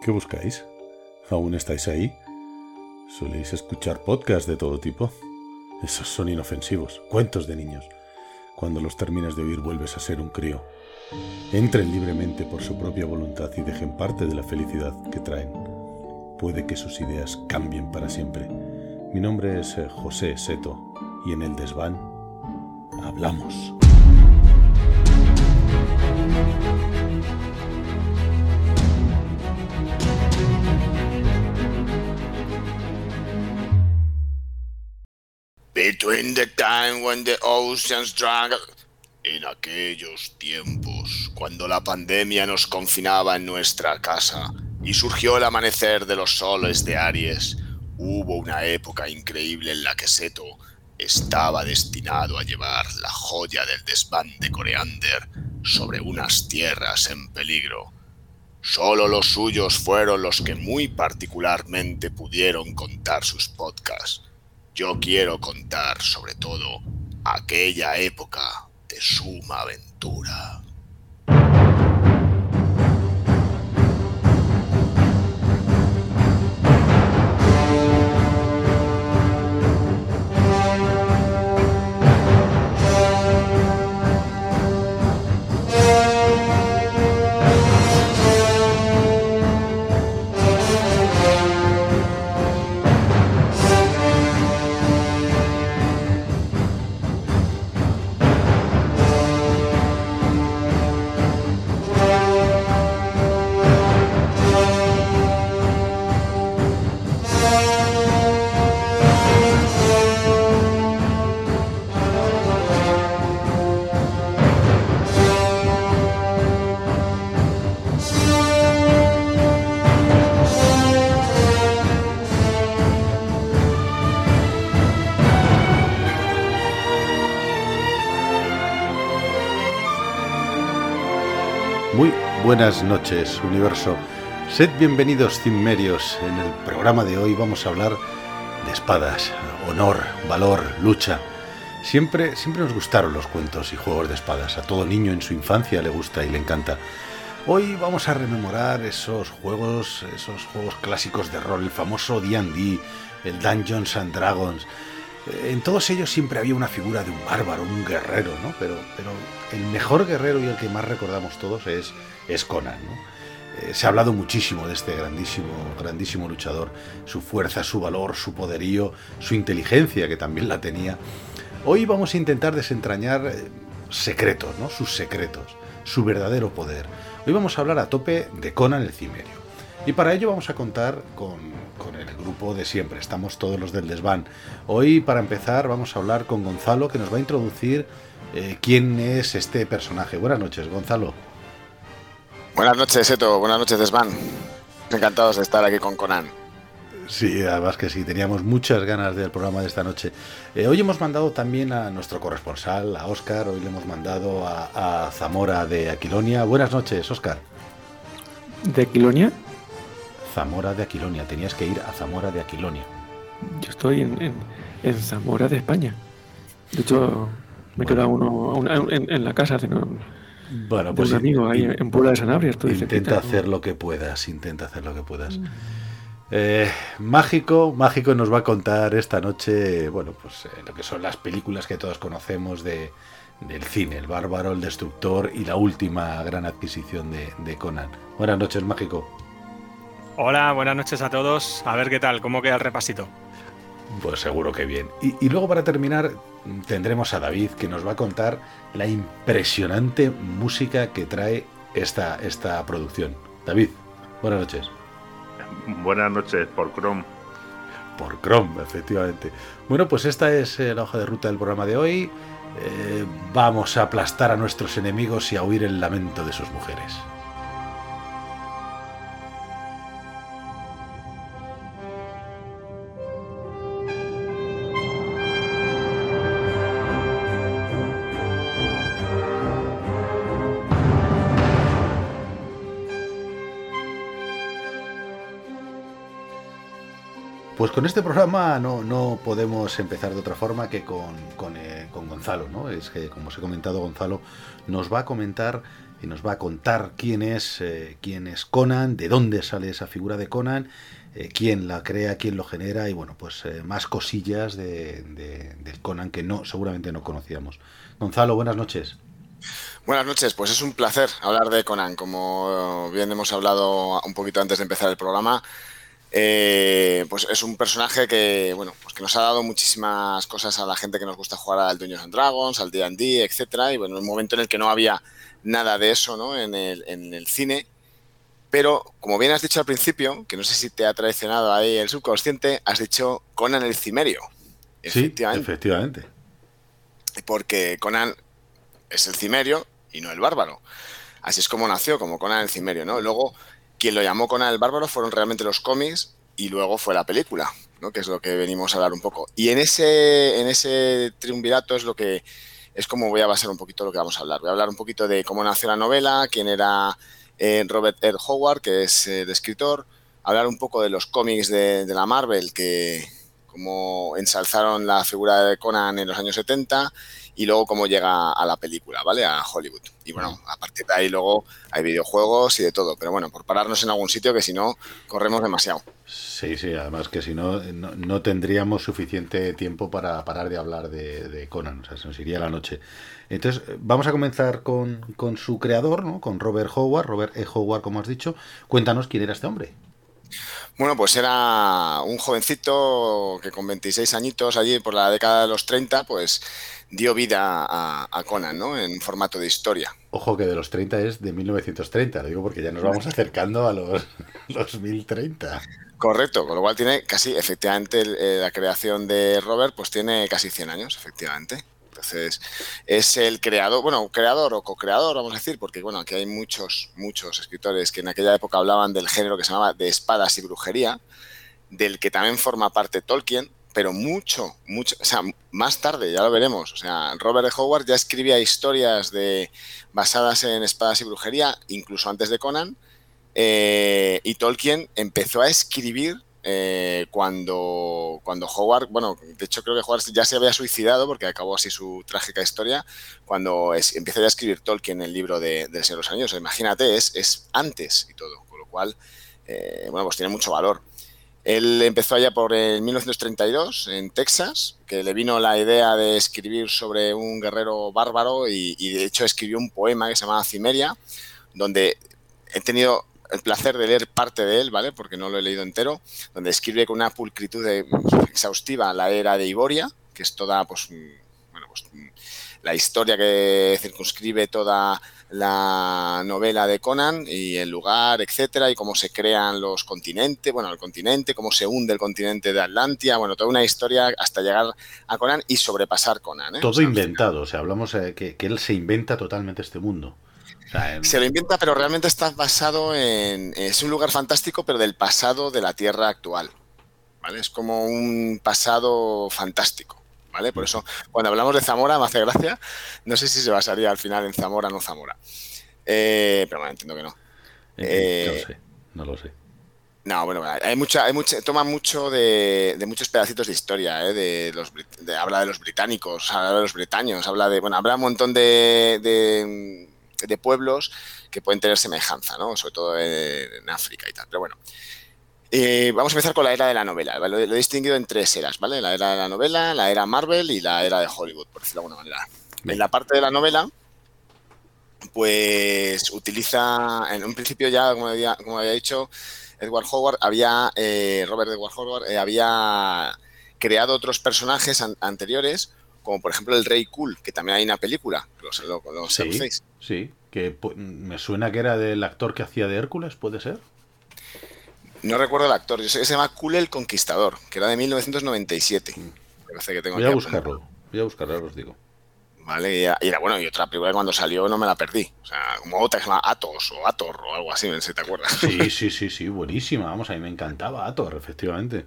¿Qué buscáis? ¿Aún estáis ahí? ¿Soléis escuchar podcasts de todo tipo? Esos son inofensivos, cuentos de niños. Cuando los terminas de oír vuelves a ser un crío. Entren libremente por su propia voluntad y dejen parte de la felicidad que traen. Puede que sus ideas cambien para siempre. Mi nombre es eh, José Seto y en el desván hablamos. Between the time when the oceans drank... En aquellos tiempos, cuando la pandemia nos confinaba en nuestra casa y surgió el amanecer de los soles de Aries, hubo una época increíble en la que Seto estaba destinado a llevar la joya del desván de Coreander sobre unas tierras en peligro. Solo los suyos fueron los que muy particularmente pudieron contar sus podcasts. Yo quiero contar sobre todo aquella época de suma aventura. Buenas noches, universo. Sed bienvenidos, cimmerios. En el programa de hoy vamos a hablar de espadas, honor, valor, lucha. Siempre, siempre nos gustaron los cuentos y juegos de espadas. A todo niño en su infancia le gusta y le encanta. Hoy vamos a rememorar esos juegos, esos juegos clásicos de rol, el famoso D&D, el Dungeons and Dragons. En todos ellos siempre había una figura de un bárbaro, un guerrero, ¿no? Pero, pero el mejor guerrero y el que más recordamos todos es, es Conan, ¿no? Eh, se ha hablado muchísimo de este grandísimo, grandísimo luchador, su fuerza, su valor, su poderío, su inteligencia, que también la tenía. Hoy vamos a intentar desentrañar eh, secretos, ¿no? Sus secretos, su verdadero poder. Hoy vamos a hablar a tope de Conan el Cimerio. Y para ello vamos a contar con, con el grupo de siempre. Estamos todos los del desván. Hoy, para empezar, vamos a hablar con Gonzalo, que nos va a introducir eh, quién es este personaje. Buenas noches, Gonzalo. Buenas noches, Seto. Buenas noches, Desvan. Encantados de estar aquí con Conan. Sí, además que sí, teníamos muchas ganas del programa de esta noche. Eh, hoy hemos mandado también a nuestro corresponsal, a Óscar, hoy le hemos mandado a, a Zamora de Aquilonia. Buenas noches, Óscar. ¿De Aquilonia? Zamora de Aquilonia, tenías que ir a Zamora de Aquilonia. Yo estoy en, en, en Zamora de España. De hecho, me queda uno en, en la casa de, un- Bueno, de pues un amigo ahí in- en Puebla de Sanabria. Estoy intenta cerquita. hacer lo que puedas, intenta hacer lo que puedas. Eh, mágico, mágico nos va a contar esta noche, bueno, pues eh, lo que son las películas que todos conocemos de, del cine, El Bárbaro, El Destructor y la última gran adquisición de, de Conan. Buenas noches, Mágico. Hola, buenas noches a todos. A ver qué tal, cómo queda el repasito. Pues seguro que bien. Y, y luego para terminar tendremos a David que nos va a contar la impresionante música que trae esta, esta producción. David, buenas noches. Buenas noches por Chrome. Por Chrome, efectivamente. Bueno, pues esta es eh, la hoja de ruta del programa de hoy. Eh, vamos a aplastar a nuestros enemigos y a oír el lamento de sus mujeres. Pues con este programa no, no podemos empezar de otra forma que con, eh, con Gonzalo, ¿no? Es que, como os he comentado, Gonzalo nos va a comentar y nos va a contar quién es, eh, quién es Conan, de dónde sale esa figura de Conan, eh, quién la crea, quién lo genera y bueno, pues más cosillas de, de- del Conan que no seguramente no conocíamos. Gonzalo, buenas noches. Buenas noches, pues es un placer hablar de Conan. Como bien hemos hablado un poquito antes de empezar el programa, eh, pues es un personaje que, bueno, pues que nos ha dado muchísimas cosas a la gente que nos gusta jugar al Dungeons and Dragons, al D&D, etcétera. Y bueno, en un momento en el que no había nada de eso, ¿no? En el, en el cine. Pero, como bien has dicho al principio, que no sé si te ha traicionado ahí el subconsciente, has dicho Conan el Cimerio. Sí, efectivamente. porque Conan es el cimerio y no el bárbaro. Así es como nació, como Conan el cimerio, ¿no? Luego, quien lo llamó Conan el bárbaro fueron realmente los cómics y luego fue la película, ¿no? Que es lo que venimos a hablar un poco. Y en ese, en ese triunvirato es lo que es como voy a basar un poquito lo que vamos a hablar. Voy a hablar un poquito de cómo nació la novela, quién era eh, Robert R. Howard, que es eh, el escritor, hablar un poco de los cómics de, de la Marvel, que como ensalzaron la figura de Conan en los años 70 y luego cómo llega a la película, ¿vale? A Hollywood. Y bueno, a partir de ahí luego hay videojuegos y de todo. Pero bueno, por pararnos en algún sitio que si no, corremos demasiado. Sí, sí, además que si no, no, no tendríamos suficiente tiempo para parar de hablar de, de Conan, o sea, se nos iría la noche. Entonces, vamos a comenzar con, con su creador, ¿no? Con Robert Howard, Robert E. Howard, como has dicho. Cuéntanos quién era este hombre. Bueno, pues era un jovencito que con 26 añitos, allí por la década de los 30, pues dio vida a, a Conan, ¿no? En formato de historia. Ojo que de los 30 es de 1930, lo digo porque ya nos vamos acercando a los, los 1030. Correcto, con lo cual tiene casi, efectivamente, eh, la creación de Robert, pues tiene casi 100 años, efectivamente. Entonces, es el creador, bueno, creador o co-creador, vamos a decir, porque bueno, aquí hay muchos, muchos escritores que en aquella época hablaban del género que se llamaba de espadas y brujería, del que también forma parte Tolkien, pero mucho, mucho, o sea, más tarde, ya lo veremos. O sea, Robert E. Howard ya escribía historias de, basadas en espadas y brujería, incluso antes de Conan, eh, y Tolkien empezó a escribir eh, cuando, cuando Howard, bueno, de hecho creo que Howard ya se había suicidado porque acabó así su trágica historia, cuando es, empieza ya a escribir Tolkien el libro de, Señor de los Anillos. Imagínate, es, es antes y todo, con lo cual, eh, bueno, pues tiene mucho valor. Él empezó allá por el 1932 en Texas, que le vino la idea de escribir sobre un guerrero bárbaro y, y de hecho escribió un poema que se llamaba Cimeria, donde he tenido el placer de leer parte de él, ¿vale? Porque no lo he leído entero, donde escribe con una pulcritud exhaustiva la era de Iboria, que es toda, pues, mm, bueno, pues mm, la historia que circunscribe toda la novela de Conan y el lugar, etcétera, y cómo se crean los continentes, bueno, el continente, cómo se hunde el continente de Atlantia, bueno, toda una historia hasta llegar a Conan y sobrepasar Conan. ¿eh? Todo O sea, inventado, o sea, hablamos eh, que, que él se inventa totalmente este mundo. O sea, en- Se lo inventa, pero realmente está basado en. Es un lugar fantástico, pero del pasado de la Tierra actual. ¿Vale? Es como un pasado fantástico. ¿Vale? Por eso, cuando hablamos de Zamora, me hace gracia. No sé si se basaría al final en Zamora o no Zamora. Eh, pero bueno, entiendo que no. eh, no lo sé, no lo sé. No, bueno, hay mucha, hay mucha, toma mucho de, de muchos pedacitos de historia, ¿eh? de los, de- habla de los británicos, habla de los britaños, habla de, bueno, habla un montón de, de, de pueblos que pueden tener semejanza, ¿no? Sobre todo en, en África y tal. Pero bueno, Eh, vamos a empezar con la era de la novela. ¿vale? Lo, he distinguido en tres eras, ¿vale? La era de la novela, la era Marvel y la era de Hollywood, por decirlo de alguna manera. En la parte de la novela, pues utiliza, en un principio ya, como había, como había dicho, Edward Howard había, eh, Robert Edward Howard eh, había creado otros personajes an- anteriores, como por ejemplo el Rey Cool, que también hay una película, lo, lo, lo Sí, sí, que me suena que era del actor que hacía de Hércules, ¿puede ser? No recuerdo el actor, yo sé que se llama Cool el Conquistador, que era de 1997. Me parece que tengo Voy a buscarlo, voy a buscarlo, ahora os digo. Vale, y era, y era bueno, y otra película que cuando salió no me la perdí. O sea, como otra que se llama Atos o Ator o algo así, no sé si te acuerdas. Sí, sí, sí, sí, buenísima, vamos, a mí me encantaba Ator, efectivamente.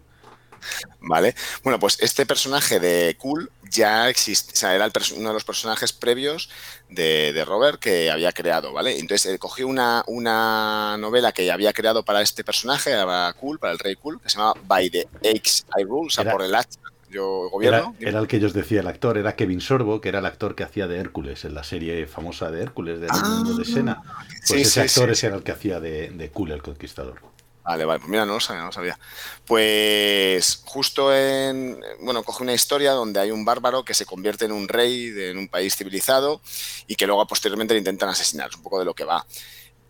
Vale. Bueno, pues este personaje de Cool ya existe, o sea, era el uno de los personajes previos de, de Robert que había creado, ¿vale? Entonces él cogió una, una novela que había creado para este personaje, para Cool, para el rey Cool, que se llama By the Axe I Rule, o sea, Era- por el hacha yo gobierno. Era, el que yo os decía, el actor, era Kevin Sorbo, que era el actor que hacía de Hércules en la serie famosa de Hércules, del mundo de Sena. Pues sí, ese sí, actor sí. era el que hacía de, de Kul, el conquistador. Vale, vale, pues mira, no lo sabía, no lo sabía. Pues justo en, bueno, coge una historia donde hay un bárbaro que se convierte en un rey de, en un país civilizado y que luego posteriormente le intentan asesinar, es un poco de lo que va.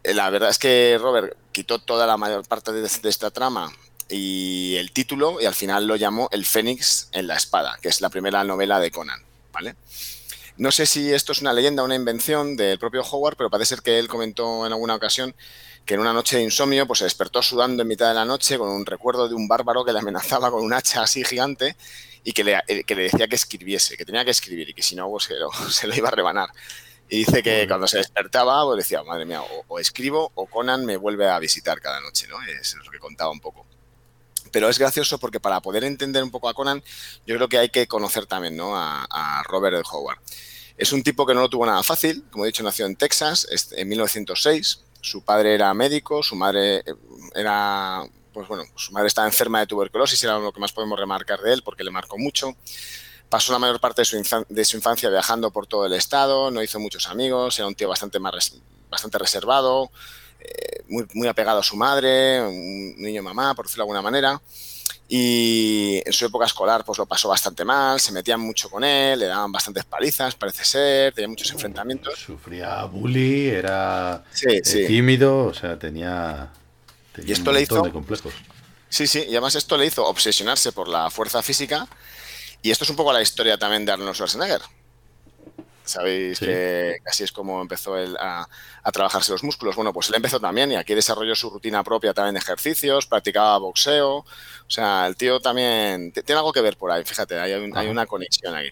Eh, La verdad es que Robert quitó toda la mayor parte de, esta trama y el título y al final lo llamó El Fénix en la espada, que es la primera novela de Conan, ¿vale? No sé si esto es una leyenda una invención del propio Howard, pero parece ser que él comentó en alguna ocasión que en una noche de insomnio pues se despertó sudando en mitad de la noche con un recuerdo de un bárbaro que le amenazaba con un hacha así gigante y que le, eh, que le decía que escribiese, que tenía que escribir y que si no pues se, lo, se lo iba a rebanar. Y dice que cuando se despertaba pues decía, madre mía, o, o escribo o Conan me vuelve a visitar cada noche, ¿no? Es lo que contaba un poco pero es gracioso porque para poder entender un poco a Conan, yo creo que hay que conocer también ¿no? a, a, Robert. Howard. Es un tipo que no lo tuvo nada fácil, como he dicho, nació en Texas en 1906. Su padre era médico, su madre era, pues bueno, su madre estaba enferma de tuberculosis, era lo que más podemos remarcar de él porque le marcó mucho. Pasó la mayor parte de su, infancia viajando por todo el estado, no hizo muchos amigos, era un tío bastante, más bastante reservado, eh, muy, muy, apegado a su madre, un niño mamá, por decirlo de alguna manera. Y en su época escolar pues lo pasó bastante mal, se metían mucho con él, le daban bastantes palizas, parece ser, tenía muchos enfrentamientos. Sufría bully, era sí, eh, sí. tímido, o sea, tenía, tenía y esto un le hizo, de complejos. Sí, sí, y además esto le hizo obsesionarse por la fuerza física. Y esto es un poco la historia también de Arnold Schwarzenegger. Sabéis sí. que así es como empezó él a, a, trabajarse los músculos. Bueno, pues él empezó también y aquí desarrolló su rutina propia también de ejercicios, practicaba boxeo. O sea, el tío también tiene algo que ver por ahí, fíjate, hay, un, hay una conexión ahí.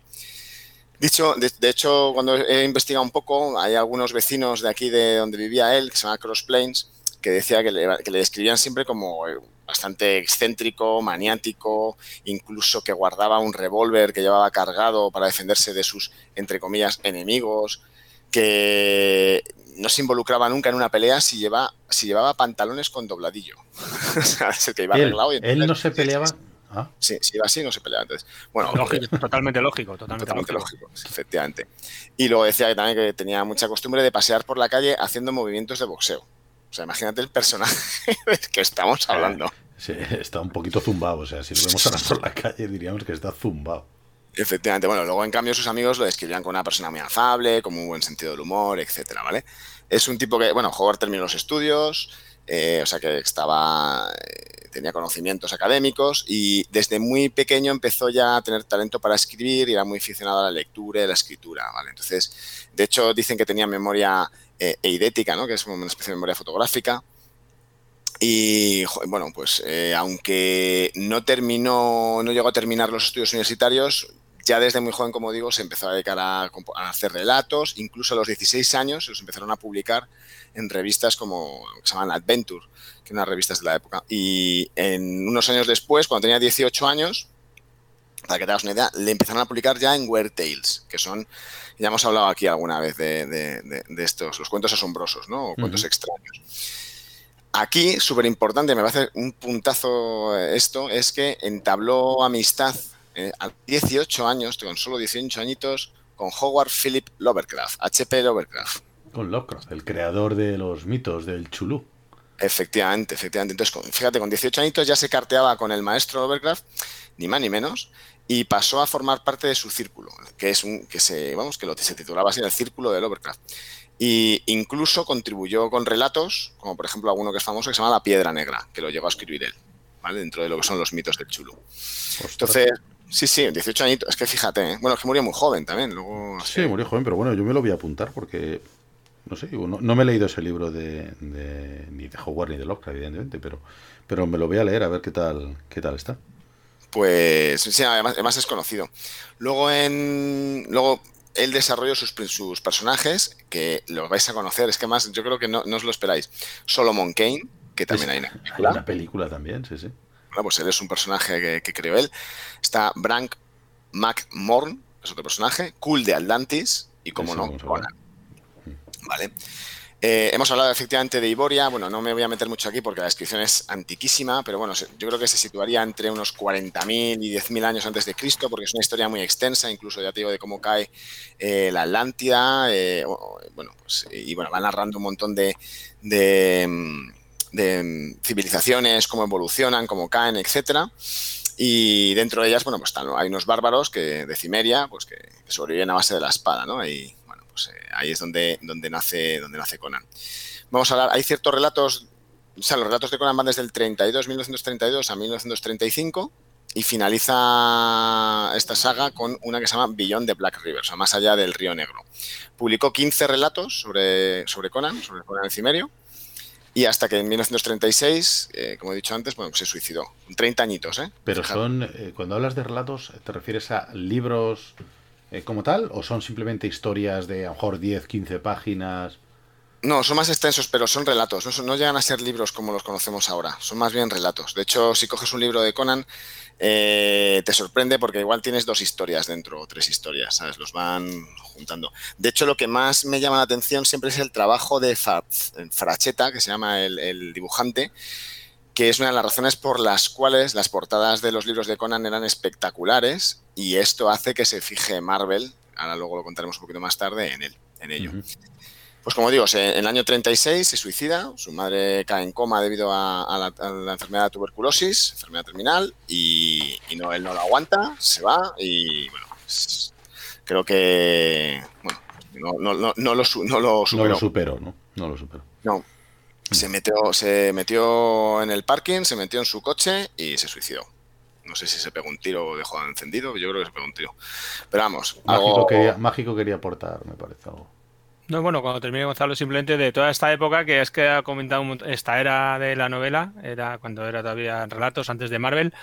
Dicho, de, de, hecho, cuando he investigado un poco, hay algunos vecinos de aquí de donde vivía él, que se llama Cross Plains, que decía que le, que le describían siempre como bastante excéntrico, maniático, incluso que guardaba un revólver que llevaba cargado para defenderse de sus, entre comillas, enemigos, que no se involucraba nunca en una pelea si, lleva, si llevaba pantalones con dobladillo. es el que iba él, arreglado. Y entonces, ¿Él no se peleaba? ¿Ah? Sí, si iba así no se peleaba. Entonces, bueno, lógico, totalmente lógico, totalmente, totalmente lógico. lógico. efectivamente. Y luego decía que también que tenía mucha costumbre de pasear por la calle haciendo movimientos de boxeo. O sea, imagínate el personaje del que estamos hablando. Sí, está un poquito zumbado. O sea, si lo vemos ahora por la calle diríamos que está zumbado. Efectivamente. Bueno, luego en cambio sus amigos lo describían como una persona muy afable, con un buen sentido del humor, etcétera, ¿vale? Es un tipo que, bueno, Howard terminó los estudios, eh, o sea que estaba, eh, tenía conocimientos académicos y desde muy pequeño empezó ya a tener talento para escribir y era muy aficionado a la lectura y a la escritura, ¿vale? Entonces, de hecho, dicen que tenía memoria eh, eidética, ¿no? Que es una especie de memoria fotográfica. Y bueno, pues eh, aunque no terminó, no llegó a terminar los estudios universitarios, ya desde muy joven, como digo, se empezó a dedicar a, hacer relatos, incluso a los 16 años los empezaron a publicar en revistas como que se llaman Adventure, que eran revistas de la época. Y en unos años después, cuando tenía 18 años, para que te hagas una idea, le empezaron a publicar ya en Weird Tales, que son, ya hemos hablado aquí alguna vez de, de, de, de estos, los cuentos asombrosos, ¿no? O cuentos uh -huh. extraños. Aquí, súper importante, me va a hacer un puntazo esto, es que entabló amistad eh, a 18 años, con solo 18 añitos, con Howard Philip Lovecraft, H.P. Lovecraft. Con Lovecraft, el creador de los mitos del Chulú. Efectivamente, efectivamente. Entonces, fíjate, con 18 añitos ya se carteaba con el maestro Lovecraft, ni más ni menos, y pasó a formar parte de su círculo, que es un, que se, vamos, que lo, se titulaba así, el círculo de Lovecraft. Y incluso contribuyó con relatos, como por ejemplo alguno que es famoso, que se llama La Piedra Negra, que lo llegó a escribir él, ¿vale? Dentro de lo que son los mitos del. Ostras. Entonces, sí, sí, 18 añitos, es que fíjate, ¿eh? bueno, es que murió muy joven también. Luego, sí, murió joven, pero bueno, yo me lo voy a apuntar porque, no sé, no, no me he leído ese libro de, de, ni de Howard ni de Lovecraft, evidentemente, pero, pero me lo voy a leer a ver qué tal, qué tal está. Pues sí, además, además es conocido. Luego en. Luego él desarrolló sus, sus, personajes, que los vais a conocer, es que más, yo creo que no, no os lo esperáis. Solomon Kane, que también es, hay una película. Hay una película también, sí, sí. Bueno, pues él es un personaje que, que creó él. Está Brank McMorn, es otro personaje. Cool de Atlantis, y como no, Conan. Vale. Eh, hemos hablado efectivamente de Iboria, bueno, no me voy a meter mucho aquí porque la descripción es antiquísima, pero bueno, yo creo que se situaría entre unos 40.000 y 10.000 años antes de Cristo, porque es una historia muy extensa, incluso ya te digo de cómo cae eh, la Atlántida, eh, bueno, pues, y bueno, va narrando un montón de, de, civilizaciones, cómo evolucionan, cómo caen, etcétera. Y dentro de ellas, bueno, pues hay unos bárbaros que, de Cimeria, pues que, sobreviven a base de la espada, ¿no? Y, pues eh, ahí es donde, donde, nace, donde nace Conan. Vamos a hablar, hay ciertos relatos, o sea, los relatos de Conan van desde el 32, 1932 a 1935 y finaliza esta saga con una que se llama Beyond the Black River, o sea, más allá del Río Negro. Publicó 15 relatos sobre, sobre Conan, sobre Conan el Cimerio, y hasta que en 1936, eh, como he dicho antes, bueno, se suicidó. 30 añitos, ¿eh? Pero son, eh, cuando hablas de relatos, ¿te refieres a libros eh, como tal? ¿O son simplemente historias de a lo mejor 10, 15 páginas? No, son más extensos, pero son relatos. No, llegan a ser libros como los conocemos ahora. Son más bien relatos. De hecho, si coges un libro de Conan, eh, te sorprende porque igual tienes dos historias dentro, o tres historias, ¿sabes? Los van juntando. De hecho, lo que más me llama la atención siempre es el trabajo de Fracheta, que se llama el dibujante, que es una de las razones por las cuales las portadas de los libros de Conan eran espectaculares y esto hace que se fije Marvel, ahora luego lo contaremos un poquito más tarde, en, él, en ello. Pues como digo, en el año 36 se suicida, su madre cae en coma debido a, la, enfermedad de tuberculosis, enfermedad terminal, y, no, él no lo aguanta, se va y bueno, pues, creo que bueno, no, no, no, no, lo, no lo superó. No lo superó, ¿no? No lo superó. No, se metió, se metió en el parking, se metió en su coche y se suicidó. No sé si se pegó un tiro o dejó encendido, yo creo que se pegó un tiro. Pero vamos. Mágico, quería, mágico quería aportar, me parece algo. No, bueno, cuando termine Gonzalo, simplemente de toda esta época, que es que ha comentado esta era de la novela, era cuando era todavía relatos antes de Marvel.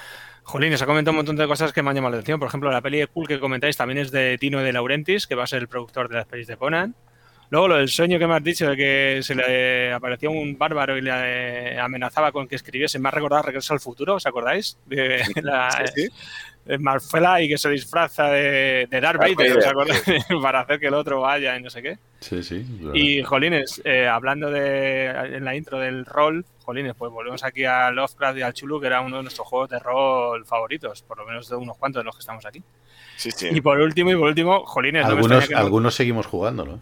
Jolín, se ha comentado un montón de cosas que me han llamado la atención. Por ejemplo, la peli de Cool que comentáis también es de Tino de Laurentiis, que va a ser el productor de las pelis de Conan. Luego lo del sueño que me has dicho de que se le aparecía un bárbaro y le amenazaba con que escribiese, me ha recordado Regreso al Futuro, ¿os acordáis? De la, Marfela y que se disfraza de, de Darth Vader, ¿os acordáis? Para hacer que el otro vaya y no sé qué. Sí, sí. Y Jolines, eh, hablando de en la intro del rol, Jolines, pues volvemos aquí a Lovecraft y al Chulu, que era uno de nuestros juegos de rol favoritos, por lo menos de unos cuantos de los que estamos aquí. Sí, sí. Y por último, y por último, Jolines. Algunos, algunos seguimos jugándolo.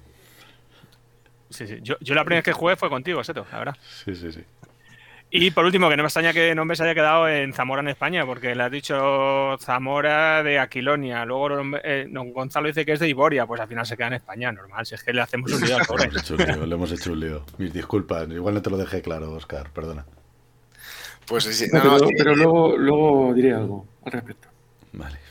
Sí, sí. Yo, la primera vez que jugué fue contigo, Seto, la verdad. Sí, sí, sí. Y por último, que no me extraña que no se haya quedado en Zamora en España, porque le has dicho Zamora de Aquilonia. Luego eh, don Gonzalo dice que es de Iboria, pues al final se queda en España, normal. Si es que le hacemos un lío al pobre. le hemos hecho un lío. Mis disculpas, igual no te lo dejé claro, Oscar, perdona. Pues sí, pero, luego, luego diré algo al respecto. Vale.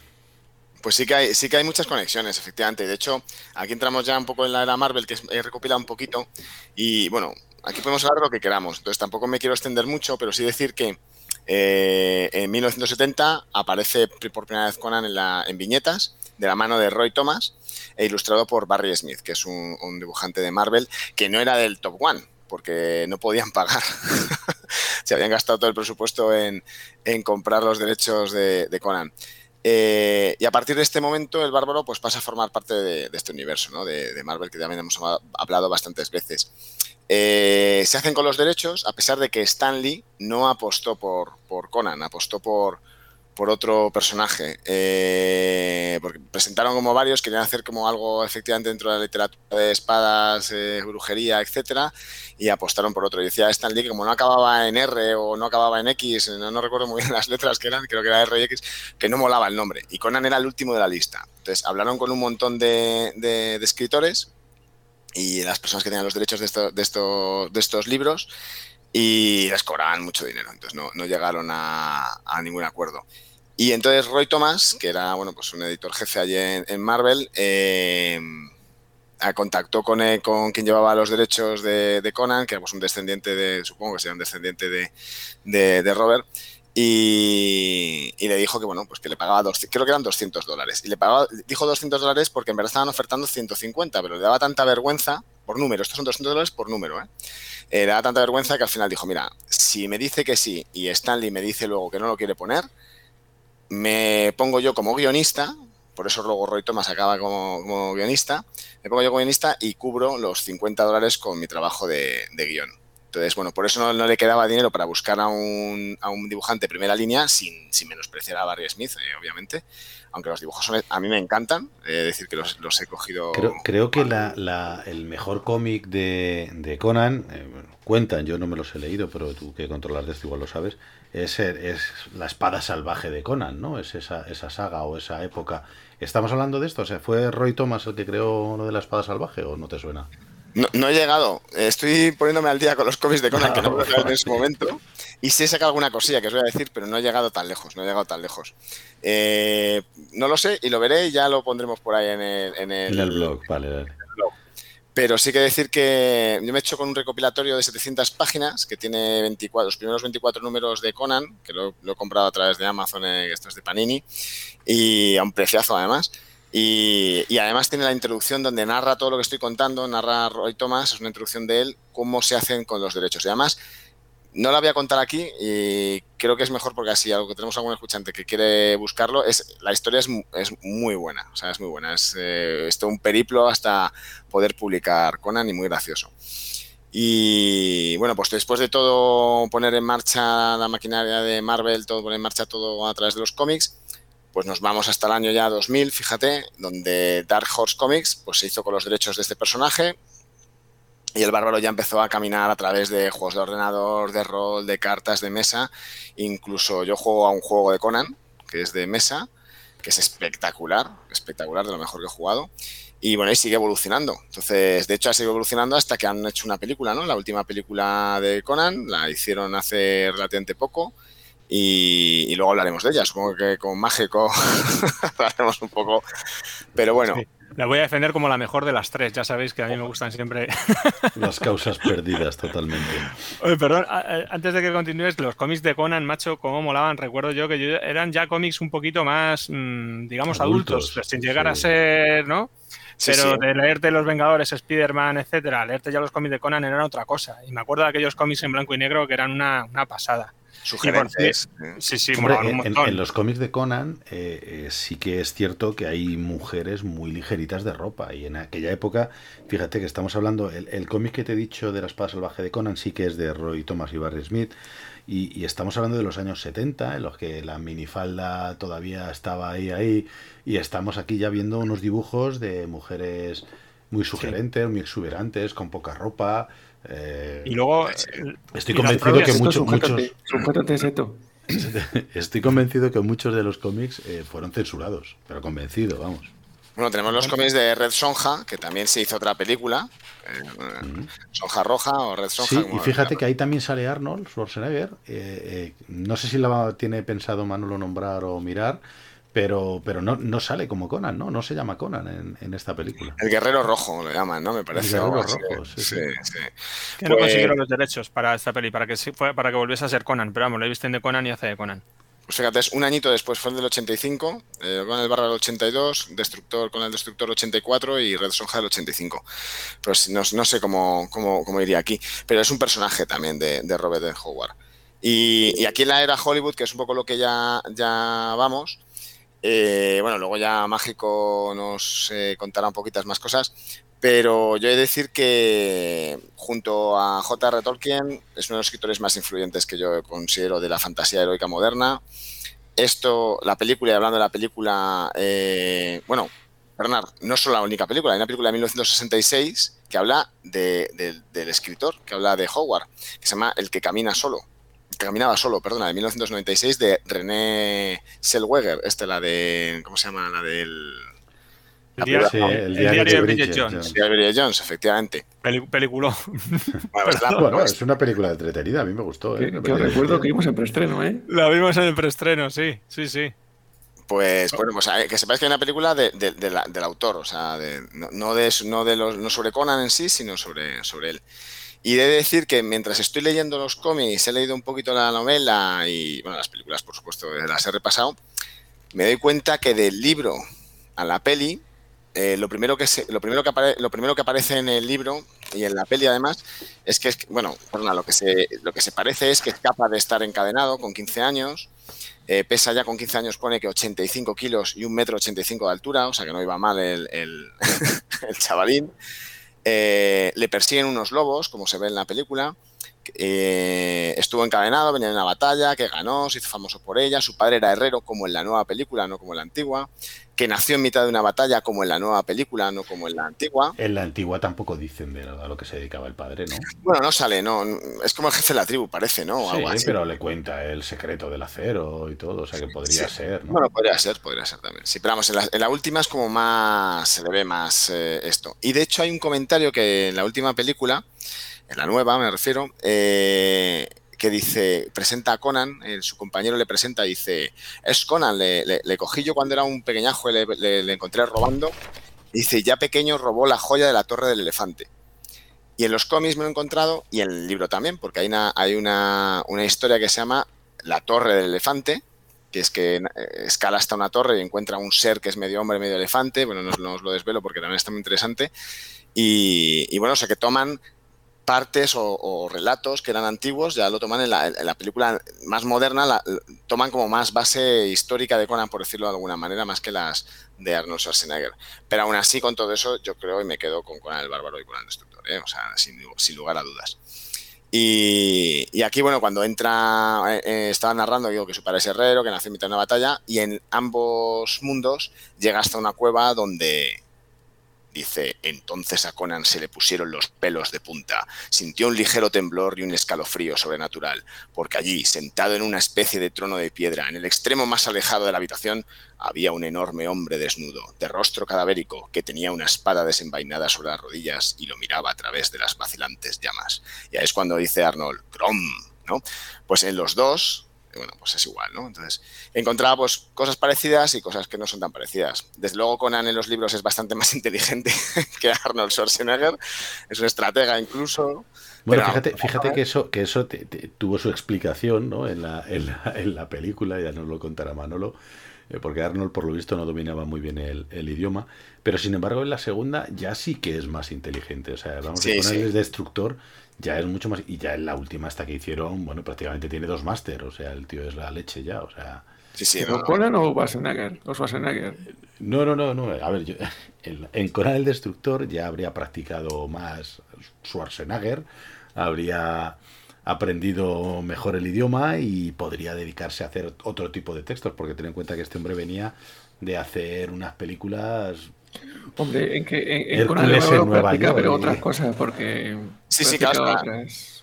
Pues sí que hay, sí que hay muchas conexiones, efectivamente. De hecho, aquí entramos ya un poco en la era Marvel, que he recopilado un poquito. Y bueno, aquí podemos hablar lo que queramos. Entonces tampoco me quiero extender mucho, pero sí decir que eh, en 1970 aparece por primera vez Conan en, la, en viñetas de la mano de Roy Thomas e ilustrado por Barry Smith, que es un, dibujante de Marvel que no era del Top One, porque no podían pagar. Se habían gastado todo el presupuesto en, comprar los derechos de Conan. Eh, y a partir de este momento, el bárbaro pues, pasa a formar parte de, este universo ¿no? de, Marvel, que también hemos hablado bastantes veces. Eh, se hacen con los derechos, a pesar de que Stan Lee no apostó por, por Conan, apostó por, por otro personaje. Eh, porque presentaron como varios, querían hacer como algo efectivamente dentro de la literatura de espadas, eh, brujería, etcétera, y apostaron por otro. Y decía Stan Lee que como no acababa en R o no acababa en X, no, recuerdo muy bien las letras que eran, creo que era R y X, que no molaba el nombre. Y Conan era el último de la lista. Entonces hablaron con un montón de, de, escritores y las personas que tenían los derechos de, de, estos, de estos libros y les cobraban mucho dinero, entonces no, no llegaron a, ningún acuerdo. Y entonces Roy Thomas, que era bueno, pues un editor jefe allí en, Marvel, eh, contactó con, con quien llevaba los derechos de, Conan, que era pues, un descendiente de, supongo que sería un descendiente de, de, Robert, y, le dijo que bueno, pues que le pagaba, dos, creo que eran 200 dólares. Y le pagaba, dijo 200 dólares porque en verdad estaban ofertando 150, pero le daba tanta vergüenza, por número, estos son 200 dólares por número, ¿eh? Eh, le daba tanta vergüenza que al final dijo, mira, si me dice que sí y Stanley me dice luego que no lo quiere poner, me pongo yo como guionista, por eso luego Roy Thomas acaba como, guionista. Me pongo yo como guionista y cubro los 50 dólares con mi trabajo de, guion. Entonces, bueno, por eso no, le quedaba dinero para buscar a un, a un dibujante primera línea sin, sin, menospreciar a Barry Smith, eh, obviamente. Aunque los dibujos a mí me encantan, eh, decir que los, he cogido. Creo, que el mejor cómic de, Conan, eh, cuentan, yo no me los he leído, pero tú que controlas de esto igual lo sabes, es, es la espada salvaje de Conan, ¿no? Es esa, esa saga o esa época. ¿Estamos hablando de esto? O sea, ¿fue Roy Thomas el que creó lo de la espada salvaje o no te suena? No, he llegado. Estoy poniéndome al día con los cómics de Conan que no puedo en ese momento. Y sí he sacado alguna cosilla que os voy a decir, pero no he llegado tan lejos. No he llegado tan lejos. Eh, no lo sé y lo veré y ya lo pondremos por ahí en el, en el, blog. Vale, vale. Pero sí que decir que yo me he hecho con un recopilatorio de 700 páginas que tiene 24, los primeros 24 números de Conan, que lo, he comprado a través de Amazon, eh, esto es de Panini, y a un preciazo además. Y, además tiene la introducción donde narra todo lo que estoy contando, narra Roy Thomas, es una introducción de él, cómo se hacen con los derechos. Y además, no la voy a contar aquí y creo que es mejor porque así, algo que tenemos algún escuchante que quiere buscarlo, es la historia es, muy buena, o sea, es muy buena. Es eh, un periplo hasta poder publicar Conan y muy gracioso. Y bueno, pues después de todo poner en marcha la maquinaria de Marvel, todo poner en marcha todo a través de los cómics, pues nos vamos hasta el año ya 2000, fíjate, donde Dark Horse Comics pues se hizo con los derechos de este personaje y el bárbaro ya empezó a caminar a través de juegos de ordenador, de rol, de cartas, de mesa. Incluso yo juego a un juego de Conan, que es de mesa, que es espectacular, espectacular, de lo mejor que he jugado. Y bueno, y sigue evolucionando. Entonces, de hecho, ha seguido evolucionando hasta que han hecho una película, ¿no? La última película de Conan, la hicieron hace relativamente poco y, luego hablaremos de ella. Supongo que con Mágico hablaremos un poco. Pero bueno. La voy a defender como la mejor de las tres. Ya sabéis que a mí me gustan siempre. Las causas perdidas, totalmente. Oye, perdón, antes de que continúes, los cómics de Conan, macho, cómo molaban. Recuerdo yo que eran ya cómics un poquito más, mm, digamos, adultos, sin llegar a ser, ¿no? Pero de leerte Los Vengadores, Spider-Man, etcétera, leerte ya los cómics de Conan era otra cosa. Y me acuerdo de aquellos cómics en blanco y negro que eran una pasada sugerentes. Sí, sí, en, los cómics de Conan eh, eh, sí que es cierto que hay mujeres muy ligeritas de ropa y en aquella época, fíjate que estamos hablando, el, cómic que te he dicho de la espada salvaje de Conan sí que es de Roy Thomas y Barry Smith y, estamos hablando de los años 70 en los que la minifalda todavía estaba ahí, ahí y estamos aquí ya viendo unos dibujos de mujeres muy sugerentes, muy exuberantes, con poca ropa, eh, y luego. Estoy convencido que muchos. Estoy convencido que muchos de los cómics eh, fueron censurados, pero convencido, vamos. Bueno, tenemos los cómics de Red Sonja, que también se hizo otra película, eh, Sonja Roja o Red Sonja. Sí, y fíjate que ahí también sale Arnold Schwarzenegger. no sé si la tiene pensado Manolo nombrar o mirar, pero, pero no, no sale como Conan, ¿no? No se llama Conan en, en esta película. El Guerrero Rojo lo llaman, ¿no? Me parece. El Guerrero Rojo, sí. sí, sí. Que no pues consiguieron los derechos para esta peli, para que, para que volviese a ser Conan, pero vamos, lo visten de Conan y hace de Conan. Pues fíjate, es un añito después, fue el del 85, eh, con el Barra del 82, Destructor con el Destructor 84 y Red Sonja del 85. Pues no, no sé cómo, cómo, cómo, iría aquí, pero es un personaje también de, de Robert de Howard. Y, y, aquí en la era Hollywood, que es un poco lo que ya, ya vamos, eh, bueno, luego ya Mágico nos eh, contará un poquitas más cosas, pero yo he de decir que junto a J.R. Tolkien es uno de los escritores más influyentes que yo considero de la fantasía heroica moderna. Esto, la película, y hablando de la película, eh, bueno, Bernard, no solo la única película, hay una película de 1966 que habla del escritor, que habla de Howard, que se llama El que camina solo caminaba solo, perdona, de 1996 de René Selweger, esta la de, ¿cómo se llama? La del... El, diario, de Bridget Jones. El diario de Bridget Jones, efectivamente. película. Bueno, es una película entretenida, a mí me gustó. ¿eh? Que, recuerdo que vimos en preestreno, ¿eh? La vimos en el preestreno, sí, sí, sí. Pues bueno, pues que sepáis que hay una película de, del autor, o sea, no, de, no, de los, no sobre Conan en sí, sino sobre, sobre él. Y de decir que mientras estoy leyendo los cómics, he leído un poquito la novela y, bueno, las películas, por supuesto, las he repasado, me doy cuenta que del libro a la peli, eh, lo, primero que lo, primero que lo primero que aparece en el libro y en la peli además es que, bueno, lo que, se, lo que se parece es que es capaz de estar encadenado con 15 años, Eh, pesa ya con 15 años, pone que 85 kilos y un metro 85 de altura, o sea que no iba mal el, el chavalín. Eh, le persiguen unos lobos, como se ve en la película. Eh, estuvo encadenado, venía de una batalla que ganó, se hizo famoso por ella. Su padre era herrero, como en la nueva película, no como en la antigua. Que nació en mitad de una batalla, como en la nueva película, no como en la antigua. En la antigua tampoco dicen de a lo que se dedicaba el padre, ¿no? Bueno, no sale, no. Es como el jefe de la tribu, parece, ¿no? Sí, pero le cuenta el secreto del acero y todo, o sea que podría sí. ser, ¿no? Bueno, podría ser, podría ser también. Sí, pero vamos, en la, en la última es como más. se le ve más eh, esto. Y de hecho, hay un comentario que en la última película en la nueva me refiero, eh, que dice, presenta a Conan, eh, su compañero le presenta dice, es Conan, le, le, cogí yo cuando era un pequeñajo le, le, encontré robando. Dice, ya pequeño robó la joya de la torre del elefante. Y en los cómics me lo he encontrado, y en el libro también, porque hay una, hay una, una historia que se llama La torre del elefante, que es que escala hasta una torre y encuentra un ser que es medio hombre, medio elefante. Bueno, no, no os lo desvelo porque también está muy interesante. Y, y bueno, o sea que toman partes o, relatos que eran antiguos, ya lo toman en la, película más moderna, la, toman como más base histórica de Conan, por decirlo de alguna manera, más que las de Arnold Schwarzenegger. Pero aún así, con todo eso, yo creo y me quedo con Conan el Bárbaro y Conan el Destructor, ¿eh? o sea, sin, lugar a dudas. Y, aquí, bueno, cuando entra, eh, estaba narrando, digo que su padre es herrero, que nació en mitad de una batalla, y en ambos mundos llega hasta una cueva donde Dice, entonces a Conan se le pusieron los pelos de punta. Sintió un ligero temblor y un escalofrío sobrenatural, porque allí, sentado en una especie de trono de piedra, en el extremo más alejado de la habitación, había un enorme hombre desnudo, de rostro cadavérico, que tenía una espada desenvainada sobre las rodillas y lo miraba a través de las vacilantes llamas. Y ahí es cuando dice Arnold, Grom, ¿no? Pues en los dos, bueno, pues es igual, ¿no? Entonces, encontraba pues, cosas parecidas y cosas que no son tan parecidas. Desde luego, Conan en los libros es bastante más inteligente que Arnold Schwarzenegger, es un estratega incluso. Bueno, pero, fíjate, fíjate que eso, que eso te, te, tuvo su explicación ¿no? en, la, en, la, en la película, ya nos lo contará Manolo, eh, porque Arnold por lo visto no dominaba muy bien el, el, idioma, pero sin embargo en la segunda ya sí que es más inteligente, o sea, vamos, sí, Conan sí. es destructor ya es mucho más. Y ya en la última hasta que hicieron, bueno, prácticamente tiene dos máster, o sea, el tío es la leche ya, o sea. Sí, sí, no, ¿Conan no. o Schwarzenegger? ¿O Schwarzenegger? No, no, no, no. A ver, yo, en, en Conan el Destructor ya habría practicado más Schwarzenegger, habría aprendido mejor el idioma y podría dedicarse a hacer otro tipo de textos, porque ten en cuenta que este hombre venía de hacer unas películas Hombre, en que en, en Conan en Nueva práctica, York, pero otras cosas, porque. Sí, sí, claro. Otras...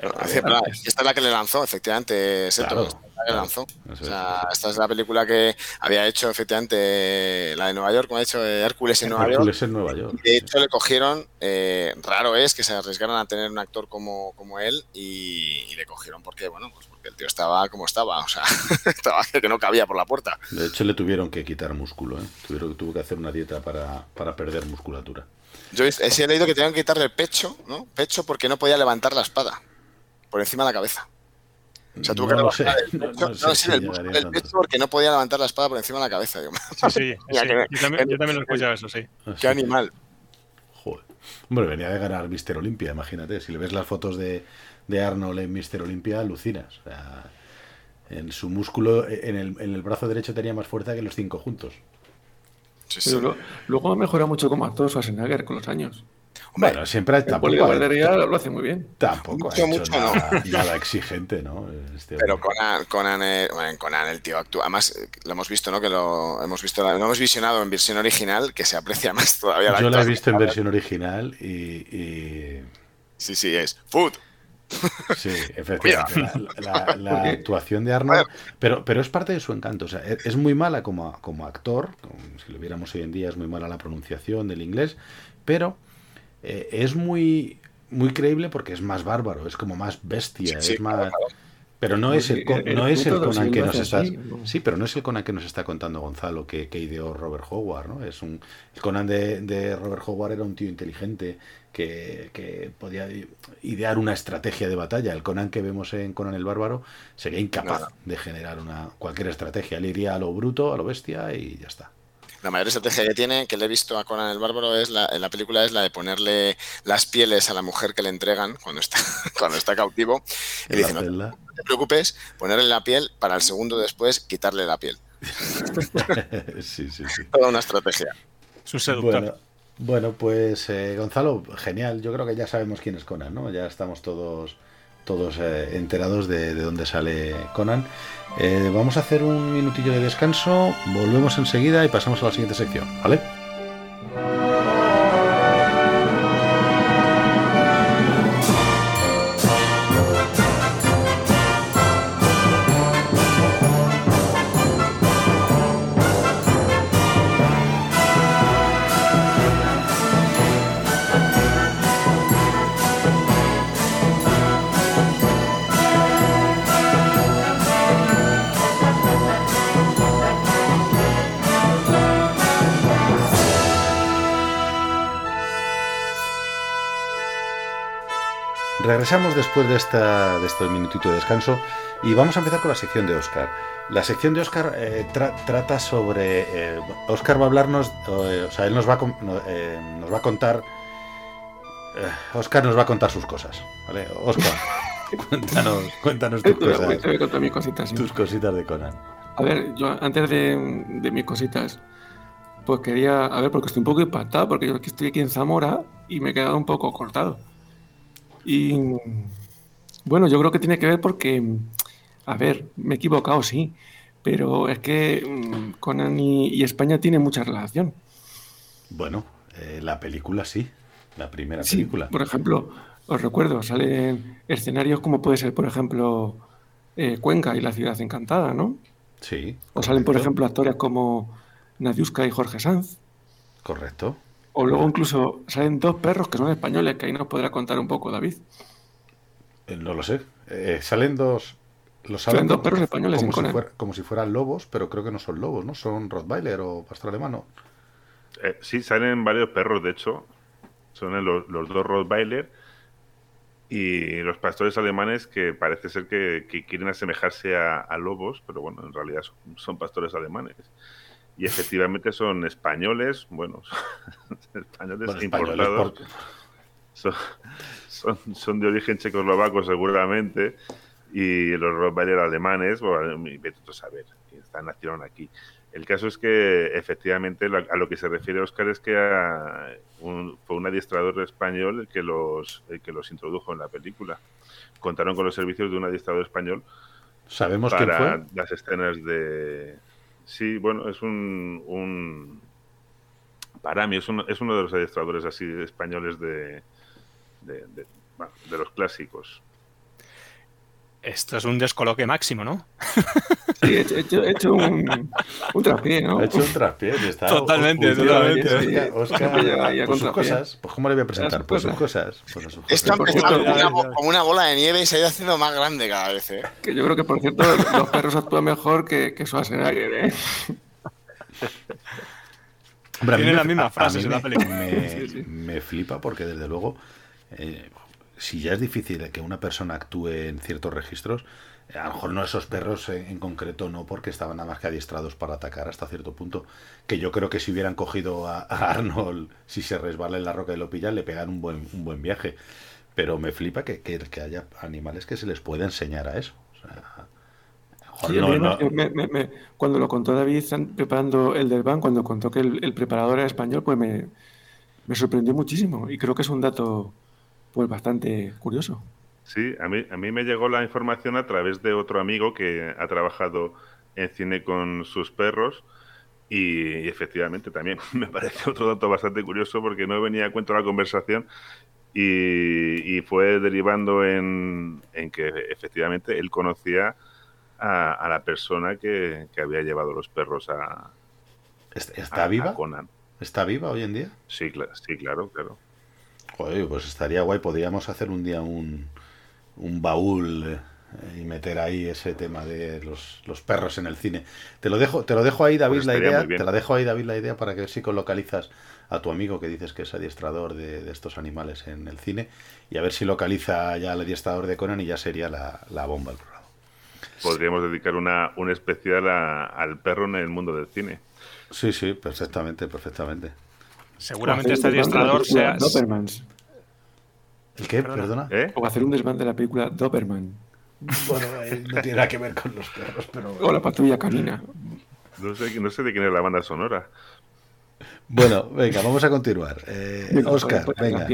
Esta es la que le lanzó, efectivamente, claro, esta es la que lanzó. O sea, esta es la película que había hecho, efectivamente, la de Nueva York, como ha dicho, Hércules en Nueva Hércules York. en Nueva York. De hecho, le cogieron, eh, raro es que se arriesgaran a tener un actor como, como él y, y, le cogieron porque, bueno, pues porque el tío estaba como estaba, o sea, estaba que no cabía por la puerta. De hecho, le tuvieron que quitar músculo, ¿eh? Tuvieron, tuvo que hacer una dieta para, para perder musculatura. Yo he, he leído que tenían que quitarle el pecho, ¿no? Pecho porque no podía levantar la espada por encima de la cabeza. O sea, tuvo que sé, el pecho, no, no sé no, si el, el, el pecho porque no podía levantar la espada por encima de la cabeza. Digo, sí, sí, sí. yo, también, yo, también, lo he escuchado eso, sí. Qué animal. Joder. Hombre, venía de ganar Mister Olimpia, imagínate. Si le ves las fotos de, de Arnold en Mister Olimpia, alucinas. O sea, en su músculo, en el, en el brazo derecho tenía más fuerza que los cinco juntos. Sí, sí. Pero lo, luego ha mejorado mucho como actor Schwarzenegger con los años. Hombre, bueno, siempre tampoco ha, lo hace muy bien. Tampoco mucho, ha hecho mucho, nada, no. nada, exigente, ¿no? Este Pero Conan, Conan, eh, bueno, Conan, el tío actúa. Además, lo hemos visto, ¿no? Que lo hemos visto, lo hemos visionado en versión original, que se aprecia más todavía. La Yo la he visto en versión original y, y... Sí, sí, es food. Sí, efectivamente. La, la, la actuación de Arnold. Pero, pero es parte de su encanto. O sea, es muy mala como, como actor. Como si lo viéramos hoy en día, es muy mala la pronunciación del inglés. Pero eh, es muy, muy creíble porque es más bárbaro, es como más bestia, sí, es más. Claro. Pero no es el, no es el Conan que nos está. Sí, pero no es el Conan que nos está contando Gonzalo, que, que ideó Robert Howard, ¿no? Es un. El Conan de, de Robert Howard era un tío inteligente que, que, podía idear una estrategia de batalla. El Conan que vemos en Conan el Bárbaro sería incapaz de generar una cualquier estrategia. Él iría a lo bruto, a lo bestia y ya está. La mayor estrategia que tiene, que le he visto a Conan el Bárbaro, es la, en la película es la de ponerle las pieles a la mujer que le entregan cuando está, cuando está cautivo. Y dice, no, no te preocupes, ponerle la piel para el segundo después quitarle la piel. sí, sí, sí. Toda una estrategia. Es un seductor. Bueno, bueno, pues eh, Gonzalo, genial. Yo creo que ya sabemos quién es Conan, ¿no? Ya estamos todos, todos eh, enterados de, de, dónde sale Conan. Eh, vamos a hacer un minutillo de descanso, volvemos enseguida y pasamos a la siguiente sección, ¿vale? Regresamos después de, esta, de este minutito de descanso y vamos a empezar con la sección de Oscar. La sección de Oscar eh, tra trata sobre... Eh, Oscar va a hablarnos, eh, o sea, él nos va a, nos va a contar... Oscar nos va a contar sus cosas, ¿vale? Oscar, cuéntanos, cuéntanos tus cosas. Te voy a mis cositas. ¿sí? Tus cositas de Conan. A ver, yo antes de, de mis cositas, pues quería... A ver, porque estoy un poco impactado, porque yo estoy aquí en Zamora y me he quedado un poco cortado. Y bueno, yo creo que tiene que ver porque, a ver, me he equivocado, sí, pero es que mm, Conan y, y España tienen mucha relación. Bueno, eh, la película sí, la primera Sí, película. por ejemplo, os recuerdo, salen escenarios como puede ser, por ejemplo, eh, Cuenca y la ciudad encantada, ¿no? Sí. O salen, por ejemplo, actores como Nadiuska y Jorge Sanz. Correcto. O luego incluso salen dos perros que son españoles, que ahí nos podrá contar un poco, David. Eh, No lo sé. Eh, salen dos. Los Salen salen dos perros españoles en como, si fuera- como si fueran lobos, pero creo que no son lobos, ¿no? Son Rottweiler o pastor alemán. ¿no? Eh, sí, salen varios perros, de hecho. Son los, los dos Rottweiler y los pastores alemanes que parece ser que, que quieren asemejarse a, a lobos, pero bueno, en realidad son, son pastores alemanes. Y efectivamente son españoles, bueno, españoles Bueno, importados. por- Son, son, son de origen checoslovaco seguramente y los Rottweiler alemanes, bueno, vete a saber, están, nacieron aquí. El caso es que efectivamente a lo que se refiere Oscar es que a- un- fue un adiestrador español el que, los, el que los introdujo en la película. Contaron con los servicios de un adiestrador español ¿Sabemos quién para fue? las escenas de... Sí, bueno, es un... un... Para mí es uno, es uno de los adiestradores así españoles de, de, de- de los clásicos. Esto es un descoloque máximo, ¿no? Sí, he hecho, he hecho- he hecho un, un traspié, ¿no? Ha hecho un traspié y está. Totalmente, totalmente. Oscar, a pues sus cosas. Pues ¿cómo le voy a presentar? sus Pues sus cosas. Pues Esto ha empezado Por como una, bola de nieve y se ha ido haciendo más grande cada vez. ¿eh? Que yo creo que, por cierto, los perros actúan mejor que, que Schwarzenegger, ¿eh? Hombre, a mí Tiene me- las mismas frases en la película. Me, Sí, sí. me flipa porque desde luego, eh, si ya es difícil que una persona actúe en ciertos registros, eh, a lo mejor no esos perros en, en concreto, no porque estaban nada más que adiestrados para atacar hasta cierto punto, que yo creo que si hubieran cogido a, a Arnold, si se resbala en la roca y lo pillan, le pegan un buen, un buen viaje. Pero me flipa que, que, que haya animales que se les pueda enseñar a eso. O sea, joder, Sí, no- a mí no- me- me- me- cuando lo contó David an- preparando el del ban, cuando contó que el, el preparador era español, pues me, me sorprendió muchísimo. Y creo que es un dato pues bastante curioso. Sí, a mí, a mí me llegó la información a través de otro amigo que ha trabajado en cine con sus perros y, y efectivamente también me parece otro dato bastante curioso porque no venía a cuento la conversación y, y fue derivando en, en que efectivamente él conocía a, a la persona que, que había llevado los perros a, ¿Est- a- ¿Está a viva? Conan. ¿Está viva hoy en día? Sí, sí, claro, claro. Joder, pues estaría guay. Podríamos hacer un día un, un baúl eh, y meter ahí ese tema de los, los perros en el cine. Te lo dejo, te lo dejo ahí, David, Pues la idea. Te la dejo ahí, David, la idea para que si localizas a tu amigo que dices que es adiestrador de, de estos animales en el cine y a ver si localiza ya al adiestrador de Conan y ya sería la, la bomba del programa. Podríamos dedicar una, un especial a- al perro en el mundo del cine. Sí, sí, perfectamente, perfectamente. Seguramente este adiestrador sea. Dobermans. ¿El qué? Perdona. ¿Eh? O hacer un desván de la película Doberman. Bueno, eh, no tiene nada que ver con los perros, pero. O la patrulla canina. No sé, no sé de quién es la banda sonora. Bueno, venga, vamos a continuar. Eh, Venga, Oscar, pues, pues, venga.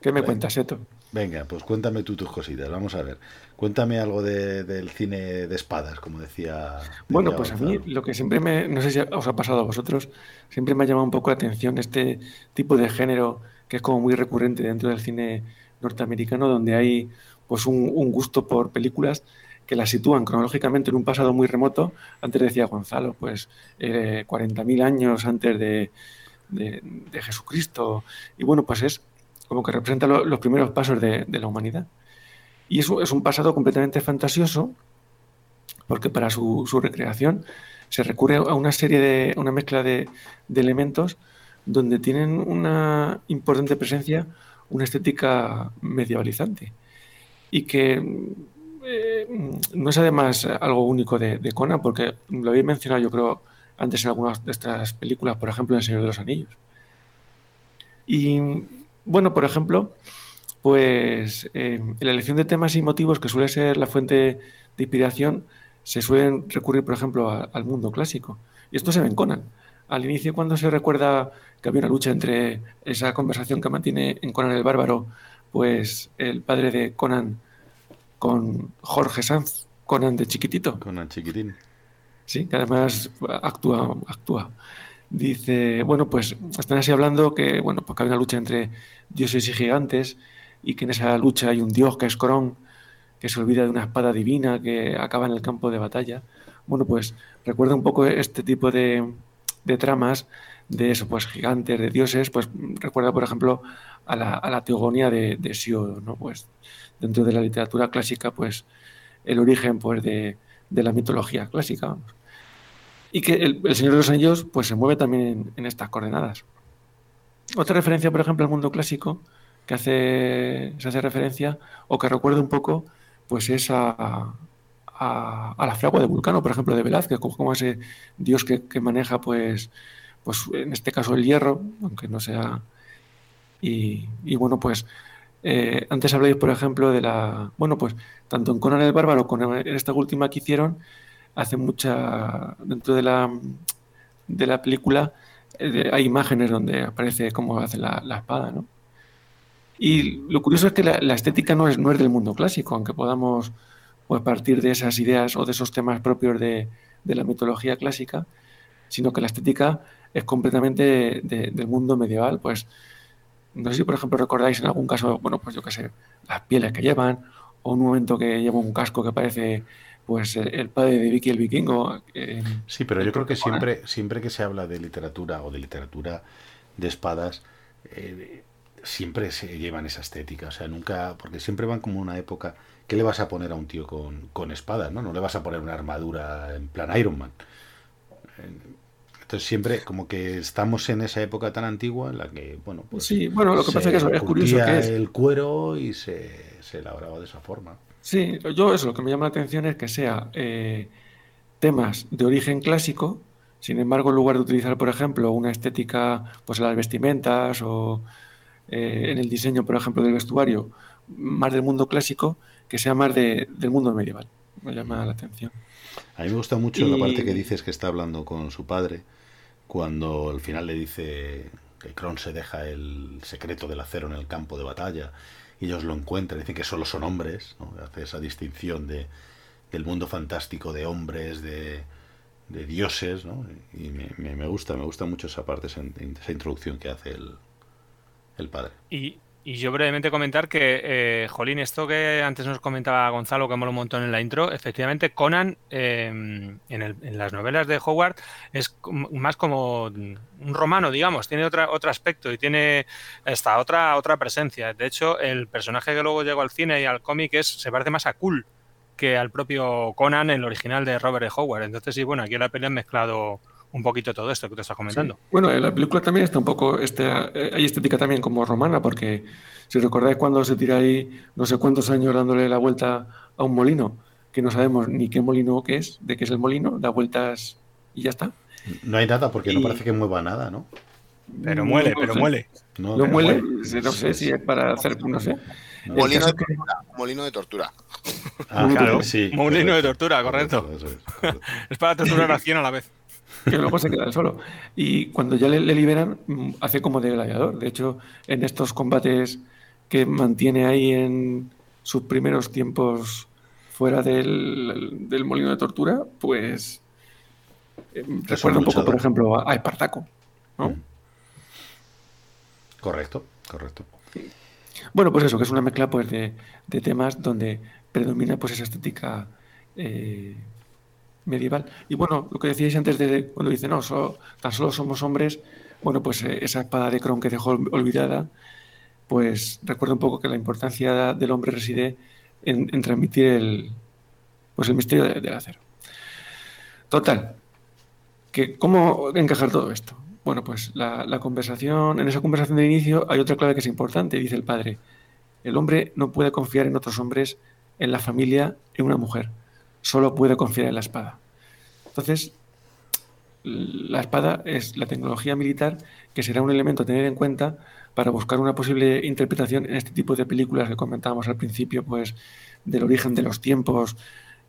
¿Qué me cuentas, Eto? Venga, pues cuéntame tú tus cositas. Vamos a ver. Cuéntame algo de- del cine de espadas, como decía. Bueno, decía pues a mí lo que siempre me, no sé si os ha pasado a vosotros, siempre me ha llamado un poco la atención este tipo de género que es como muy recurrente dentro del cine norteamericano, donde hay pues un, un gusto por películas que las sitúan cronológicamente en un pasado muy remoto. Antes decía Gonzalo, pues eh, 40.000 años antes de, de- de Jesucristo. Y bueno, pues es como que representa lo- los primeros pasos de, la humanidad. Y eso es un pasado completamente fantasioso, porque para su, recreación se recurre a una serie de, una mezcla de, elementos donde tienen una importante presencia una estética medievalizante y que eh, no es además algo único de, de Conan, porque lo habéis mencionado yo creo antes en algunas de estas películas, por ejemplo en El Señor de los Anillos. Y bueno, por ejemplo, pues eh, en la elección de temas y motivos, que suele ser la fuente de inspiración, se suelen recurrir, por ejemplo, a- al mundo clásico. Y esto se ve en Conan. Al inicio, cuando se recuerda que había una lucha entre esa conversación que mantiene en Conan el Bárbaro, pues el padre de Conan con Jorge Sanz, Conan de chiquitito, Con el chiquitín. Sí, que además actúa, actúa. Dice, bueno, pues están así hablando que, bueno, porque hay una lucha entre dioses y gigantes y que en esa lucha hay un dios que es Corón, que se olvida de una espada divina que acaba en el campo de batalla. Bueno, pues recuerda un poco este tipo de, de tramas de eso, pues gigantes, de dioses, pues recuerda, por ejemplo, a la, a la teogonía de, de Siodo, ¿no? Pues dentro de la literatura clásica, pues el origen pues, de, de la mitología clásica. Y que el, Señor de los Anillos pues, se mueve también en, estas coordenadas. Otra referencia, por ejemplo, al mundo clásico, que hace, se hace referencia, o que recuerda un poco, pues es a, a, la fragua de Vulcano, por ejemplo, de Velázquez, como, como ese dios que, que maneja, pues, pues, en este caso, el hierro, aunque no sea. Y, y bueno, pues eh, antes habláis, por ejemplo, de la. Bueno, pues tanto en Conan el Bárbaro como en esta última que hicieron, hace mucha. Dentro de la, de la película eh, hay imágenes donde aparece cómo hace la, la espada, ¿no? Y lo curioso es que la, estética no es, no es del mundo clásico, aunque podamos pues, partir de esas ideas o de esos temas propios de, de la mitología clásica, sino que la estética es completamente de- del mundo medieval, pues no sé si, por ejemplo, recordáis en algún caso, bueno, pues yo qué sé, las pieles que llevan, o un momento que lleva un casco que parece, pues, el, el padre de Vicky el vikingo. eh, Sí, pero yo creo que siempre, siempre que se habla de literatura o de literatura de espadas, eh, siempre se llevan esa estética. O sea, nunca, porque siempre van como una época. ¿Qué le vas a poner a un tío con, con espadas? ¿no? no le vas a poner una armadura en plan Iron Man. Eh, Entonces siempre como que estamos en esa época tan antigua en la que, bueno, pues Sí, bueno, lo que pasa es que eso, es curioso curtía que es. el cuero y se, se elaboraba de esa forma. Sí, yo eso, lo que me llama la atención es que sea eh, temas de origen clásico, sin embargo, en lugar de utilizar, por ejemplo, una estética pues en las vestimentas o eh, en el diseño, por ejemplo, del vestuario, más del mundo clásico, que sea más de- del mundo medieval. Me llama la atención. A mí me gusta mucho la parte que dices que está hablando con su padre, cuando al final le dice que Kron se deja el secreto del acero en el campo de batalla ellos lo encuentran, dicen que solo son hombres, ¿no? hace esa distinción de, del mundo fantástico de hombres, de, dioses, ¿no? y me, gusta, me gusta mucho esa parte, esa, introducción que hace el, el padre. Y yo brevemente comentar que, eh, Jolín, esto que antes nos comentaba Gonzalo, que mola un montón en la intro, efectivamente Conan eh, en, el- en las novelas de Howard es más como un romano, digamos, tiene otra, otro aspecto y tiene esta otra, otra presencia. De hecho, el personaje que luego llegó al cine y al cómic es, se parece más a Cool que al propio Conan, el original de Robert E. Howard. Entonces, sí, bueno, aquí en la peli han mezclado un poquito todo esto que te estás comentando. Bueno, en la película también está un poco, este, eh, hay estética también como romana, porque si recordáis cuando se tira ahí no sé cuántos años dándole la vuelta a un molino, que no sabemos ni qué molino que es, de qué es el molino, da vueltas y ya está. No hay nada porque no parece que mueva nada, ¿no? Pero muele, pero muele. No, ¿Lo muele? No sé si es para hacer, no sé. Molino, de tortura, molino de tortura. Ah, claro, sí. Molino de tortura, correcto. es para torturar a 100 a la vez. Que luego se queda solo. Y cuando ya le, liberan, hace como de gladiador. De hecho, en estos combates que mantiene ahí en sus primeros tiempos fuera del, del molino de tortura, pues eh, recuerda un poco, por ejemplo, a, Espartaco. ¿no? Mm. Correcto, correcto. Bueno, pues eso, que es una mezcla pues, de, temas donde predomina pues, esa estética eh, medieval. Y bueno, lo que decíais antes de cuando dice, no, tan solo somos hombres, bueno, pues eh, esa espada de Kron que dejó olvidada, pues recuerda un poco que la importancia del hombre reside en, transmitir el, pues el misterio del acero. Total, que ¿cómo encajar todo esto? Bueno, pues la, conversación, en esa conversación de inicio hay otra clave que es importante, dice el padre. El hombre no puede confiar en otros hombres, en la familia, en una mujer. Solo puede confiar en la espada. Entonces, la espada es la tecnología militar que será un elemento a tener en cuenta para buscar una posible interpretación en este tipo de películas que comentábamos al principio, pues del origen de los tiempos,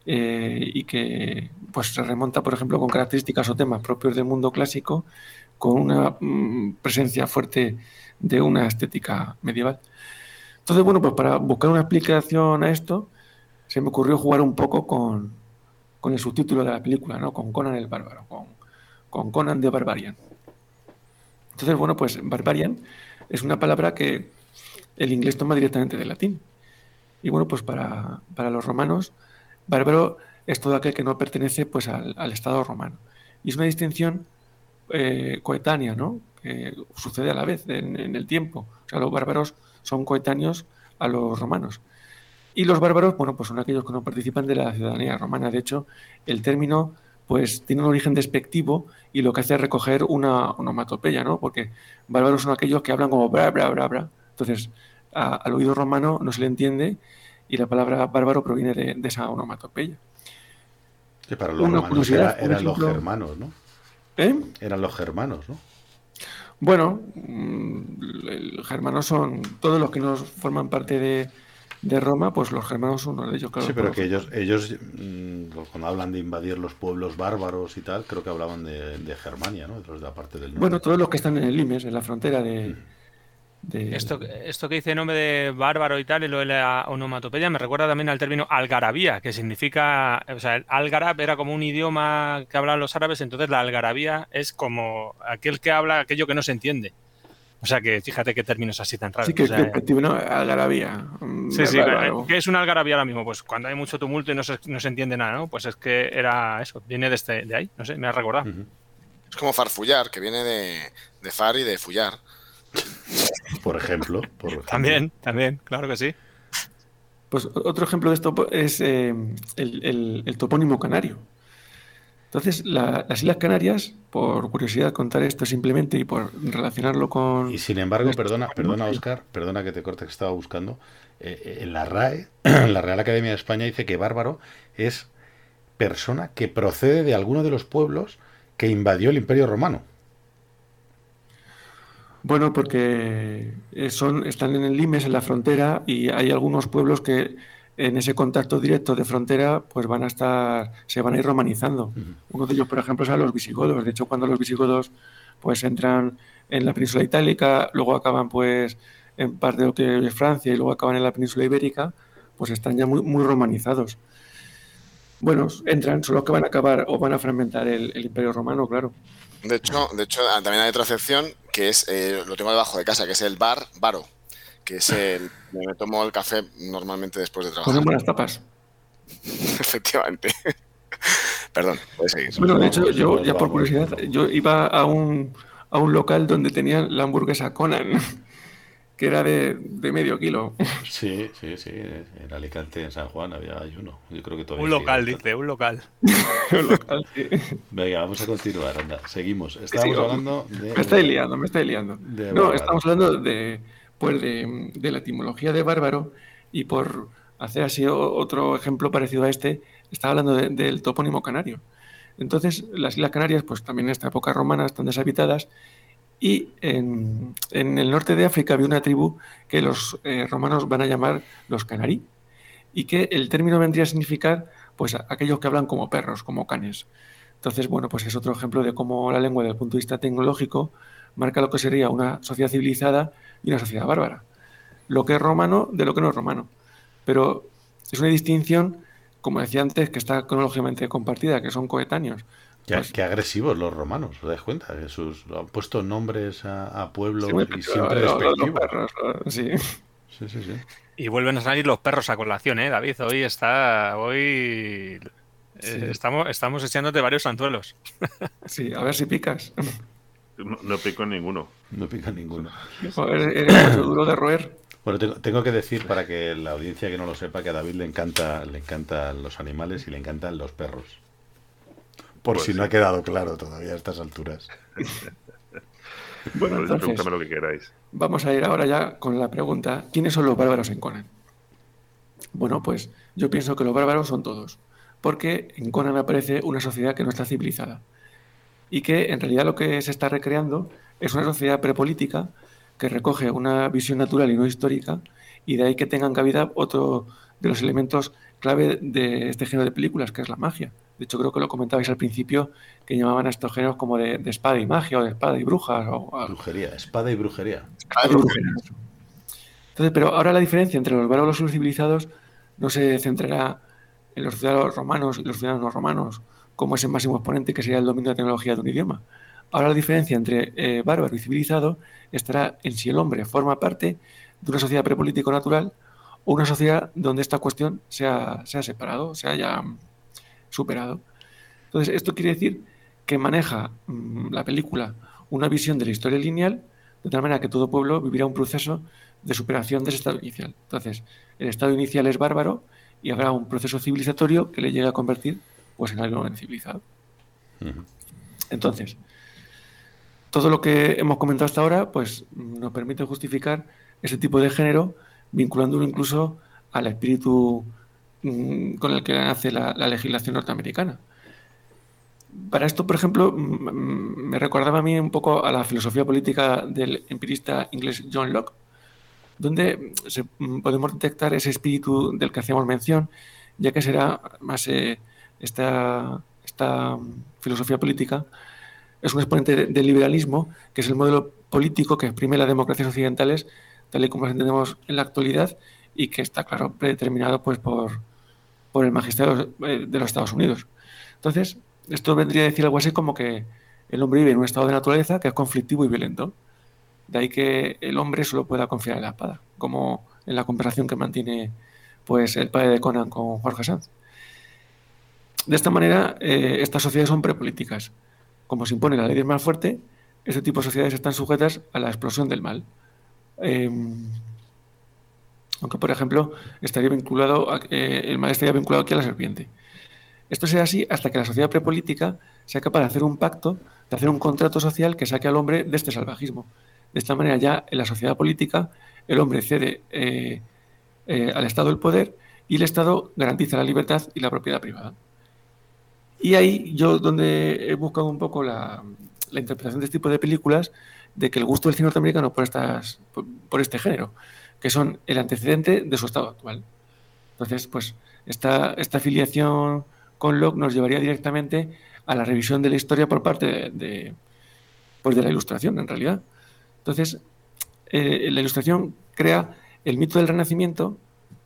eh, y que pues se remonta, por ejemplo, con características o temas propios del mundo clásico, con una mm, presencia fuerte de una estética medieval. Entonces, bueno, pues para buscar una explicación a esto, se me ocurrió jugar un poco con, el subtítulo de la película, ¿no? Con Conan el Bárbaro, con, con Conan de Barbarian. Entonces, bueno, pues Barbarian es una palabra que el inglés toma directamente del latín. Y bueno, pues para, para los romanos Bárbaro es todo aquel que no pertenece pues, al, Estado romano. Y es una distinción eh, coetánea, ¿no? Que sucede a la vez en, el tiempo. O sea, los bárbaros son coetáneos a los romanos. Y los bárbaros, bueno, pues son aquellos que no participan de la ciudadanía romana. De hecho, el término pues tiene un origen despectivo y lo que hace es recoger una onomatopeya, ¿no? Porque bárbaros son aquellos que hablan como bra, bra, bra, bra. Entonces, al oído romano no se le entiende y la palabra bárbaro proviene de, esa onomatopeya. Que para los romanos eran los germanos, ¿no? ¿Eh? Eran los germanos, ¿no? Bueno, mm, los germanos son todos los que nos forman parte de, Roma, pues los germanos son uno de ellos, claro. Sí, pero que ellos, ellos mm, cuando hablan de invadir los pueblos bárbaros y tal, creo que hablaban de, Germania, ¿no? De la parte del norte. Bueno, todos los que están en el Limes, en la frontera de, mm. Esto, esto que dice nombre de bárbaro y tal, y lo de la onomatopeya, me recuerda también al término algarabía, que significa, o sea, el algarab era como un idioma que hablan los árabes, entonces la algarabía es como aquel que habla aquello que no se entiende. O sea que fíjate qué términos así tan raros. Sí, que, o algarabía. Mm, sí, sí, ¿qué es una algarabía ahora mismo? Pues cuando hay mucho tumulto y no se, no se entiende nada, ¿no? Pues es que era eso, viene de, este, de ahí, no sé, me ha recordado. Es como farfullar, que viene de, de far y de fullar. Por ejemplo, También, también, claro que sí. Pues otro ejemplo de esto es eh, el, topónimo canario. Entonces, las Islas Canarias, por curiosidad contar esto simplemente y por relacionarlo con... Y sin embargo, perdona, perdona Oscar, perdona que te corte que estaba buscando, eh, eh, en la RAE, la Real Academia de España dice que bárbaro es persona que procede de alguno de los pueblos que invadió el Imperio Romano. Bueno, porque son, están en el Limes, en la frontera, y hay algunos pueblos que en ese contacto directo de frontera, pues van a estar, se van a ir romanizando. Uno de ellos, por ejemplo, son los visigodos. De hecho, cuando los visigodos pues entran en la península itálica, luego acaban pues en parte de lo que es Francia y luego acaban en la península ibérica, pues están ya muy, muy romanizados. Bueno, entran, solo que van a acabar o van a fragmentar el imperio romano, claro. De hecho, de hecho, ah, también hay otra excepción que es, eh, lo tengo debajo de casa, que es el bar baro, que es el, me tomo el café normalmente después de trabajar. Con buenas tapas. Efectivamente. Perdón, puedes seguir. Bueno, de hecho, yo, ya por curiosidad, yo iba a un, a un local donde tenían la hamburguesa Conan que era de, medio kilo. Sí, sí, sí. En Alicante, en San Juan, había uno. Yo creo que un local, dice, un local. un local, sí. Venga, vamos a continuar, anda. Seguimos. Estábamos hablando de. Me estáis liando, me estáis liando. no, estamos hablando de, pues de, de, la etimología de bárbaro y por hacer así otro ejemplo parecido a este, estaba hablando del topónimo canario. Entonces, las Islas Canarias, pues también en esta época romana, están deshabitadas y en, el norte de África había una tribu que los eh, romanos van a llamar los canarí y que el término vendría a significar pues aquellos que hablan como perros, como canes. Entonces, bueno, pues es otro ejemplo de cómo la lengua desde el punto de vista tecnológico marca lo que sería una sociedad civilizada y una sociedad bárbara. Lo que es romano de lo que no es romano. Pero es una distinción, como decía antes, que está cronológicamente compartida, que son coetáneos. Qué, pues agresivos los romanos, ¿os dais cuenta? Jesús, han puesto nombres a, pueblos y siempre despectivos. Sí. Sí, sí, sí. Y vuelven a salir los perros a colación, ¿eh, David? Hoy está. Hoy. Eh, estamos, estamos echándote varios anzuelos. Sí, a ver si picas. No, pico ninguno. No pica ninguno. eres duro de roer. Bueno, tengo, que decir para que la audiencia que no lo sepa que a David le encanta, le encantan los animales y le encantan los perros. Por pues si no ha quedado claro todavía a estas alturas. bueno, entonces, lo que queráis. Vamos a ir ahora ya con la pregunta: ¿quiénes son los bárbaros en Conan? Bueno, pues yo pienso que los bárbaros son todos, porque en Conan aparece una sociedad que no está civilizada y que en realidad lo que se está recreando es una sociedad prepolítica que recoge una visión natural y no histórica, y de ahí que tengan cabida otro de los elementos clave de este género de películas, que es la magia. De hecho, creo que lo comentabais al principio, que llamaban a estos géneros como de, espada y magia, o de espada y brujas. O, brujería, espada y brujería. Entonces, pero ahora la diferencia entre los bárbaros y los civilizados no se centrará en los ciudadanos romanos y los ciudadanos no romanos, como ese máximo exponente que sería el dominio de la tecnología de un idioma. Ahora la diferencia entre eh, bárbaro y civilizado estará en si el hombre forma parte de una sociedad prepolítico natural o una sociedad donde esta cuestión se ha, separado, se haya superado. Entonces, esto quiere decir que maneja mm, la película una visión de la historia lineal, de tal manera que todo pueblo vivirá un proceso de superación de ese estado inicial. Entonces, el estado inicial es bárbaro y habrá un proceso civilizatorio que le llegue a convertir pues, en algo civilizado. Entonces, todo lo que hemos comentado hasta ahora pues, nos permite justificar ese tipo de género, vinculándolo incluso al espíritu mm, con el que nace la, legislación norteamericana. Para esto, por ejemplo, me recordaba a mí un poco a la filosofía política del empirista inglés John Locke, donde podemos detectar ese espíritu del que hacíamos mención, ya que será más eh, esta, esta filosofía política es un exponente del liberalismo, que es el modelo político que exprime las democracias occidentales, tal y como las entendemos en la actualidad, y que está, claro, predeterminado pues, por, por el magistrado eh, de los Estados Unidos. Entonces, esto vendría a decir algo así como que el hombre vive en un estado de naturaleza que es conflictivo y violento. De ahí que el hombre solo pueda confiar en la espada, como en la conversación que mantiene pues, el padre de Conan con Jorge Sanz. De esta manera, eh, estas sociedades son prepolíticas como se impone la ley del más fuerte, este tipo de sociedades están sujetas a la explosión del mal. Em, aunque, por ejemplo, estaría vinculado el mal estaría vinculado aquí a la serpiente. Esto será así hasta que la sociedad prepolítica sea capaz de hacer un pacto, de hacer un contrato social que saque al hombre de este salvajismo. De esta manera ya en la sociedad política el hombre cede eh, eh, al Estado el poder y el Estado garantiza la libertad y la propiedad privada. Y ahí yo donde he buscado un poco la, interpretación de este tipo de películas, de que el gusto del cine norteamericano por, estas, por, este género, que son el antecedente de su estado actual. Entonces, pues esta, esta afiliación con Locke nos llevaría directamente a la revisión de la historia por parte de, pues de la ilustración, en realidad. Entonces, eh, la ilustración crea el mito del renacimiento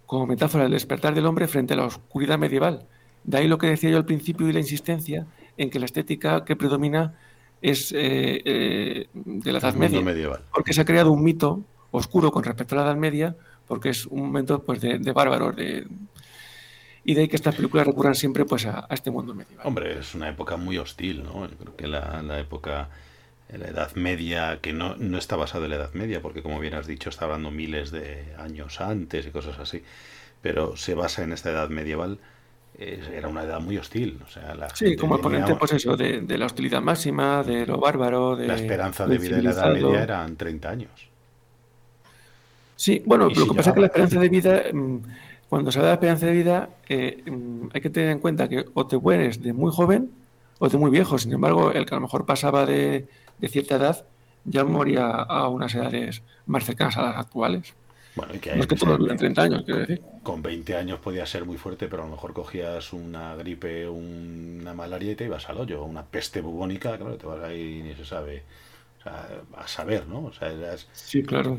como metáfora del despertar del hombre frente a la oscuridad medieval de ahí lo que decía yo al principio y la insistencia en que la estética que predomina es eh, eh, de la Edad Media. Medieval. Porque se ha creado un mito oscuro con respecto a la Edad Media, porque es un momento pues, de, bárbaros. De, y de ahí que estas películas recurran siempre pues, a, este mundo medieval. Hombre, es una época muy hostil, ¿no? Yo creo que la, la época, la Edad Media, que no, no está basada en la Edad Media, porque como bien has dicho, está hablando miles de años antes y cosas así, pero se basa en esta Edad medieval era una edad muy hostil. O sea, la sí, como ponente pues eso, de, la hostilidad máxima, de lo bárbaro. De, la esperanza de vida en la Edad Media eran 30 años. Sí, bueno, lo que pasa es que la esperanza de vida, mm, cuando se habla de esperanza de vida, eh, mm, hay que tener en cuenta que o te mueres de muy joven o de muy viejo. Sin embargo, el que a lo mejor pasaba de, cierta edad ya moría a unas edades más cercanas a las actuales. Bueno, y que no es que todos viven 30 años, quiero decir. Con 20 años podía ser muy fuerte, pero a lo mejor cogías una gripe, una malaria y te ibas al hoyo. Una peste bubónica, claro, te vas ahí y ni se sabe. O sea, a saber, ¿no? O sea, Sí, claro.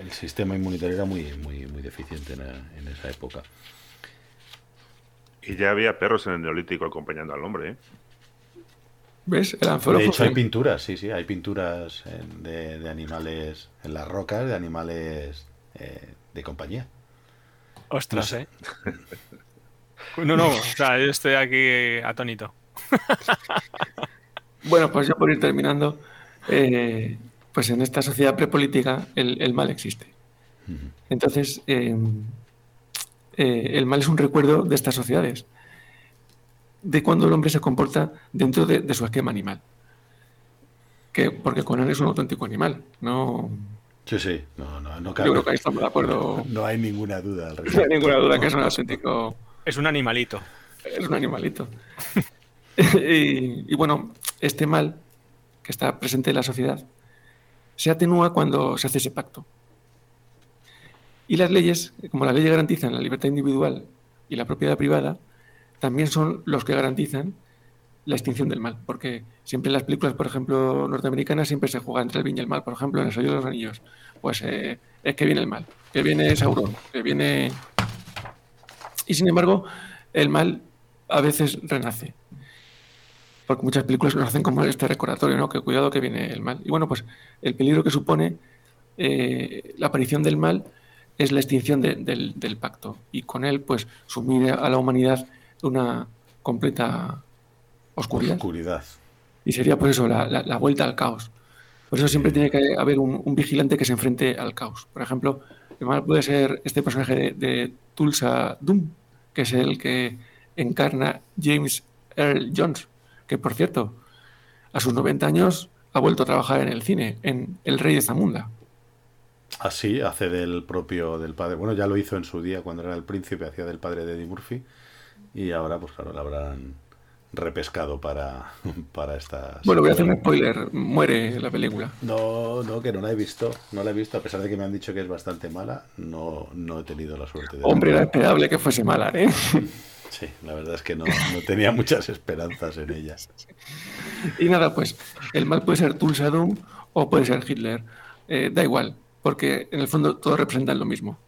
El, sistema inmunitario era muy, muy, muy deficiente en, en esa época. Y ya había perros en el Neolítico acompañando al hombre, ¿eh? ¿Ves? de hecho, hay pinturas, sí, sí, hay pinturas de, animales en las rocas, de animales eh, de compañía. Ostras, ¿eh? no, no, o sea, yo estoy aquí atónito. bueno, pues ya por ir terminando, eh, pues en esta sociedad prepolítica el, mal existe. Entonces, eh, el mal es un recuerdo de estas sociedades, de cuando el hombre se comporta dentro de, su esquema animal. Que, porque Conan es un auténtico animal, no... Sí, sí, no, no, no Yo creo que ahí estamos de acuerdo. No hay ninguna duda. Al no hay ninguna duda que es un auténtico... Es un animalito. Es un animalito. y, y bueno, este mal que está presente en la sociedad se atenúa cuando se hace ese pacto. Y las leyes, como las leyes garantizan la libertad individual y la propiedad privada, también son los que garantizan la extinción del mal. Porque siempre en las películas, por ejemplo, norteamericanas, siempre se juega entre el bien y el mal. Por ejemplo, en El Señor de los Anillos, pues eh, es que viene el mal, que viene Sauron, que viene... Y sin embargo, el mal a veces renace. Porque muchas películas nos hacen como este recordatorio, ¿no? Que cuidado que viene el mal. Y bueno, pues el peligro que supone eh, la aparición del mal es la extinción del, pacto y con él pues sumir a la humanidad una completa oscuridad. oscuridad. Y sería por eso la, vuelta al caos. Por eso siempre tiene que haber un, vigilante que se enfrente al caos. Por ejemplo, puede ser este personaje de, Tulsa Doom, que es el que encarna James Earl Jones, que por cierto, a sus 90 años ha vuelto a trabajar en el cine, en El Rey de Zamunda. Así, hace del propio, del padre. Bueno, ya lo hizo en su día cuando era el príncipe, hacía del padre de Eddie Murphy. Y ahora, pues claro, lo habrán repescado para, para esta. Bueno, voy a hacer un spoiler. Muere la película. No, no, que no la he visto. No la he visto, a pesar de que me han dicho que es bastante mala. No, no he tenido la suerte de. Hombre, era esperable que fuese mala, ¿eh? Sí, la verdad es que no, no tenía muchas esperanzas en ella. Y nada, pues el mal puede ser Tulsa Doom o puede ser Hitler. Eh, da igual porque en el fondo todos representan lo mismo.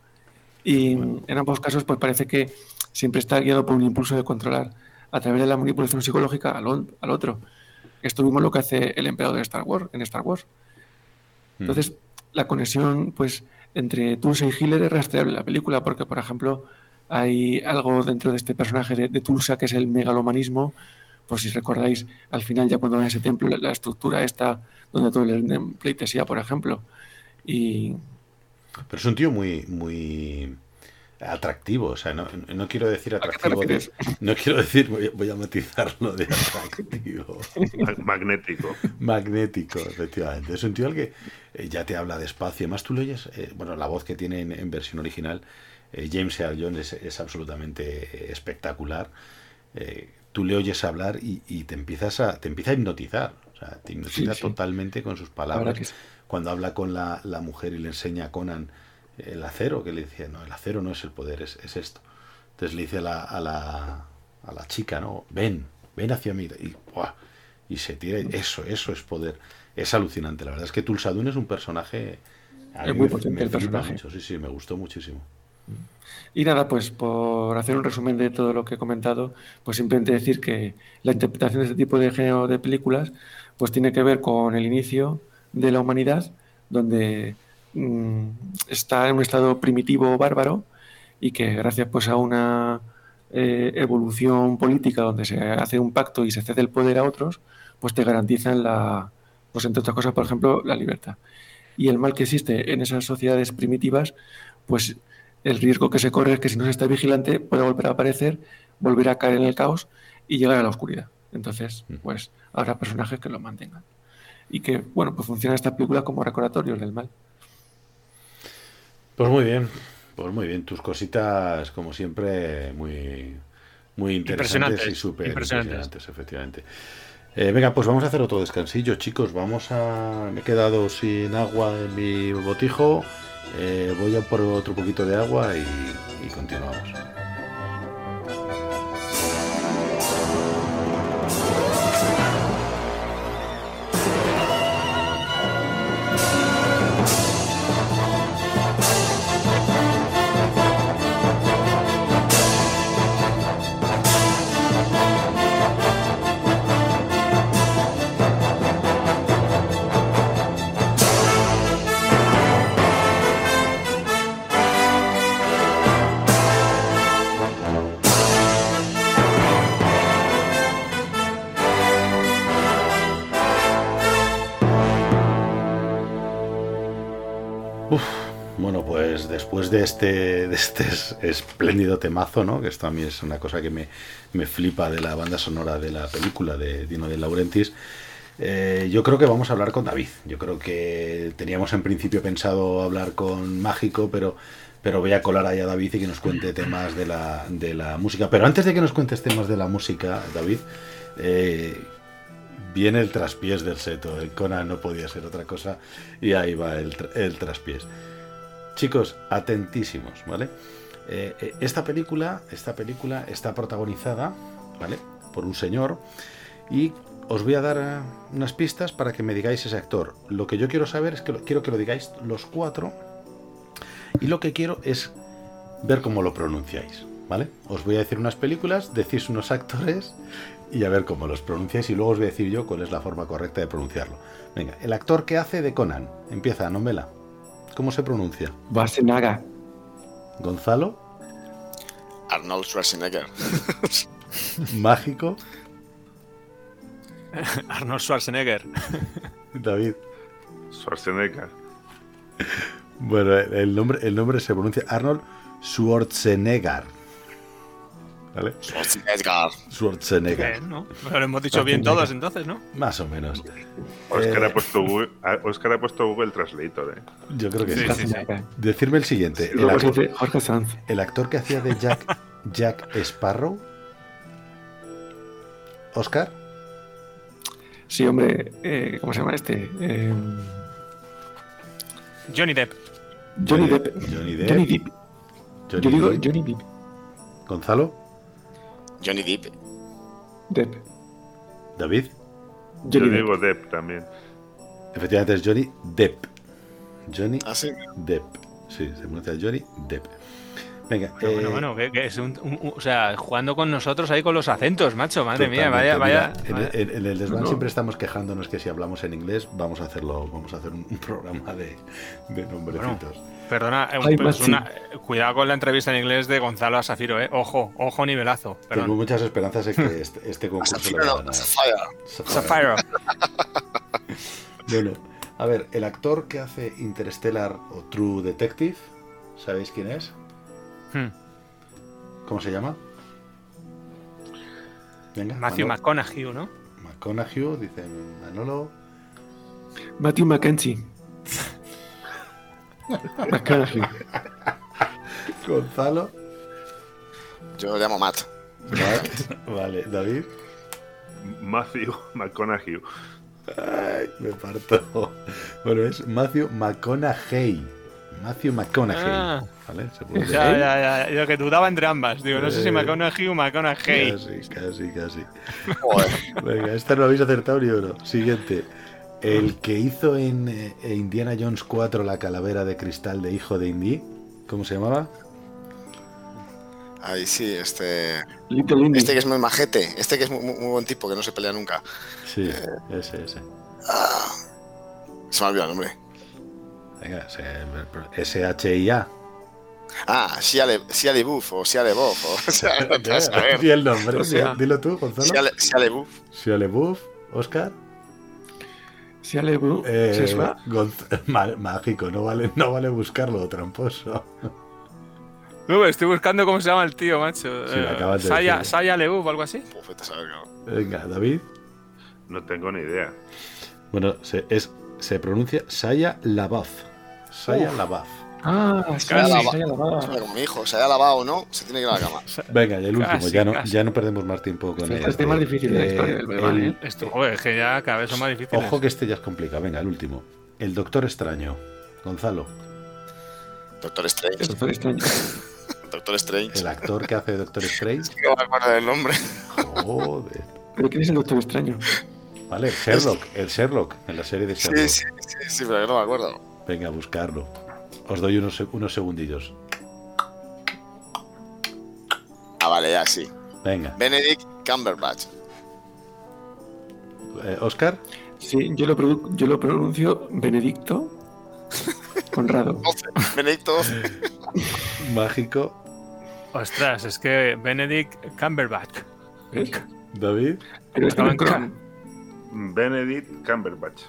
Y en ambos casos, pues parece que siempre está guiado por un impulso de controlar a través de la manipulación psicológica al, al otro. Esto mismo es lo que hace el emperador de Star Wars, en Star Wars. Mm. Entonces, la conexión pues, entre Tulsa y Hitler es rastreable en la película, porque, por ejemplo, hay algo dentro de este personaje de, Tulsa que es el megalomanismo. Pues si recordáis, al final, ya cuando en ese templo, la, estructura está donde todo el pleitesía, por ejemplo, y... Pero es un tío muy, muy atractivo, o sea, no, no quiero decir atractivo, no quiero decir, voy a, matizarlo de atractivo. Magnético. Magnético, efectivamente. Es un tío al que eh, ya te habla despacio, además tú lo oyes, eh, bueno, la voz que tiene en, versión original, eh, James Earl Jones es, absolutamente espectacular. tú le oyes hablar y, te empiezas a, te empieza a hipnotizar, o sea, te hipnotiza totalmente con sus palabras cuando habla con la, mujer y le enseña a Conan el acero, que le dice, no, el acero no es el poder, es, esto. Entonces le dice a la, a la, a la chica, ¿no? Ven, ven hacia mí. Y, y se tira, eso, eso es poder. Es alucinante. La verdad es que Tulsadun es un personaje... Es muy potente el personaje. sí, sí, me gustó muchísimo. Y nada, pues por hacer un resumen de todo lo que he comentado, pues simplemente decir que la interpretación de este tipo de género de películas, pues tiene que ver con el inicio, de la humanidad, donde mm, está en un estado primitivo bárbaro y que gracias pues a una eh, evolución política donde se hace un pacto y se cede el poder a otros, pues te garantizan la, pues entre otras cosas, por ejemplo, la libertad. Y el mal que existe en esas sociedades primitivas, pues el riesgo que se corre es que si no se está vigilante puede volver a aparecer, volver a caer en el caos y llegar a la oscuridad. Entonces, mm. pues habrá personajes que lo mantengan y que, bueno, pues funciona esta película como recordatorio del mal. Pues muy bien, pues muy bien, tus cositas, como siempre, muy, muy interesantes Impresionantes, y súper impresionantes. impresionantes, efectivamente. Eh, venga, pues vamos a hacer otro descansillo, chicos. Vamos a. Me he quedado sin agua en mi botijo. Eh, voy a por otro poquito de agua y, y continuamos. Este, de este es- espléndido temazo, ¿no? Que esto a mí es una cosa que me, me flipa de la banda sonora de la película de Dino de Laurentiis. eh, yo creo que vamos a hablar con David. Yo creo que teníamos en principio pensado hablar con Mágico, pero, pero voy a colar ahí a David y que nos cuente temas de la, de la música. Pero antes de que nos cuentes temas de la música, David, eh, viene el traspiés del seto. El Conan no podía ser otra cosa y ahí va el, el traspiés. Chicos, atentísimos, ¿vale? Eh, eh, esta película, esta película está protagonizada, ¿vale? Por un señor y os voy a dar eh, unas pistas para que me digáis ese actor. Lo que yo quiero saber es que lo- quiero que lo digáis los cuatro y lo que quiero es ver cómo lo pronunciáis, ¿vale? Os voy a decir unas películas, decís unos actores y a ver cómo los pronunciáis y luego os voy a decir yo cuál es la forma correcta de pronunciarlo. Venga, el actor que hace de Conan, empieza, Nomela. ¿Cómo se pronuncia? Barsenaga. Gonzalo, Arnold Schwarzenegger. Mágico, Arnold Schwarzenegger. David. Schwarzenegger. Bueno, el nombre, el nombre se pronuncia Arnold Schwarzenegger. ¿Vale? Schwarzenegger. Schwarzenegger. Bien, ¿no? Lo hemos dicho bien todos entonces, ¿no? Más o menos. Oscar, Eh, ha puesto Google, a- Oscar ha puesto Google Translator, ¿eh? Yo creo que Sí, sí. sí, sí. Barsenaga. Decirme el siguiente. El, Jorge, actor, Jorge Sanz. el actor que hacía de Jack, Jack Sparrow. Oscar. Sí, hombre. eh, ¿Cómo se llama este? Eh, Johnny Depp. Johnny Depp. Johnny Depp. Johnny Depp. Johnny Yo digo Depp. Johnny Depp. Gonzalo. Johnny Depp. Depp. David. Yo Johnny Depp. digo Depp también. Efectivamente es Johnny Depp. Johnny ¿Ah, sí? Depp. Sí, se pronuncia Johnny Depp. Venga, Bueno, eh, bueno, bueno, que, que es un, un- un- o sea, jugando con nosotros ahí con los acentos, macho, madre mía, vaya, vaya. Mira, en, el- en el desván No. siempre estamos quejándonos que si hablamos en inglés vamos a hacerlo, vamos a hacer un, un programa de, de nombrecitos. Perdona, eh, pues machi. una- eh, cuidado con la entrevista en inglés de Gonzalo a Zafiro, eh. Ojo, ojo nivelazo. Tengo Perdón. muchas esperanzas de que este, este concurso lo ganar. Sapphire. Zafiro. Bueno, a ver, el actor que hace Interstellar o True Detective, ¿sabéis quién es? Hmm. ¿Cómo se llama? Venga, Matthew Manolo. McConaughey, ¿no? McConaughey, dice Manolo. Matthew McKenzie. Gonzalo. Yo lo llamo Matt. Vale, vale, David. Matthew McConaughey. Ay, me parto. Bueno, es Matthew McConaughey. Matthew McConaughey. Ah. ¿Vale? Se Ya, ya, ya. Yo que dudaba entre ambas. Digo, no sé si Eh, McConaughey o McConaughey. Casi, casi, casi. Venga, esta no habéis acertado ni uno. Siguiente. El que hizo en eh, Indiana Jones 4 la calavera de cristal de hijo de Indy. ¿Cómo se llamaba? Ahí sí, este. Little Indy. Este que es muy majete. Este que es muy, buen tipo, que no se pelea nunca. Sí, ese, ese. Ah, se me ha olvidado el nombre. Venga, S-H-I-A. Ah, Shia Le- Shia LaBeouf o Shia LaBeouf. O, sea, a el nombre. O sea- Dilo tú, Gonzalo. Shia Le- Shia LaBeouf, Oscar. Si ale Bru- Eh, se va. Gonz- ma- mágico, no vale, no vale buscarlo, tramposo. No, estoy buscando cómo se llama el tío, macho. Sí, Eh, Saya. Saya Leuf o algo así. Venga, David. No tengo ni idea. Bueno, se, es, se pronuncia Saya Labaf. Saya. Labaf. Ah, Se haya lava- se haya lavado. Como mi hijo, se haya lavado o no, se tiene que ir a la cama. Venga, y el último, Casi, ya, no, casi. ya no perdemos más tiempo con Este es el este. difícil historia del Belván, el- ¿eh? Esto, joder, es que ya cada vez son más difíciles. Ojo que este ya es complicado. Venga, el último. El Doctor Extraño. Gonzalo, Doctor Strange. Doctor Extraño. Doctor Strange. el actor que hace Doctor Strange. No me acuerdo del nombre. Joder. ¿Pero quién es el Doctor Extraño? Vale, Sherlock, el Sherlock, en la serie de Sherlock. Sí, sí, sí, sí, pero yo no me acuerdo. Venga, a buscarlo. Os doy unos, unos segundillos. Ah, vale, ya sí. Venga, Benedict Cumberbatch. eh, Oscar. Sí, yo lo, yo lo pronuncio Benedicto Conrado. 12. Benedicto 12. Mágico. Ostras, es que Benedict Cumberbatch. David. Pero estaba en Acaba Chrome. Benedict Cumberbatch.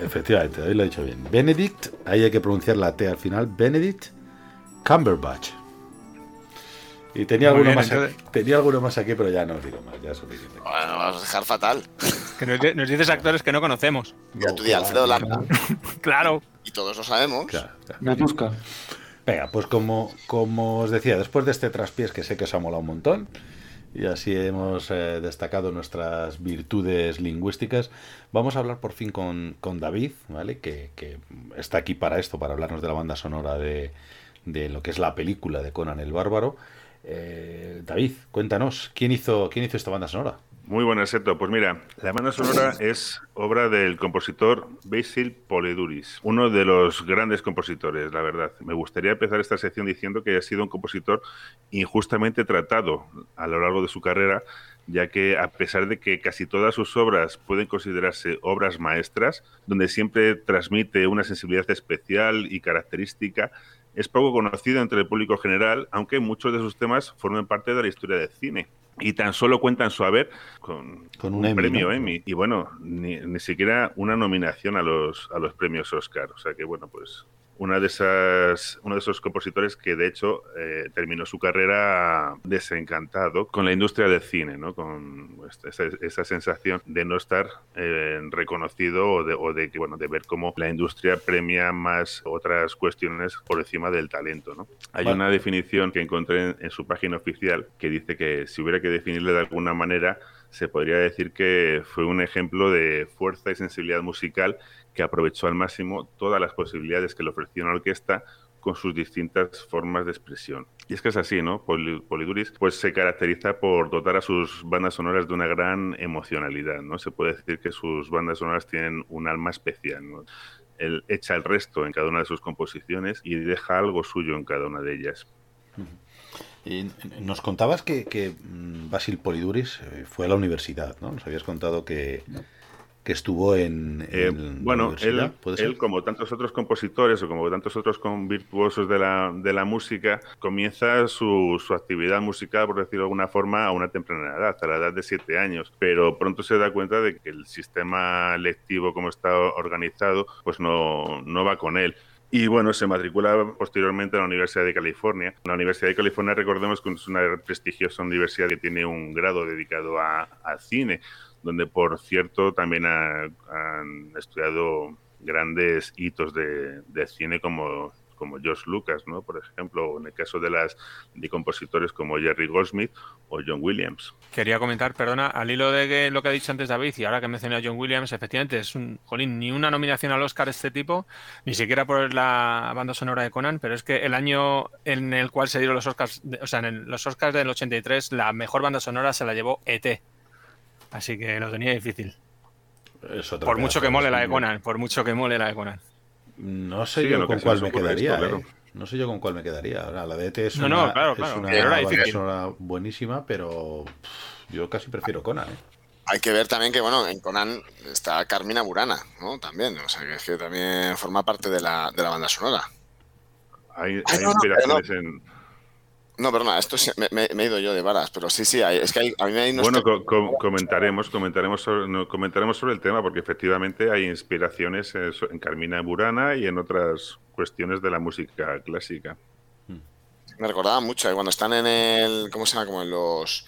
Efectivamente, David lo ha dicho bien. Benedict, ahí hay que pronunciar la T al final. Benedict Cumberbatch. Y tenía Muy alguno, bien, más entonces- aquí, tenía alguno más aquí, pero ya no os digo más, ya es suficiente. Bueno, vamos a dejar fatal. Que nos, di- nos dices actores que no conocemos. Ya No, tú di Alfredo claro, Landa. Claro. Y todos lo sabemos. claro, claro. Venga, pues como, como os decía, después de este traspiés que sé que os ha molado un montón, y así hemos eh, destacado nuestras virtudes lingüísticas, vamos a hablar por fin con, con David, ¿vale? Que, que está aquí para esto, para hablarnos de la banda sonora de, de lo que es la película de Conan el Bárbaro. Eh, David, cuéntanos, ¿quién hizo, ¿quién hizo esta banda sonora? Muy buenas, Seto. Pues mira, la banda sonora es obra del compositor Basil Poliduris, uno de los grandes compositores, la verdad. Me gustaría empezar esta sección diciendo que ha sido un compositor injustamente tratado a lo largo de su carrera, ya que a pesar de que casi todas sus obras pueden considerarse obras maestras, donde siempre transmite una sensibilidad especial y característica, es poco conocido entre el público general, aunque muchos de sus temas formen parte de la historia del cine. Y tan solo cuentan su haber con, Con un un Emmy, premio ¿no? Emmy. Y bueno, ni, ni siquiera una nominación a los, a los premios Oscar. O sea que bueno, pues una de esas, uno de esos compositores que de hecho eh, terminó su carrera desencantado con la industria del cine, ¿no? Con esta- esa, esa sensación de no estar eh, reconocido o de, o de bueno de ver cómo la industria premia más otras cuestiones por encima del talento, ¿no? Hay Vale. una definición que encontré en, en su página oficial que dice que si hubiera que definirle de alguna manera se podría decir que fue un ejemplo de fuerza y sensibilidad musical que aprovechó al máximo todas las posibilidades que le ofreció una orquesta con sus distintas formas de expresión. Y es que es así, ¿no? Poli- Poliduris pues se caracteriza por dotar a sus bandas sonoras de una gran emocionalidad, ¿no? Se puede decir que sus bandas sonoras tienen un alma especial, ¿no? Él echa el resto en cada una de sus composiciones y deja algo suyo en cada una de ellas. Y nos contabas que, que, mm, Basil Poliduris eh, fue a la universidad, ¿no? Nos habías contado que, que estuvo en, Eh, en bueno, él, como tantos otros compositores o como tantos otros virtuosos de la, de la música, comienza su, su actividad musical, por decirlo de alguna forma, a una temprana edad, a la edad de siete años. Pero pronto se da cuenta de que el sistema lectivo, como está organizado, pues no, no va con él. Y bueno, se matricula posteriormente a la Universidad de California. La Universidad de California, recordemos que es una prestigiosa universidad que tiene un grado dedicado a- al cine, donde por cierto también ha- han estudiado grandes hitos de, de cine como, como George Lucas, ¿no? por ejemplo, o en el caso de las de compositores como Jerry Goldsmith o John Williams. Quería comentar, perdona, al hilo de que- lo que ha dicho antes David y ahora que mencioné a John Williams, efectivamente es un, jolín, ni una nominación al Oscar este tipo, ni siquiera por la banda sonora de Conan, pero es que el año en el cual se dieron los Oscars, o sea, en el- los Oscars del 83, la mejor banda sonora se la llevó ET. Así que lo tenía difícil. Es Por mucho que mole la de. Conan, por mucho que mole la de Conan. No sé Sí, yo con cuál me quedaría, esto, ¿eh? claro. No sé yo con cuál me quedaría. Ahora, la de ET es No, una, no, claro, es claro. una Pero era banda sonora buenísima, pero pff, yo casi prefiero Conan, ¿eh? Hay que ver también que, bueno, en Conan está Carmina Burana, ¿no? También, o sea, que es que también forma parte de la, de la banda sonora. Hay, Ay, hay no, no, inspiraciones en, No, perdona, esto sí- me, me- me he ido yo de varas, pero sí, sí, hay- es que hay- a mí me hay Bueno, co- co- comentaremos, comentaremos sobre, no, comentaremos sobre el tema porque efectivamente hay inspiraciones en, so- en Carmina Burana y en otras cuestiones de la música clásica. Me recordaba mucho eh, cuando están en el. ¿Cómo se llama? Como en los.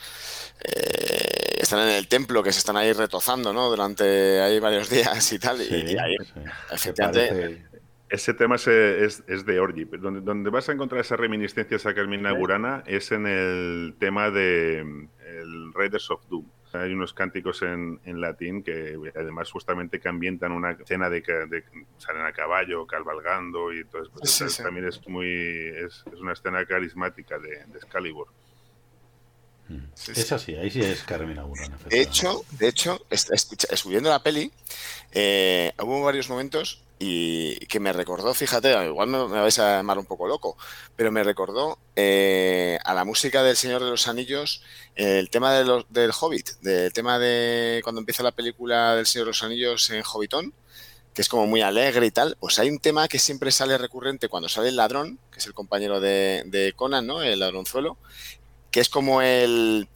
eh, están en el templo que se están ahí retozando, ¿no? Durante ahí varios días y tal. y- y, ahí, sí. efectivamente, Ese tema es, es, de Orgy. Donde, donde, vas a encontrar esas reminiscencias a Carmina Burana es en el tema de el Raiders of Doom. Hay unos cánticos en, en, latín que además justamente que ambientan una escena de que salen a caballo, cabalgando y todo eso. También es muy es, es, una escena carismática de, de Excalibur. es así, ahí sí es Carmina Burana. De hecho, de hecho, escuchando la peli, eh, hubo varios momentos y que me recordó, fíjate, igual me, vais a llamar un poco loco, pero me recordó eh, a la música del Señor de los Anillos el tema de del Hobbit, del tema de cuando empieza la película del Señor de los Anillos en Hobbitón, que es como muy alegre y tal, pues hay un tema que siempre sale recurrente cuando sale el ladrón, que es el compañero de, de Conan, ¿no? El ladronzuelo, que es como el,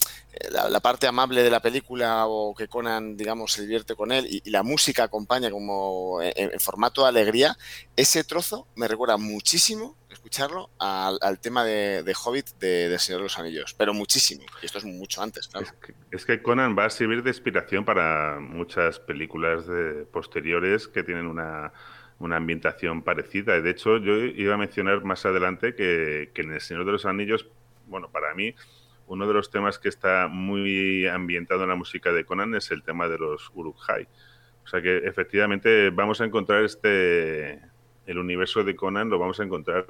la, parte amable de la película o que Conan, digamos, se divierte con él y, la música acompaña como en, formato de alegría, ese trozo me recuerda muchísimo escucharlo al, tema de, Hobbit de, Señor de los Anillos, pero muchísimo. Y esto es mucho antes, claro. Es que, Conan va a servir de inspiración para muchas películas posteriores que tienen una, una ambientación parecida. De hecho, yo iba a mencionar más adelante que, que en El Señor de los Anillos, bueno, para mí uno de los temas que está muy ambientado en la música de Conan es el tema de los Uruk-hai. O sea que efectivamente vamos a encontrar este, el universo de Conan lo vamos a encontrar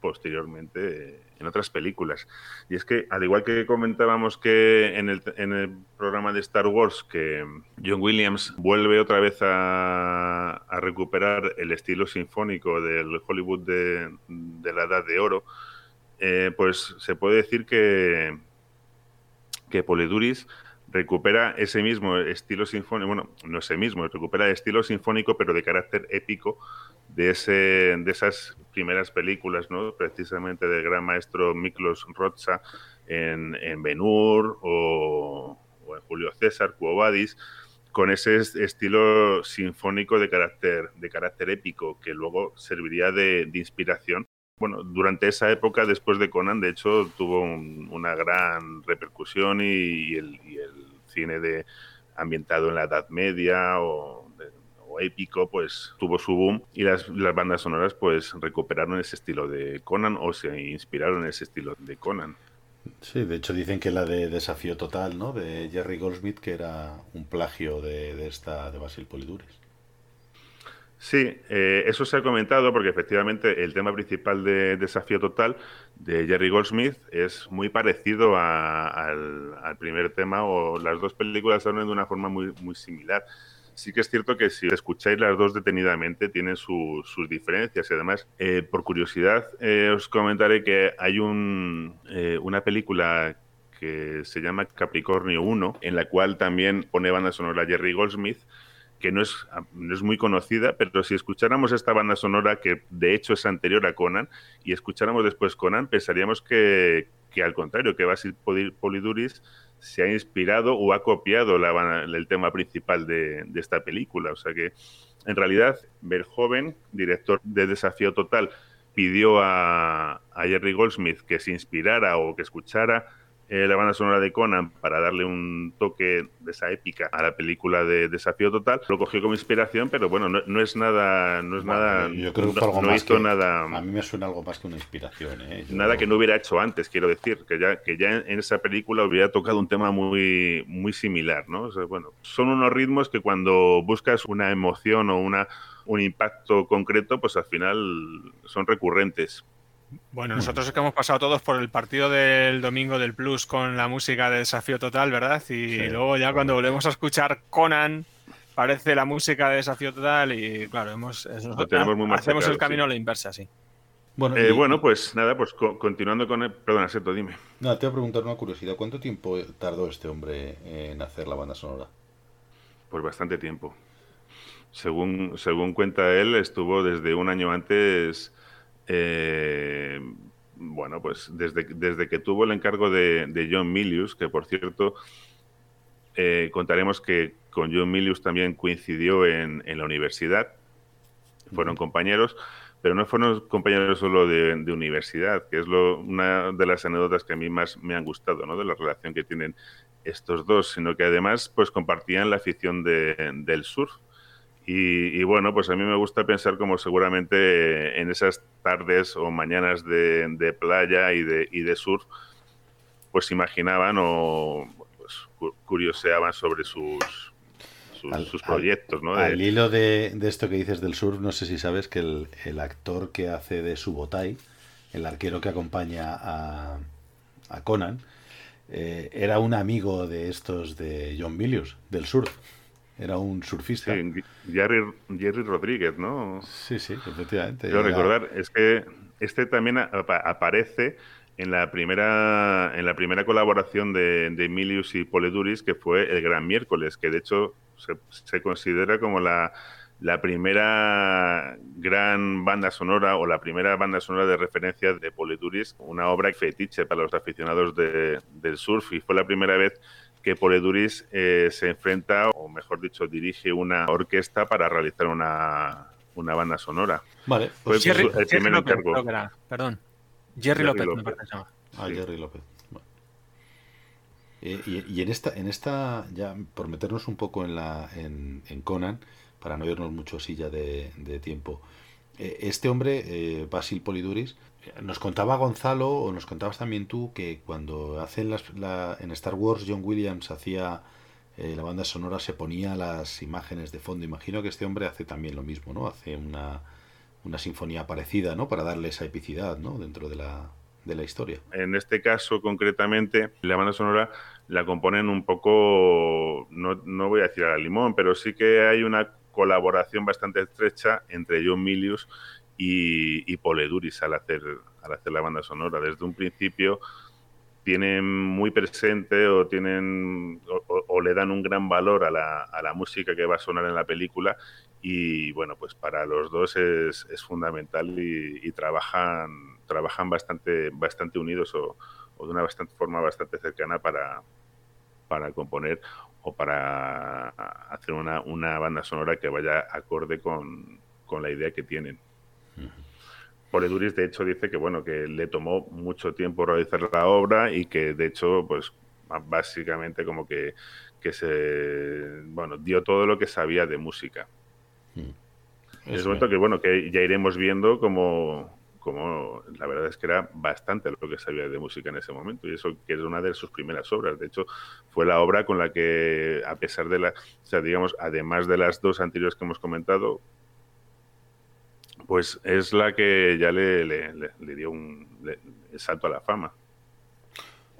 posteriormente en otras películas. Y es que, al igual que comentábamos que en el, en el programa de Star Wars, que John Williams vuelve otra vez a, recuperar el estilo sinfónico del Hollywood de, la Edad de Oro, eh, pues se puede decir que, que Poliduris recupera ese mismo estilo sinfónico, bueno, no ese mismo, recupera el estilo sinfónico, pero de carácter épico de, ese, de esas primeras películas, ¿no? precisamente del gran maestro Miklos Rocha en, en Benur o, en Julio César, Cuobadis, con ese estilo sinfónico de carácter, de carácter épico que luego serviría de, de inspiración bueno, durante esa época, después de Conan, de hecho, tuvo una gran repercusión y, el, cine de ambientado en la Edad Media o, épico, pues tuvo su boom y las, bandas sonoras pues recuperaron ese estilo de Conan o se inspiraron en ese estilo de Conan. Sí, de hecho dicen que la de Desafío Total, ¿no? De Jerry Goldsmith, que era un plagio de, de esta de Basil Poliduris. Sí, eh, eso se ha comentado porque efectivamente el tema principal de Desafío Total de Jerry Goldsmith es muy parecido al, primer tema o las dos películas hablan de una forma muy, muy similar. Sí que es cierto que si escucháis las dos detenidamente tienen sus diferencias y además, eh, por curiosidad, eh, os comentaré que hay un, una película que se llama Capricornio 1, en la cual también pone banda sonora Jerry Goldsmith, que no es, no es muy conocida, pero si escucháramos esta banda sonora, que de hecho es anterior a Conan, y escucháramos después Conan, pensaríamos que, que al contrario, que Basil Poliduris se ha inspirado o ha copiado el tema principal de, de, esta película. O sea que, en realidad, Verhoeven, director de Desafío Total, pidió a, a Jerry Goldsmith que se inspirara o que escuchara eh, la banda sonora de Conan para darle un toque de esa épica a la película de Desafío Total. Lo cogió como inspiración, pero bueno, no, es nada, no es nada. Yo creo que algo más nada. A mí me suena algo más que una inspiración. ¿eh? Nada que no hubiera hecho antes, quiero decir, que ya que ya en, esa película hubiera tocado un tema muy muy similar, ¿no? bueno, son unos ritmos que cuando buscas una emoción o una un impacto concreto, pues al final son recurrentes. Bueno, nosotros es que hemos pasado todos por el partido del domingo del Plus con la música de Desafío Total, ¿verdad? Y luego ya cuando volvemos a escuchar Conan, parece la música de Desafío Total y claro, hemos, hacemos el camino a la inversa, sí. Bueno, eh, bueno, pues nada, pues continuando con el... Perdona, Seto, dime. No, te voy a preguntar una curiosidad. ¿Cuánto tiempo tardó este hombre en hacer la banda sonora? Pues bastante tiempo. Según, según cuenta él, estuvo desde un año antes eh, bueno, pues desde, desde, que tuvo el encargo de, John Milius, que por cierto, eh, contaremos que con John Milius también coincidió en, la universidad, fueron compañeros, pero no fueron compañeros solo de, universidad, que es lo, una de las anécdotas que a mí más me han gustado, ¿no? de la relación que tienen estos dos, sino que además pues compartían la afición del surf Y, bueno, pues a mí me gusta pensar como seguramente en esas tardes o mañanas de, playa y de, y de surf, pues imaginaban o pues, curioseaban sobre sus, sus, proyectos. ¿no? Al hilo de, esto que dices del surf, no sé si sabes que el, actor que hace de Subotai, el arquero que acompaña a, a Conan, eh, era un amigo de estos de John Milius, del surf. Era un surfista. Jerry, Jerry Rodríguez, ¿no? Sí, sí, efectivamente. Quiero recordar, es que este también aparece en la primera en la primera colaboración de, de Emilius y Poleduris, que fue el Gran Miércoles, que de hecho se, considera como la, la, primera gran banda sonora o la primera banda sonora de referencia de Poleduris, una obra fetiche para los aficionados de, del surf y fue la primera vez que Poleduris eh, se enfrenta, o mejor dicho, dirige una orquesta para realizar una, una banda sonora. Vale, pues Jerry, el primer López, Perdón. Jerry, López, Me parece. Ah, Jerry López. Eh, y, en esta, en esta, ya por meternos un poco en, la, en, Conan, para no irnos mucho silla de, de tiempo, eh, este hombre, eh, Basil Poliduris, nos contaba Gonzalo, o nos contabas también tú, que cuando hacen las, la, en Star Wars John Williams hacía la banda sonora, se ponía las imágenes de fondo. Imagino que este hombre hace también lo mismo, ¿no? Hace una, una sinfonía parecida, ¿no? Para darle esa epicidad, ¿no? Dentro de la, de la historia. En este caso, concretamente, la banda sonora la componen un poco, no, no voy a decir a la limón, pero sí que hay una colaboración bastante estrecha entre John Milius y, y Poleduris al hacer, al hacer la banda sonora. Desde un principio tienen muy presente o tienen o, le dan un gran valor a la, a la, música que va a sonar en la película y bueno pues para los dos es, es fundamental y, trabajan trabajan bastante, bastante unidos o, de una bastante forma bastante cercana para, para componer o para hacer una, una banda sonora que vaya acorde con, la idea que tienen. Poleduris, de hecho, dice que bueno, que le tomó mucho tiempo realizar la obra y que de hecho, pues básicamente como que, que se bueno, dio todo lo que sabía de música. Momento que bueno, que ya iremos viendo como como la verdad es que era bastante lo que sabía de música en ese momento y eso que es una de sus primeras obras. De hecho, fue la obra con la que, a pesar de la, o sea, digamos, además de las dos anteriores que hemos comentado, pues es la que ya le, le, dio un salto a la fama.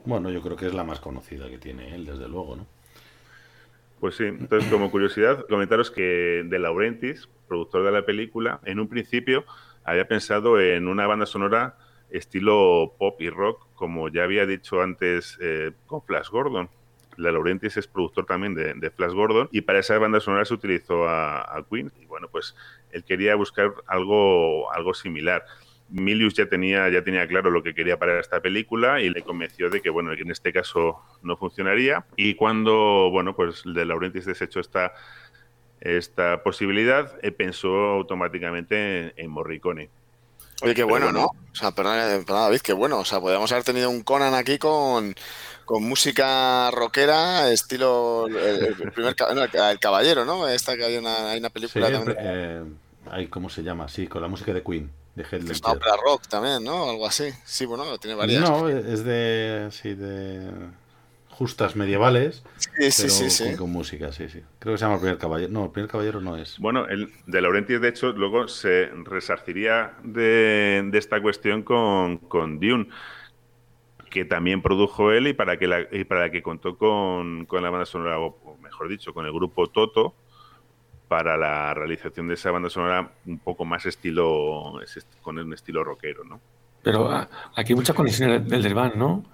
Bueno, yo creo que es la más conocida que tiene él, desde luego, ¿no? Pues sí, entonces como curiosidad, comentaros que De Laurentiis, productor de la película, en un principio había pensado en una banda sonora estilo pop y rock, como ya había dicho antes eh, con Flash Gordon. La Laurentiis es productor también de, Flash Gordon y para esa banda sonora se utilizó a, Queen. Y bueno, pues él quería buscar algo, algo similar. Milius ya tenía, ya tenía claro lo que quería para esta película y le convenció de que, bueno, en este caso no funcionaría. Y cuando, bueno, pues de Laurentiis desechó esta esta posibilidad, eh, pensó automáticamente en, Morricone. Oye, qué bueno, ¿no? O sea, perdón, David, qué bueno. O sea, podríamos haber tenido un Conan aquí con, música rockera, estilo el, primer el caballero, ¿no? Esta que hay una, hay una película también. Eh, ¿Cómo se llama? Sí, con la música de Queen. De es una rock también, ¿no? Algo así. Sí, bueno, tiene varias. No, es de. Sí, de justas medievales, sí, sí, con, música, sí, sí. Creo que se llama el primer caballero. No, el primer caballero no es. Bueno, el de Laurentiis, de hecho, luego se resarciría de, esta cuestión con, con, Dune, que también produjo él y para que, la, y para que contó con, con la banda sonora, o mejor dicho, con el grupo Toto, para la realización de esa banda sonora un poco más estilo, con un estilo rockero, ¿no? Pero ah, aquí hay muchas conexiones del Derban, ¿no?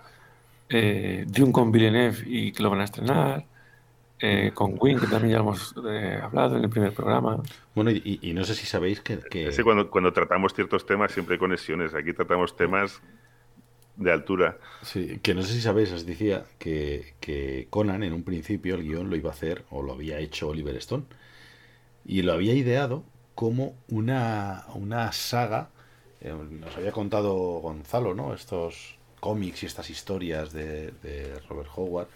eh, Dune con Villeneuve y que lo van a estrenar, eh, con Wing, que también ya hemos eh, hablado en el primer programa. Bueno, y, no sé si sabéis que... que... cuando, cuando tratamos ciertos temas siempre hay conexiones, aquí tratamos temas de altura. Sí, que no sé si sabéis, os decía que, que Conan en un principio el guion lo iba a hacer, o lo había hecho Oliver Stone, y lo había ideado como una, una saga, eh, nos había contado Gonzalo, ¿no? Estos cómics y estas historias de, Robert Howard,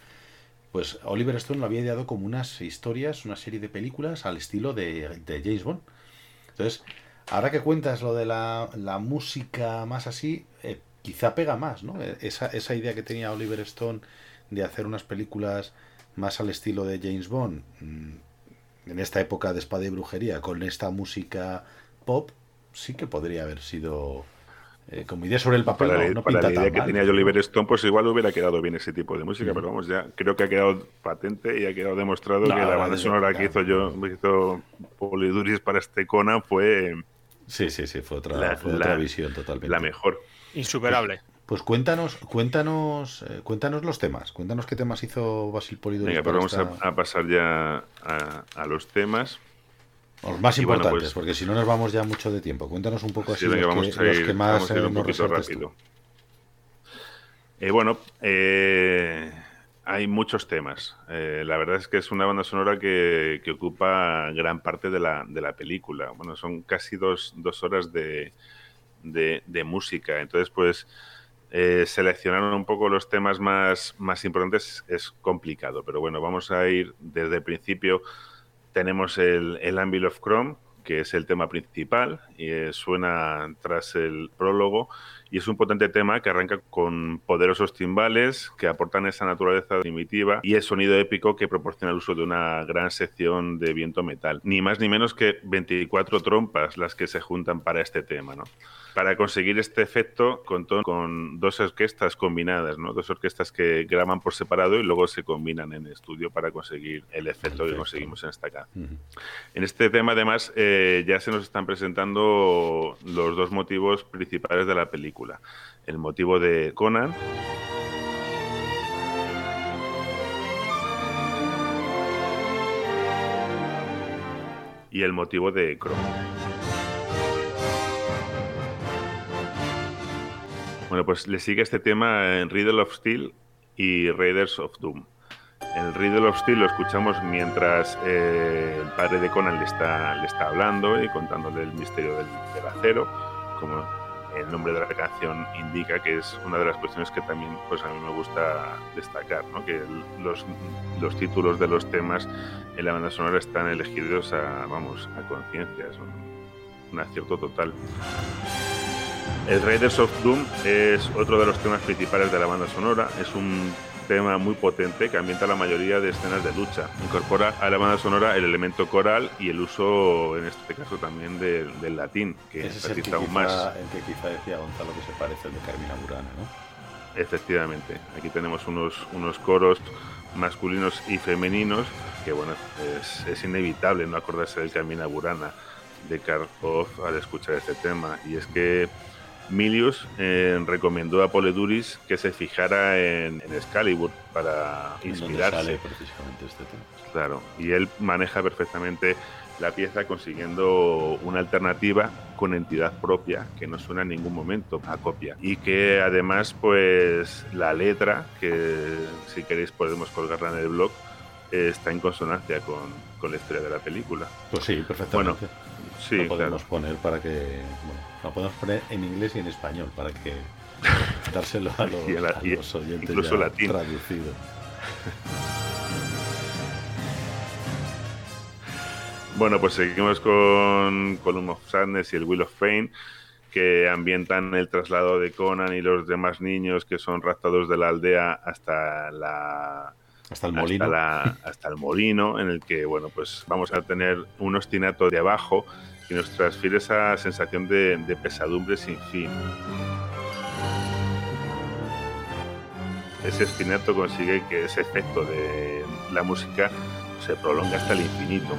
pues Oliver Stone lo había ideado como unas historias, una serie de películas al estilo de, de James Bond. Entonces, ahora que cuentas lo de la, la música más así, eh, quizá pega más, ¿no? Esa, esa idea que tenía Oliver Stone de hacer unas películas más al estilo de James Bond, mm, en esta época de espada y brujería, con esta música pop, sí que podría haber sido eh, como idea sobre el papel. Para, no, la idea que tenía Oliver Stone, pues igual hubiera quedado bien ese tipo de música, pero vamos, ya creo que ha quedado patente y ha quedado demostrado que la banda sonora que hizo yo, hizo Poliduris para este Conan fue. Sí, sí, sí, fue otra, fue otra visión totalmente. La mejor. Insuperable. Pues cuéntanos, cuéntanos, eh, cuéntanos los temas. Cuéntanos qué temas hizo Basil Poliduris. Venga, pues vamos a, pasar ya a, los temas. Los más importantes, pues porque si no nos vamos ya mucho de tiempo. Cuéntanos un poco así los, que, más un poquito rápido. Eh, bueno, eh, hay muchos temas. la verdad es que es una banda sonora que, ocupa gran parte de la, de la, película. Bueno, son casi dos, dos horas de, de, música. Entonces, pues eh, seleccionar un poco los temas más, más importantes es complicado, pero bueno, vamos a ir desde el principio. Tenemos el, el Anvil of Chrome, que es el tema principal, y eh, suena tras el prólogo, y es un potente tema que arranca con poderosos timbales que aportan esa naturaleza primitiva y el sonido épico que proporciona el uso de una gran sección de viento metal. Ni más ni menos que 24 trompas las que se juntan para este tema, ¿no? Para conseguir este efecto contó con dos orquestas combinadas, ¿no? Dos orquestas que graban por separado y luego se combinan en estudio para conseguir el efecto que conseguimos en esta canción. En este tema, además, eh, ya se nos están presentando los dos motivos principales de la película. El motivo de Conan. Y el motivo de Chrome. Bueno, pues le sigue este tema en Riddle of Steel y Raiders of Doom. El Riddle of Steel lo escuchamos mientras eh, el padre de Conan le está, le está hablando y contándole el misterio del, acero, como el nombre de la canción indica, que es una de las cuestiones que también pues, a mí me gusta destacar, ¿no? que los, los, títulos de los temas en la banda sonora están elegidos a, vamos, a conciencia, es un, un acierto total. El Raiders of Doom es otro de los temas principales de la banda sonora. Es un tema muy potente que ambienta la mayoría de escenas de lucha. Incorpora a la banda sonora el elemento coral y el uso, en este caso también, del latín, que es el que, aún más. El que quizá decía Gonzalo que se parece al de Carmina Burana, ¿no? Efectivamente. Aquí tenemos unos, unos coros masculinos y femeninos que, bueno, es, es inevitable no acordarse del Carmina Burana de Karpov al escuchar este tema. Y es que Milius eh, recomendó a Poleduris que se fijara en, Excalibur para inspirarse. precisamente este tema. Claro, y él maneja perfectamente la pieza consiguiendo una alternativa con entidad propia que no suena en ningún momento a copia y que además pues la letra que si queréis podemos colgarla en el blog está en consonancia con, con la historia de la película. Pues sí, perfectamente. Bueno, sí, lo podemos poner para que bueno, lo podemos poner en inglés y en español para que dárselo a los, oyentes incluso latín. traducido. Bueno, pues seguimos con Column of Sadness y el Will of Fame, que ambientan el traslado de Conan y los demás niños que son raptados de la aldea hasta la hasta el molino. Hasta, el molino, en el que, bueno, pues vamos a tener un ostinato de abajo que nos transfiere esa sensación de, pesadumbre sin fin. Ese ostinato consigue que ese efecto de la música se prolonga hasta el infinito.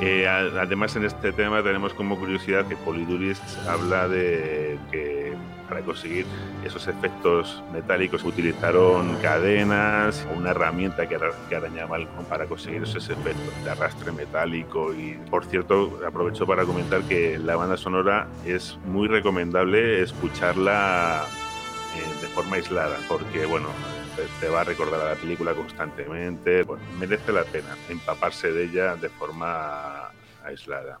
Eh, además, en este tema tenemos como curiosidad que Poliduris habla de que para conseguir esos efectos metálicos utilizaron cadenas una herramienta que, arañaba el para conseguir esos efectos de arrastre metálico. Y por cierto, aprovecho para comentar que la banda sonora es muy recomendable escucharla eh, de forma aislada, porque bueno, te va a recordar a la película constantemente. Bueno, merece la pena empaparse de ella de forma aislada.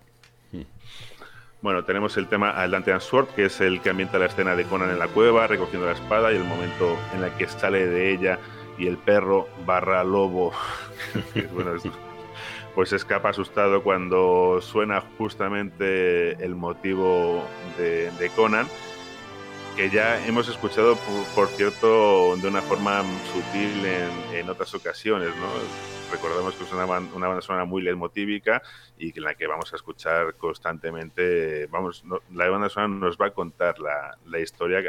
Bueno, tenemos el tema Atlantean Sword, que es el que ambienta la escena de Conan en la cueva, recogiendo la espada, y el momento en el que sale de ella y el perro barra lobo, pues escapa asustado cuando suena justamente el motivo de, Conan, que ya hemos escuchado, por, cierto, de una forma sutil en, otras ocasiones, ¿no? Recordemos que es una, una banda sonora muy leitmotívica y en la que vamos a escuchar constantemente, vamos, la banda sonora nos va a contar la, la historia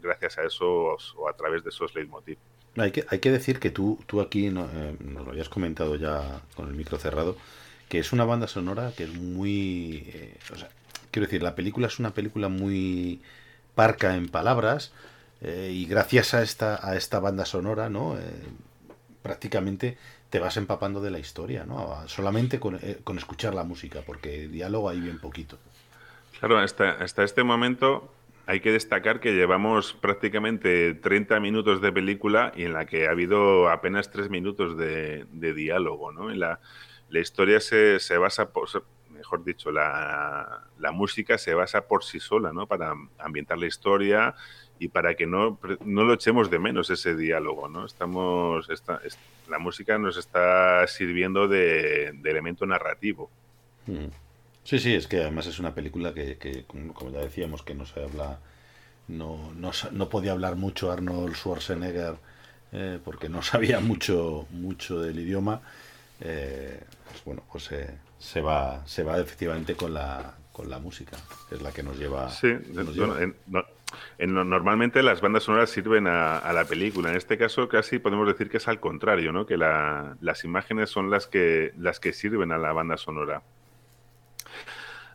gracias a eso o a través de esos leitmotiv. Hay que, hay que decir que tú, tú aquí eh, nos lo habías comentado ya con el micro cerrado, que es una banda sonora que es muy... Eh, quiero decir, la película es una película muy parca en palabras eh, y gracias a esta, a esta banda sonora, ¿no? prácticamente te vas empapando de la historia, ¿no? Solamente con, con escuchar la música, porque diálogo hay bien poquito. Claro, hasta, hasta este momento hay que destacar que llevamos prácticamente 30 minutos de película y en la que ha habido apenas 3 minutos de, diálogo. ¿no? la, historia se, basa, por, mejor dicho, la, música se basa por sí sola ¿no? para ambientar la historia y para que no, no lo echemos de menos ese diálogo. ¿no? Estamos, la música nos está sirviendo de, elemento narrativo. Mm. Sí, sí, es que además es una película que, como ya decíamos, que no se habla, no, no, podía hablar mucho Arnold Schwarzenegger eh, porque no sabía mucho, mucho del idioma. Eh, pues bueno, pues se va, se va efectivamente con la, con la música, es la que nos lleva. Sí, normalmente las bandas sonoras sirven a, la película. En este caso, casi podemos decir que es al contrario, ¿no? Que las imágenes son las que, las que sirven a la banda sonora.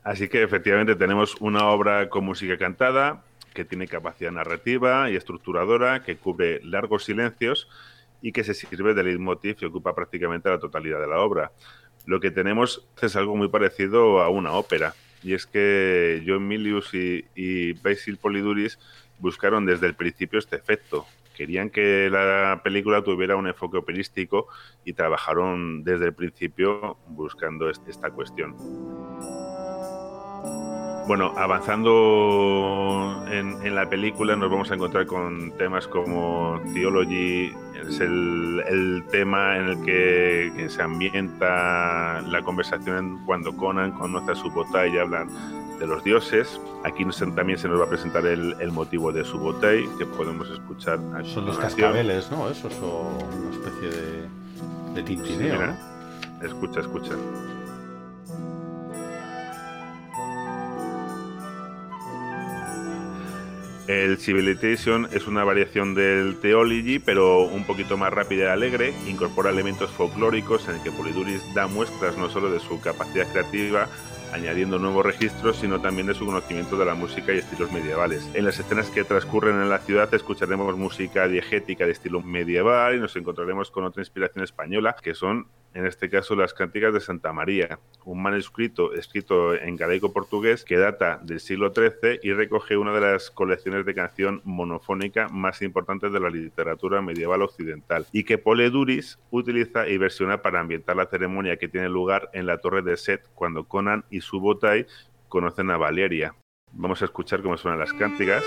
Así que efectivamente tenemos una obra con música cantada, que tiene capacidad narrativa y estructuradora, que cubre largos silencios y que se sirve del leitmotiv y ocupa prácticamente la totalidad de la obra. Lo que tenemos es algo muy parecido a una ópera, y es que John Milius y, Basil Poliduris buscaron desde el principio este efecto. Querían que la película tuviera un enfoque operístico y trabajaron desde el principio buscando esta cuestión. Bueno, avanzando en, la película nos vamos a encontrar con temas como Theology, es el, tema en el que, se ambienta la conversación cuando Conan conoce a Subotai y hablan de los dioses. Aquí también se nos va a presentar el, motivo de Subotai, que podemos escuchar. Son los cascabeles, ¿no? Eso es una especie de, de tintineo. escucha, escucha. El Civilization es una variación del Theology, pero un poquito más rápida y alegre. Incorpora elementos folclóricos en el que Poliduris da muestras no solo de su capacidad creativa, añadiendo nuevos registros, sino también de su conocimiento de la música y estilos medievales. En las escenas que transcurren en la ciudad escucharemos música diegética de estilo medieval y nos encontraremos con otra inspiración española, que son en este caso las Cánticas de Santa María, un manuscrito escrito en galaico-portugués que data del siglo XIII y recoge una de las colecciones de canción monofónica más importantes de la literatura medieval occidental y que Pole Duris utiliza y versiona para ambientar la ceremonia que tiene lugar en la torre de Set cuando Conan y su Subotai conocen a Valeria. Vamos a escuchar cómo suenan las cánticas.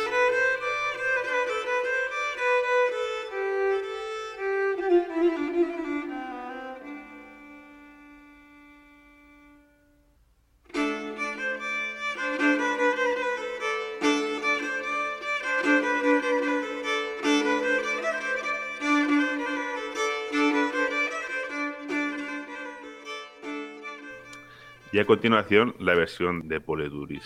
Y a continuación, la versión de Poleduris.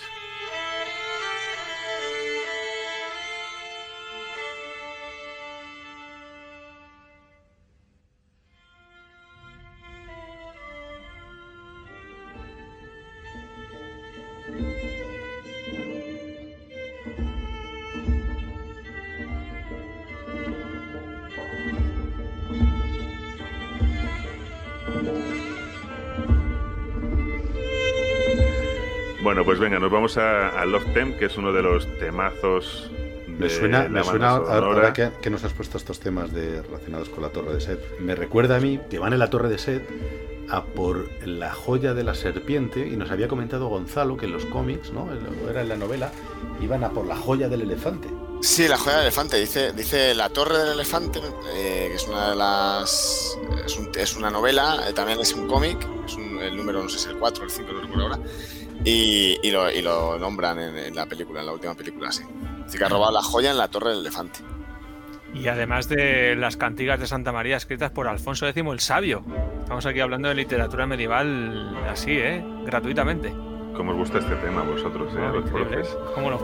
Vamos a, Love Them, que es uno de los temazos Me suena, me suena ahora que, nos has puesto estos temas de, relacionados con la Torre de Sed. Me recuerda a mí que van en la Torre de Sed a por la joya de la serpiente y nos había comentado Gonzalo que en los cómics, ¿no? Era en la novela, iban a por la joya del elefante. Sí, la joya del elefante. Dice, dice la torre del elefante, eh, que es una de las. Es, una novela, eh, también es un cómic, es el número, no sé si es el 4 o el 5, no recuerdo ahora. Y, y, lo, y lo, nombran en, la película, en la última película, sí. Dice que ha robado la joya en la torre del elefante. Y además de las cantigas de Santa María escritas por Alfonso X el Sabio. Estamos aquí hablando de literatura medieval así, ¿eh? Gratuitamente. ¿Cómo os gusta este tema a vosotros, eh, Como, los,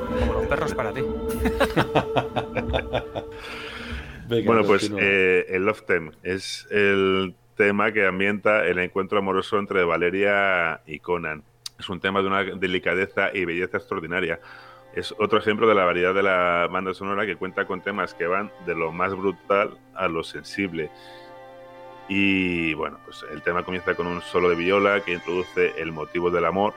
perros para ti. bueno, pues eh, el Love Theme es el tema que ambienta el encuentro amoroso entre Valeria y Conan. Es un tema de una delicadeza y belleza extraordinaria. Es otro ejemplo de la variedad de la banda sonora que cuenta con temas que van de lo más brutal a lo sensible. Y bueno, pues el tema comienza con un solo de viola que introduce el motivo del amor,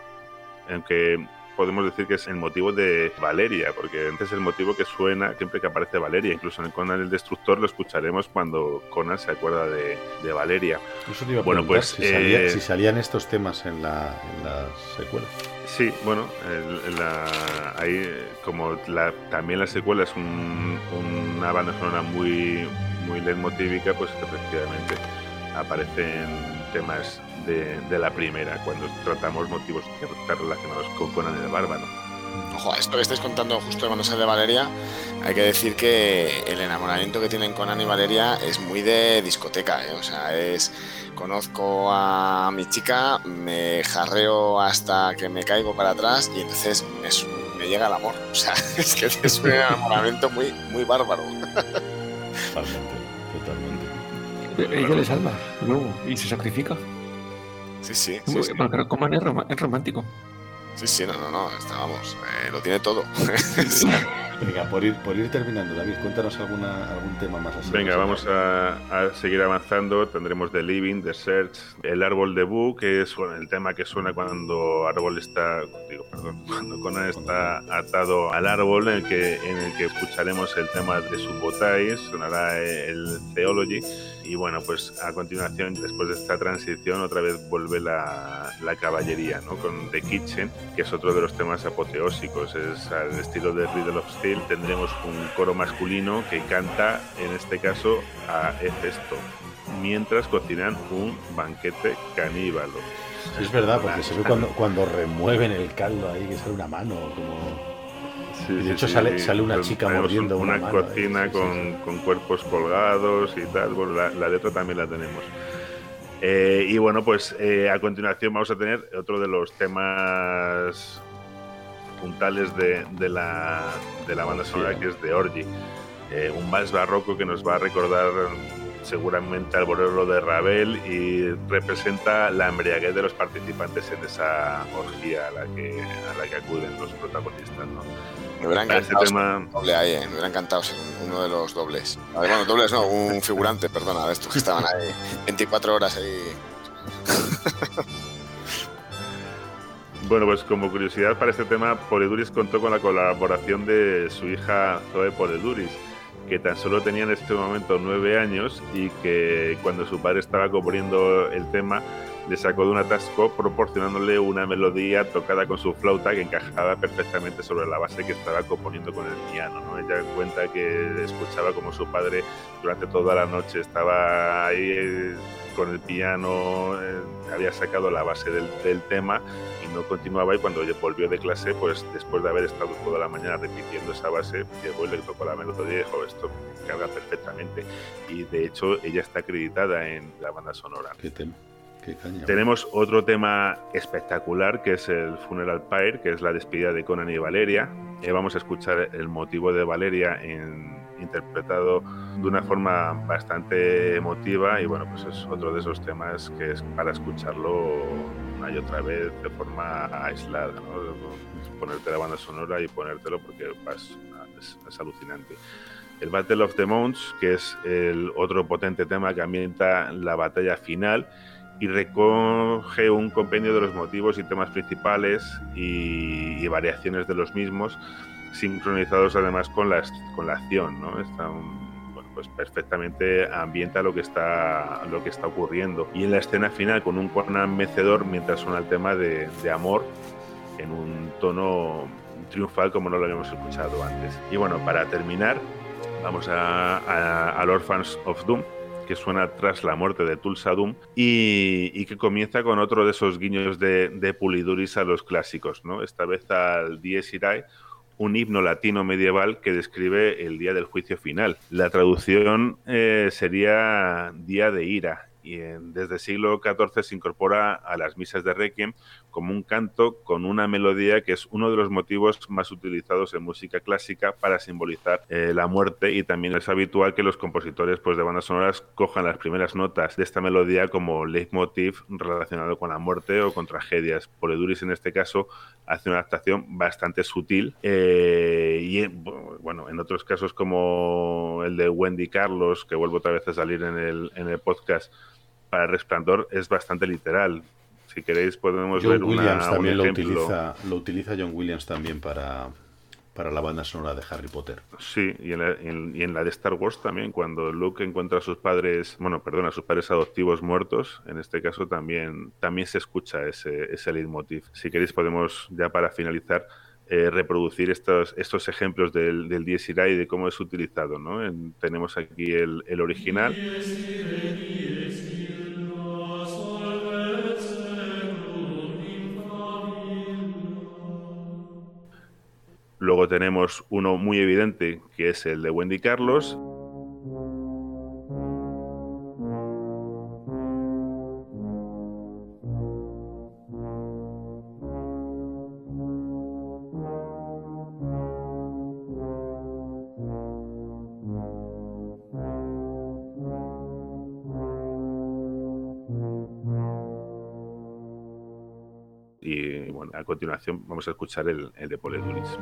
aunque podemos decir que es el motivo de Valeria, porque es el motivo que suena siempre que aparece Valeria. Incluso en Conan el Destructor lo escucharemos cuando Conan se acuerda de, Valeria. bueno, pues si, salían estos temas en la, secuela. Sí, bueno, ahí como también la secuela es una banda sonora muy, muy leitmotívica, pues efectivamente aparecen temas de, la primera, cuando tratamos motivos que están relacionados con Conan el Bárbaro. Ojo, esto que estáis contando justo cuando sale Valeria, hay que decir que el enamoramiento que tienen con y Valeria es muy de discoteca, ¿eh? o sea, es conozco a mi chica, me jarreo hasta que me caigo para atrás y entonces me, llega el amor, o sea, es que es un enamoramiento muy, muy bárbaro. Totalmente, totalmente. Ella le salva, luego, y se sacrifica. Sí, sí. Pero Coman es, romántico. Sí, sí, no, no, no, estábamos, eh, lo tiene todo. Venga, por ir, por ir terminando, David, cuéntanos alguna, algún tema más así. Venga, vamos a, seguir avanzando. Tendremos The Living, The Search, El Árbol de Boo, que es el tema que suena cuando Árbol está, digo, perdón, cuando Conan está atado al árbol, en el que, en el que escucharemos el tema de Subotai, sonará el Theology. Y bueno, pues a continuación, después de esta transición, otra vez vuelve la, la caballería, ¿no? Con The Kitchen, que es otro de los temas apoteósicos, es al estilo de Riddle of Steel tendremos un coro masculino que canta, en este caso, a Hefesto, mientras cocinan un banquete caníbalo. es verdad, porque se ve cuando, cuando remueven el caldo ahí, que sale una mano, como... de hecho sale, sale, una chica mordiendo una, una cocina con, con, cuerpos colgados y tal. Bueno, la, la letra también la tenemos. Eh, y bueno, pues eh, a continuación vamos a tener otro de los temas puntales de, de, la, de la banda sonora que es de Orgy. Eh, un vals barroco que nos va a recordar seguramente al bolero de Ravel y representa la embriaguez de los participantes en esa orgía a la que, a la que acuden los protagonistas. ¿no? Me hubiera encantado tema... doble ahí, me hubiera encantado ser uno de los dobles. Bueno, dobles no, un figurante, perdona, de estos que estaban ahí 24 horas ahí. Bueno, pues como curiosidad para este tema, Poleduris contó con la colaboración de su hija Zoe Poleduris, que tan solo tenía en este momento nueve años y que cuando su padre estaba componiendo el tema, le sacó de un atasco proporcionándole una melodía tocada con su flauta que encajaba perfectamente sobre la base que estaba componiendo con el piano. ¿no? Ella cuenta que escuchaba como su padre durante toda la noche estaba ahí eh, con el piano, eh, había sacado la base del, del tema no continuaba y cuando volvió de clase, pues después de haber estado toda la mañana repitiendo esa base, llegó y le tocó la melodía y dijo, esto carga perfectamente. Y de hecho ella está acreditada en la banda sonora. ¿Qué tema? Tenemos otro tema espectacular que es el Funeral Pyre, que es la despedida de Conan y Valeria. Eh, vamos a escuchar el motivo de Valeria en, interpretado de una forma bastante emotiva y bueno, pues es otro de esos temas que es para escucharlo una y otra vez de forma aislada, ¿no? ponerte la banda sonora y ponértelo porque es, es alucinante. El Battle of the Mounts, que es el otro potente tema que ambienta la batalla final y recoge un compendio de los motivos y temas principales y, variaciones de los mismos sincronizados además con la, con la acción, ¿no? Están pues perfectamente ambienta lo que está lo que está ocurriendo. Y en la escena final con un Conan mecedor mientras suena el tema de, amor en un tono triunfal como no lo habíamos escuchado antes. Y bueno para terminar vamos a, al Orphans of Doom que suena tras la muerte de Tulsa Doom y, que comienza con otro de esos guiños de, Puliduris a los clásicos, ¿no? Esta vez al Dies Irae, un himno latino medieval que describe el día del juicio final. La traducción eh, sería Día de Ira y desde el siglo XIV se incorpora a las misas de Requiem como un canto con una melodía que es uno de los motivos más utilizados en música clásica para simbolizar eh, la muerte y también es habitual que los compositores pues, de bandas sonoras cojan las primeras notas de esta melodía como leitmotiv relacionado con la muerte o con tragedias. Poleduris en este caso hace una adaptación bastante sutil eh, y bueno, en otros casos como el de Wendy Carlos, que vuelvo otra vez a salir en el, en el podcast, para Resplandor es bastante literal. Si queréis podemos ver Williams también lo utiliza, lo utiliza John Williams también para, para la banda sonora de Harry Potter. Sí, y en, la, de Star Wars también, cuando Luke encuentra a sus padres, bueno, perdón, a sus padres adoptivos muertos, en este caso también, también se escucha ese, ese leitmotiv. Si queréis podemos, ya para finalizar, eh, reproducir estos, estos ejemplos del, del Dies y de cómo es utilizado. ¿no? tenemos aquí el, el original. Luego tenemos uno muy evidente que es el de Wendy Carlos. Y bueno, a continuación vamos a escuchar el, el de Poleduris.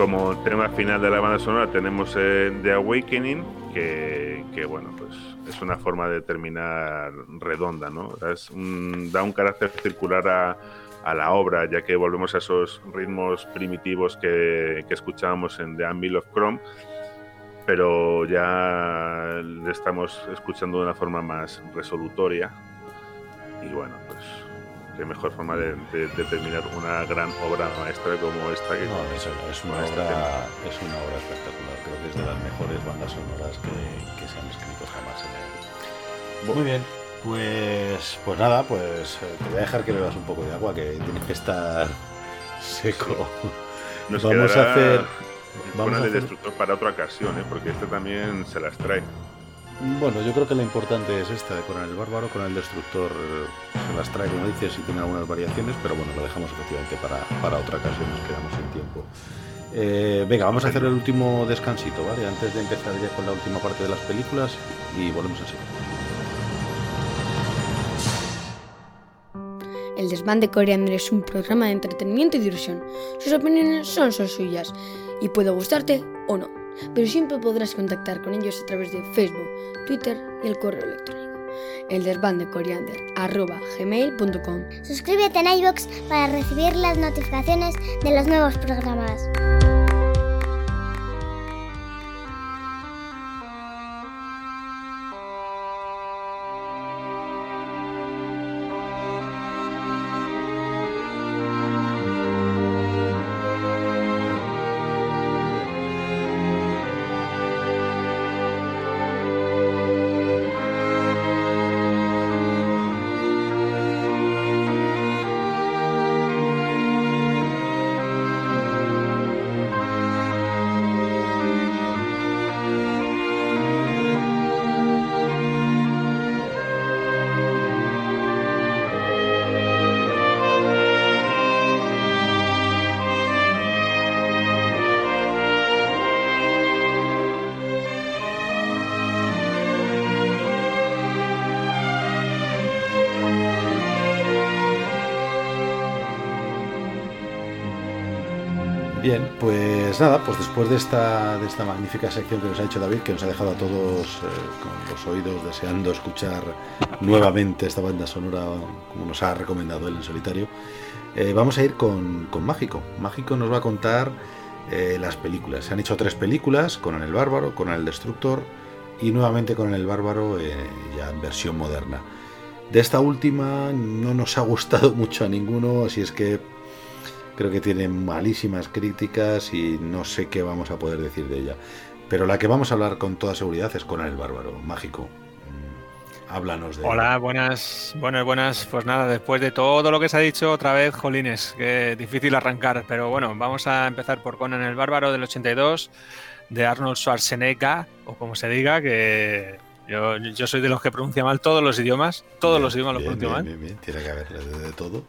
Como tema final de la banda sonora tenemos eh, The Awakening, que, bueno, pues es una forma de terminar redonda, ¿no? da un carácter circular a, la obra, ya que volvemos a esos ritmos primitivos que, que escuchábamos en The Anvil of Chrome, pero ya le estamos escuchando de una forma más resolutoria. Y bueno, pues qué mejor forma de, terminar una gran obra maestra como esta. Que es, una obra, es una obra espectacular, creo que es de las mejores bandas sonoras que, se han escrito jamás en el... Muy bien, pues, pues nada, pues eh, te voy a dejar que bebas un poco de agua, que tiene que estar seco. vamos a hacer... Vamos a hacer... destructor para otra ocasión, ¿eh? porque este también se las trae. Bueno, yo creo que la importante es esta, con el bárbaro, con el destructor eh, se las trae, como dices, y tiene algunas variaciones, pero bueno, lo dejamos efectivamente para, otra ocasión, nos quedamos sin tiempo. Eh, venga, vamos a hacer el último descansito, ¿vale? Antes de empezar ya con la última parte de las películas y volvemos así. El desván de Coriander es un programa de entretenimiento y diversión. Sus opiniones son solo suyas y puede gustarte o no pero siempre podrás contactar con ellos a través de Facebook, Twitter y el correo electrónico. El. Suscríbete en iVoox para recibir las notificaciones de los nuevos programas. Bien, pues nada, pues después de esta, de esta magnífica sección que nos ha hecho David, que nos ha dejado a todos eh, con los oídos deseando escuchar nuevamente esta banda sonora como nos ha recomendado él en solitario, eh, vamos a ir con, con, Mágico. Mágico nos va a contar eh, las películas. Se han hecho tres películas, con el Bárbaro, con el Destructor y nuevamente con el Bárbaro ya en versión moderna. De esta última no nos ha gustado mucho a ninguno, así es que creo que tiene malísimas críticas y no sé qué vamos a poder decir de ella. Pero la que vamos a hablar con toda seguridad es Conan el Bárbaro, mágico. Mm, háblanos de. Hola, buenas, buenas, buenas. Pues nada, después de todo lo que se ha dicho, otra vez, jolines, que difícil arrancar. Pero bueno, vamos a empezar por Conan el Bárbaro del 82, de Arnold Schwarzenegger, o como se diga, que yo, soy de los que pronuncia mal todos los idiomas. Todos los idiomas los pronuncio mal. Bien, bien, tiene que haber de todo.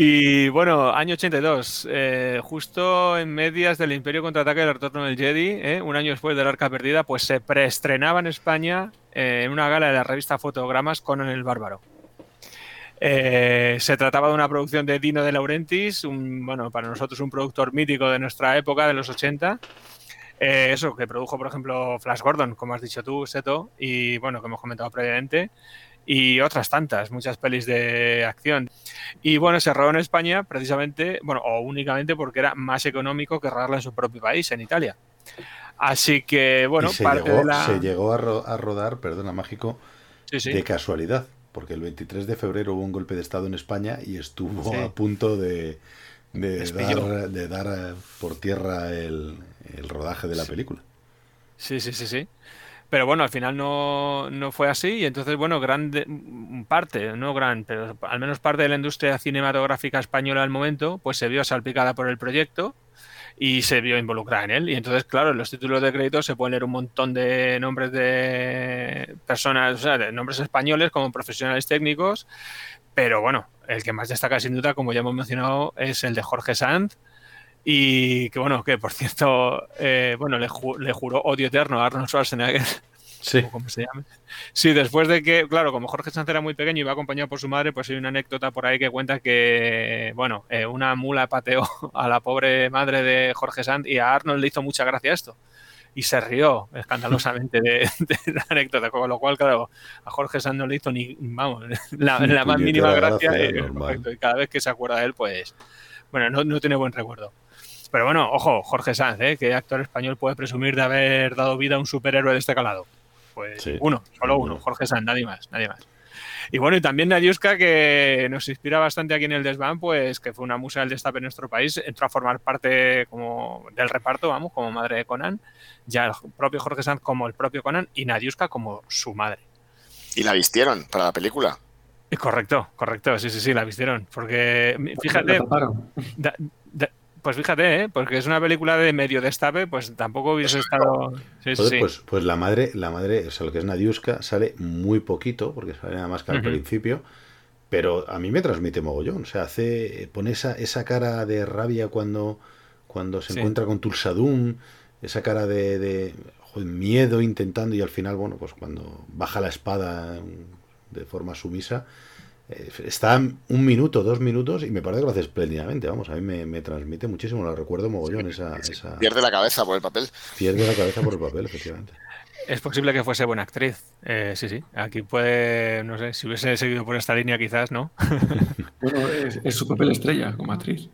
Y bueno, año 82, eh, justo en medias del Imperio contraataque del retorno del Jedi, eh, un año después del Arca Perdida, pues se preestrenaba en España eh, en una gala de la revista Fotogramas con el Bárbaro. se trataba de una producción de Dino de Laurentiis, un, bueno, para nosotros un productor mítico de nuestra época, de los 80. eso, que produjo, por ejemplo, Flash Gordon, como has dicho tú, Seto, y bueno, que hemos comentado previamente y otras tantas, muchas pelis de acción. Y bueno, se rodó en España precisamente, bueno, o únicamente porque era más económico que rodarla en su propio país, en Italia. Así que, bueno, se parte llegó, de la... Se llegó a, rodar, perdona, mágico, de casualidad, porque el 23 de febrero hubo un golpe de Estado en España y estuvo a punto de, de dar, de dar, por tierra el, el rodaje de la película. Sí, sí, sí, sí. Pero bueno, al final no, no fue así y entonces, bueno, grande parte, no gran, pero al menos parte de la industria cinematográfica española al momento, pues se vio salpicada por el proyecto y se vio involucrada en él. Y entonces, claro, en los títulos de crédito se pueden leer un montón de nombres de personas, o sea, de nombres españoles como profesionales técnicos, pero bueno, el que más destaca sin duda, como ya hemos mencionado, es el de Jorge Sanz, y que bueno, que por cierto, eh, bueno, le, le, juró odio eterno a Arnold Schwarzenegger. Sí. Como se llame. Sí, después de que, claro, como Jorge Sanz era muy pequeño y iba acompañado por su madre, pues hay una anécdota por ahí que cuenta que, bueno, eh, una mula pateó a la pobre madre de Jorge Sanz y a Arnold le hizo mucha gracia esto. Y se rió escandalosamente de, la anécdota, con lo cual, claro, a Jorge Sanz no le hizo ni, vamos, la, más mínima gracia. y cada vez que se acuerda de él, pues, bueno, no, no tiene buen recuerdo. Pero bueno, ojo, Jorge Sanz, ¿eh? ¿Qué actor español puede presumir de haber dado vida a un superhéroe de este calado? Pues uno, solo uno, Jorge Sanz, nadie más, nadie más. Y bueno, y también Nadiuska, que nos inspira bastante aquí en el Desván, pues que fue una musa del destape en nuestro país, entró a formar parte como del reparto, vamos, como madre de Conan, ya el propio Jorge Sanz como el propio Conan y Nadiuska como su madre. ¿Y la vistieron para la película? Correcto, correcto, sí, sí, sí, la vistieron. Porque, fíjate, pues fíjate, ¿eh? porque es una película de medio destape, pues tampoco hubiese estado. pues, pues, la madre, la madre, o sea, lo que es Nadiuska, sale muy poquito, porque sale nada más que al principio, pero a mí me transmite mogollón. O sea, hace, pone esa, esa cara de rabia cuando, cuando se encuentra con Tulsadum, esa cara de, de miedo intentando, y al final, bueno, pues cuando baja la espada de forma sumisa eh, está un minuto, dos minutos y me parece que lo hace espléndidamente. Vamos, a mí me, transmite muchísimo, lo recuerdo mogollón. Esa, Pierde la cabeza por el papel. Pierde la cabeza por el papel, efectivamente. Es posible que fuese buena actriz. Eh, sí, sí. Aquí puede, no sé, si hubiese seguido por esta línea, quizás, ¿no? bueno, es, su papel estrella como actriz.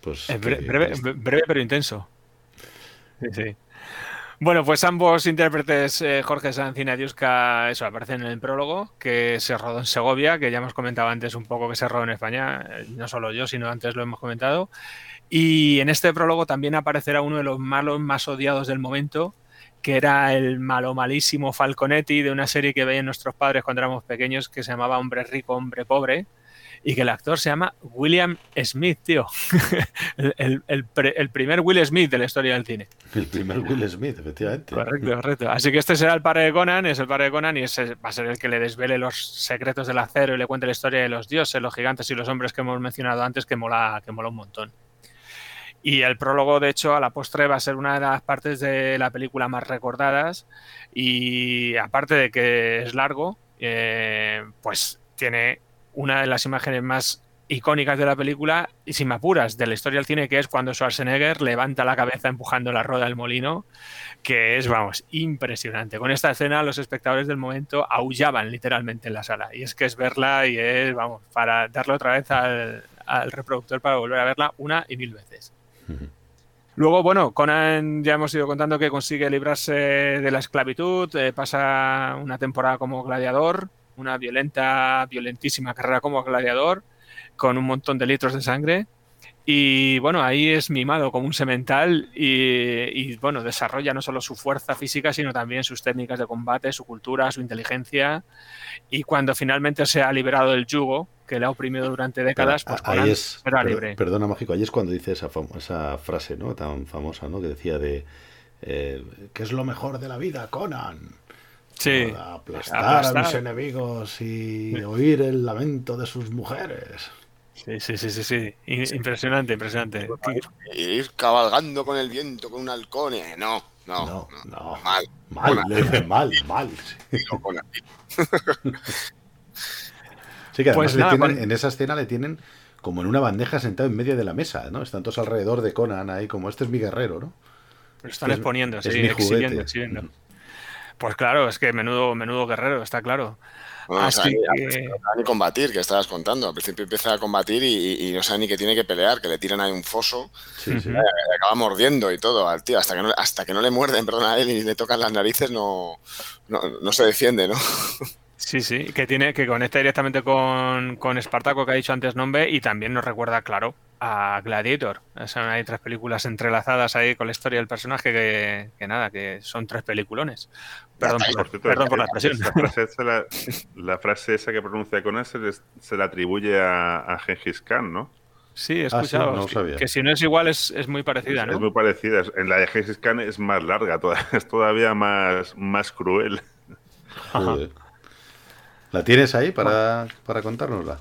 Pues. breve, breve, pero intenso. Sí, sí. Bueno, pues ambos intérpretes, eh, Jorge Sanz y Nadiuska, eso, aparecen en el prólogo, que se rodó en Segovia, que ya hemos comentado antes un poco que se rodó en España, eh, no solo yo, sino antes lo hemos comentado. Y en este prólogo también aparecerá uno de los malos más odiados del momento, que era el malo malísimo Falconetti de una serie que veían nuestros padres cuando éramos pequeños, que se llamaba Hombre Rico, Hombre Pobre, y que el actor se llama William Smith, tío. el, primer Will Smith de la historia del cine. El primer Will Smith, efectivamente. Correcto, correcto. Así que este será el padre de Conan, es el padre de Conan y ese va a ser el que le desvele los secretos del acero y le cuente la historia de los dioses, los gigantes y los hombres que hemos mencionado antes, que mola, que mola un montón. Y el prólogo, de hecho, a la postre va a ser una de las partes de la película más recordadas. Y aparte de que es largo, eh, pues tiene una de las imágenes más icónicas de la película, y si me apuras, de la historia del cine, que es cuando Schwarzenegger levanta la cabeza empujando la rueda del molino, que es, vamos, impresionante. Con esta escena los espectadores del momento aullaban literalmente en la sala. Y es que es verla y es, vamos, para darle otra vez al, al reproductor para volver a verla una y mil veces. Luego, bueno, Conan ya hemos ido contando que consigue librarse de la esclavitud, eh, pasa una temporada como gladiador, una violenta, violentísima carrera como gladiador, con un montón de litros de sangre. Y bueno, ahí es mimado como un semental y, y, bueno, desarrolla no solo su fuerza física, sino también sus técnicas de combate, su cultura, su inteligencia. Y cuando finalmente se ha liberado del yugo, que le ha oprimido durante décadas, pues ahí Conan es, será per- libre. Perdona, Mágico, ahí es cuando dice esa, esa frase ¿no? tan famosa, ¿no? Que decía de... Eh, ¿Qué es lo mejor de la vida, Conan? Sí, Aplastar, a mis enemigos y oír el lamento de sus mujeres. Sí, sí, sí, sí, sí. Impresionante, impresionante. Ir cabalgando con el viento con un halcón. eh, No, no, No, no, no. Mal. Mal, le dice mal, mal. Sí, que además Pues le tienen- en esa escena le tienen como en una bandeja sentado en medio de la mesa, ¿no? Están todos alrededor de Conan ahí, como este es mi guerrero, ¿no? Lo están Es- exponiendo, es sí, mi exhibiendo, exhibiendo. Pues claro, es que menudo, menudo guerrero, está claro. No, o sea, que- sabe ni combatir, que estabas contando. Al principio empieza a combatir y, y- y no sabe ni que tiene que pelear, que le tiran ahí un foso, Sí, sí. Ujú. le acaba mordiendo y todo al tío. Hasta que no, hasta que no le muerden, perdón, a él y le tocan las narices, no, no, no se defiende, ¿no? Sí, sí, que tiene que conecta directamente con, con Espartaco que ha dicho antes nombre y también nos recuerda, claro, a Gladiator. O sea, hay tres películas entrelazadas ahí con la historia del personaje que, que nada, que son tres peliculones. Perdón, Por por, cierto, perdón por la expresión. Esa frase, esa la, la frase esa que pronuncia se, les- se la atribuye a, a Gengis Khan, ¿no? Sí, he Ah, sí, escuchado no que- sabía. que si no es igual es, es muy parecida, Es ¿no? muy parecida. En la de Gengis Khan es más larga, toda- es todavía más, más cruel. Joder. ¿La tienes ahí para, para contárnosla?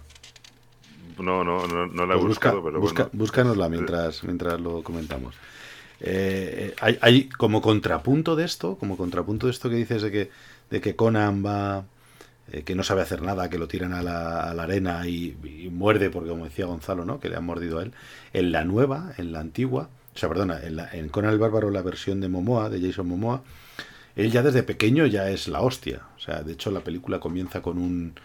No, no, no, no la he Pues busca, buscado, pero busca- bueno. búscanosla mientras, mientras lo comentamos. Eh, hay, hay como contrapunto de esto, como contrapunto de esto que dices de que, de que Conan va, eh, que no sabe hacer nada, que lo tiran a la, a la arena y, y muerde, porque como decía Gonzalo, ¿no? que le han mordido a él. En la nueva, en la antigua, o sea, perdona, en, la- en Conan el Bárbaro, la versión de Momoa, de Jason Momoa, él ya desde pequeño ya es la hostia. O sea, de hecho la película comienza con un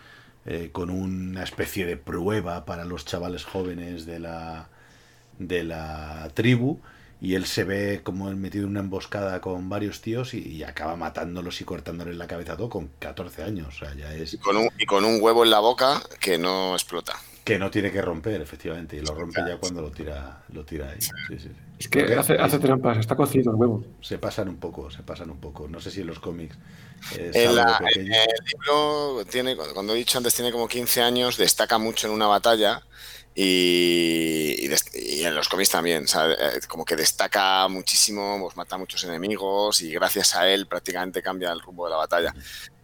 eh, con una especie de prueba para los chavales jóvenes de la de la tribu y él se ve como metido en una emboscada con varios tíos y, y acaba matándolos y cortándoles la cabeza todo con 14 años. O sea, ya Y es con, un, y con un huevo en la boca que no explota. que no tiene que romper, efectivamente, y lo rompe ya cuando lo tira lo tira ahí. Sí, sí, sí. Es que Porque hace, hace trampas, está cocido el huevo. se pasan un poco, se pasan un poco. No sé si en los cómics eh, el libro, tiene, cuando he dicho antes, tiene como 15 años, destaca mucho en una batalla y, y des- y en los cómics también. o sea, eh, como que destaca muchísimo, pues mata a muchos enemigos y gracias a él prácticamente cambia el rumbo de la batalla.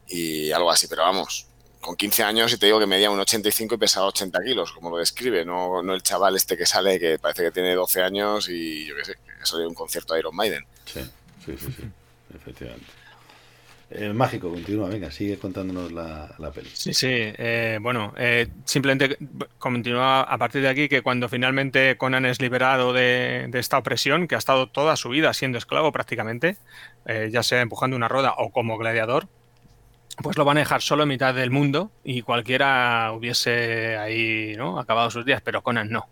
Y algo así, pero vamos, con 15 años y te digo que medía un 85 y pesaba 80 kilos, como lo describe, no, no el chaval este que sale que parece que tiene 12 años y yo qué sé, que sale de un concierto de Iron Maiden. Sí, sí, sí, sí, efectivamente. Eh, mágico, continúa, venga, sigue contándonos la, la peli. Sí, sí. eh, bueno, eh, simplemente continúa a partir de aquí que cuando finalmente Conan es liberado de, de esta opresión, que ha estado toda su vida siendo esclavo prácticamente, eh, ya sea empujando una rueda o como gladiador, pues lo van a dejar solo en mitad del mundo y cualquiera hubiese ahí ¿no? acabado sus días, pero Conan no.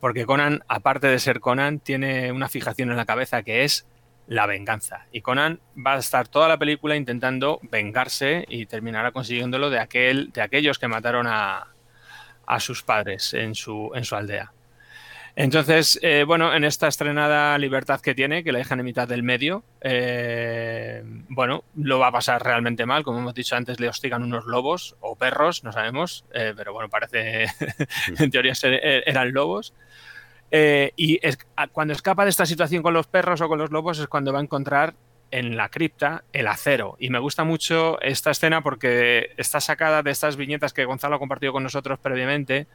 Porque Conan, aparte de ser Conan, tiene una fijación en la cabeza que es la venganza. Y Conan va a estar toda la película intentando vengarse y terminará consiguiéndolo de, aquel, de aquellos que mataron a, a sus padres en su, en su aldea. Entonces, eh, bueno, en esta estrenada libertad que tiene, que la dejan en mitad del medio, eh, bueno, lo va a pasar realmente mal. Como hemos dicho antes, le hostigan unos lobos o perros, no sabemos, eh, pero bueno, parece, en teoría eran lobos. Y cuando escapa de esta situación con los perros o con los lobos es cuando va a encontrar en la cripta el acero. Y me gusta mucho esta escena porque está sacada de estas viñetas que Gonzalo ha compartido con nosotros previamente.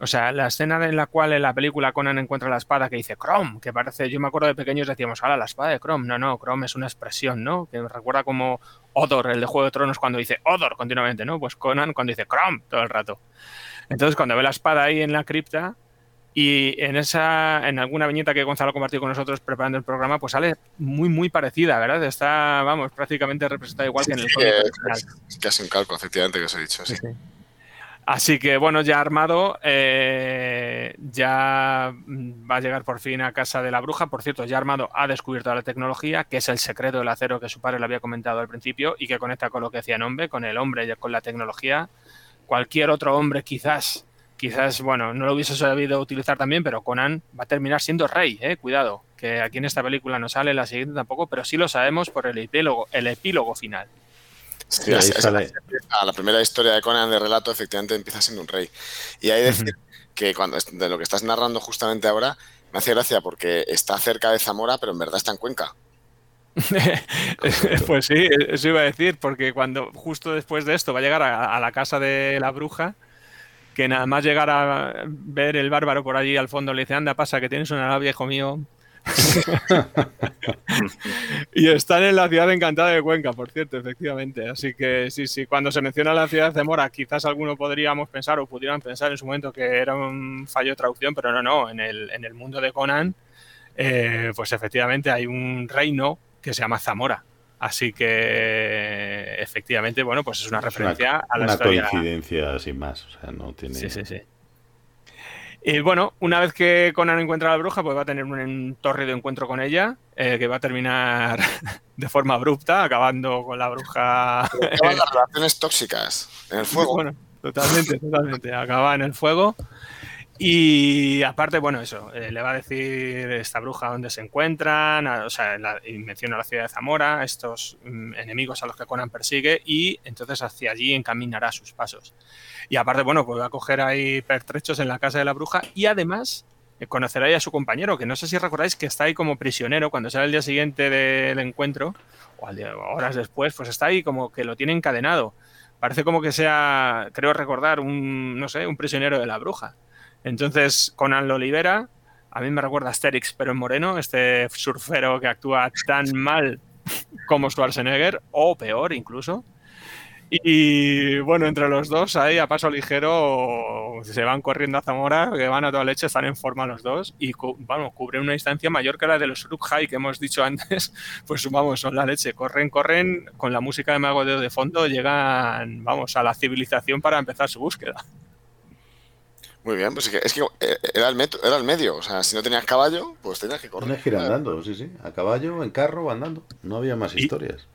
O sea, la escena en la cual en la película Conan encuentra la espada que dice Chrome, que parece, yo me acuerdo de pequeños decíamos, ahora la espada de Chrome. No, no, Chrome es una expresión, ¿no? Que me recuerda como Odor, el de Juego de Tronos, cuando dice Odor continuamente, ¿no? Pues Conan cuando dice Chrome todo el rato. Entonces, cuando ve la espada ahí en la cripta, y en esa, en alguna viñeta que Gonzalo compartió con nosotros preparando el programa, pues sale muy, muy parecida, ¿verdad? Está, vamos, prácticamente representada igual que en el cómic original. Es casi un calco, efectivamente, que os he dicho, sí. Así que bueno, ya armado, eh, ya va a llegar por fin a casa de la bruja. Por cierto, ya armado ha descubierto la tecnología, que es el secreto del acero que su padre le había comentado al principio y que conecta con lo que decía Nombre, con el hombre y con la tecnología. Cualquier otro hombre quizás quizás, bueno, no lo hubiese sabido utilizar también, pero Conan va a terminar siendo rey, eh, cuidado, que aquí en esta película no sale, la siguiente tampoco, pero sí lo sabemos por el epílogo final. Sí, la primera historia de Conan de relato efectivamente empieza siendo un rey. Y hay que decir que cuando de lo que estás narrando justamente ahora, me hace gracia porque está cerca de Zamora, pero en verdad está en Cuenca. pues sí, eso iba a decir, porque cuando justo después de esto va a llegar a la casa de la bruja, que nada más llegar a ver el bárbaro por allí al fondo le dice, anda, pasa, que tienes una nave, hijo mío. y están en la ciudad encantada de Cuenca, por cierto, efectivamente. Así que sí, sí, cuando se menciona la ciudad de Mora, quizás alguno podríamos pensar o pudieran pensar en su momento que era un fallo de traducción, pero no, no, en el, en el mundo de Conan, eh, pues efectivamente hay un reino que se llama Zamora. Así que efectivamente, bueno, pues es una referencia a la una coincidencia sin más, o sea, no tiene. Sí, sí, sí. Y bueno, una vez que Conan encuentra a la bruja, pues va a tener un torrido encuentro con ella, eh, que va a terminar de forma abrupta, acabando con la bruja. Acaban las relaciones tóxicas en el fuego. Bueno, totalmente, totalmente. Acaba en el fuego. Y aparte, bueno, eso, eh, le va a decir esta bruja dónde se encuentran, o sea, y menciona la ciudad de Zamora, estos mm, enemigos a los que Conan persigue, y entonces hacia allí encaminará sus pasos. Y aparte, bueno, pues va a coger ahí pertrechos en la casa de la bruja y además eh, conocerá ahí a su compañero, que no sé si recordáis que está ahí como prisionero cuando sale el día siguiente del encuentro, o horas después, pues está ahí como que lo tiene encadenado. Parece como que sea, creo recordar, un, no sé, un prisionero de la bruja. Entonces Conan lo libera. A mí me recuerda a Asterix, pero en moreno, este surfero que actúa tan mal como Schwarzenegger, o peor incluso. Y bueno, entre los dos, ahí a paso ligero, se van corriendo a Zamora, que van a toda leche, están en forma los dos, y vamos, cubren una distancia mayor que la de los High que hemos dicho antes, pues vamos, son la leche, corren, corren, con la música de Mago de fondo, llegan, vamos, a la civilización para empezar su búsqueda. Muy bien, pues es que, eh, era, el era el medio. O sea, si no tenías caballo, pues tenías que correr. Tenías que ir andando, sí, sí. A caballo, en carro, andando. No había más historias.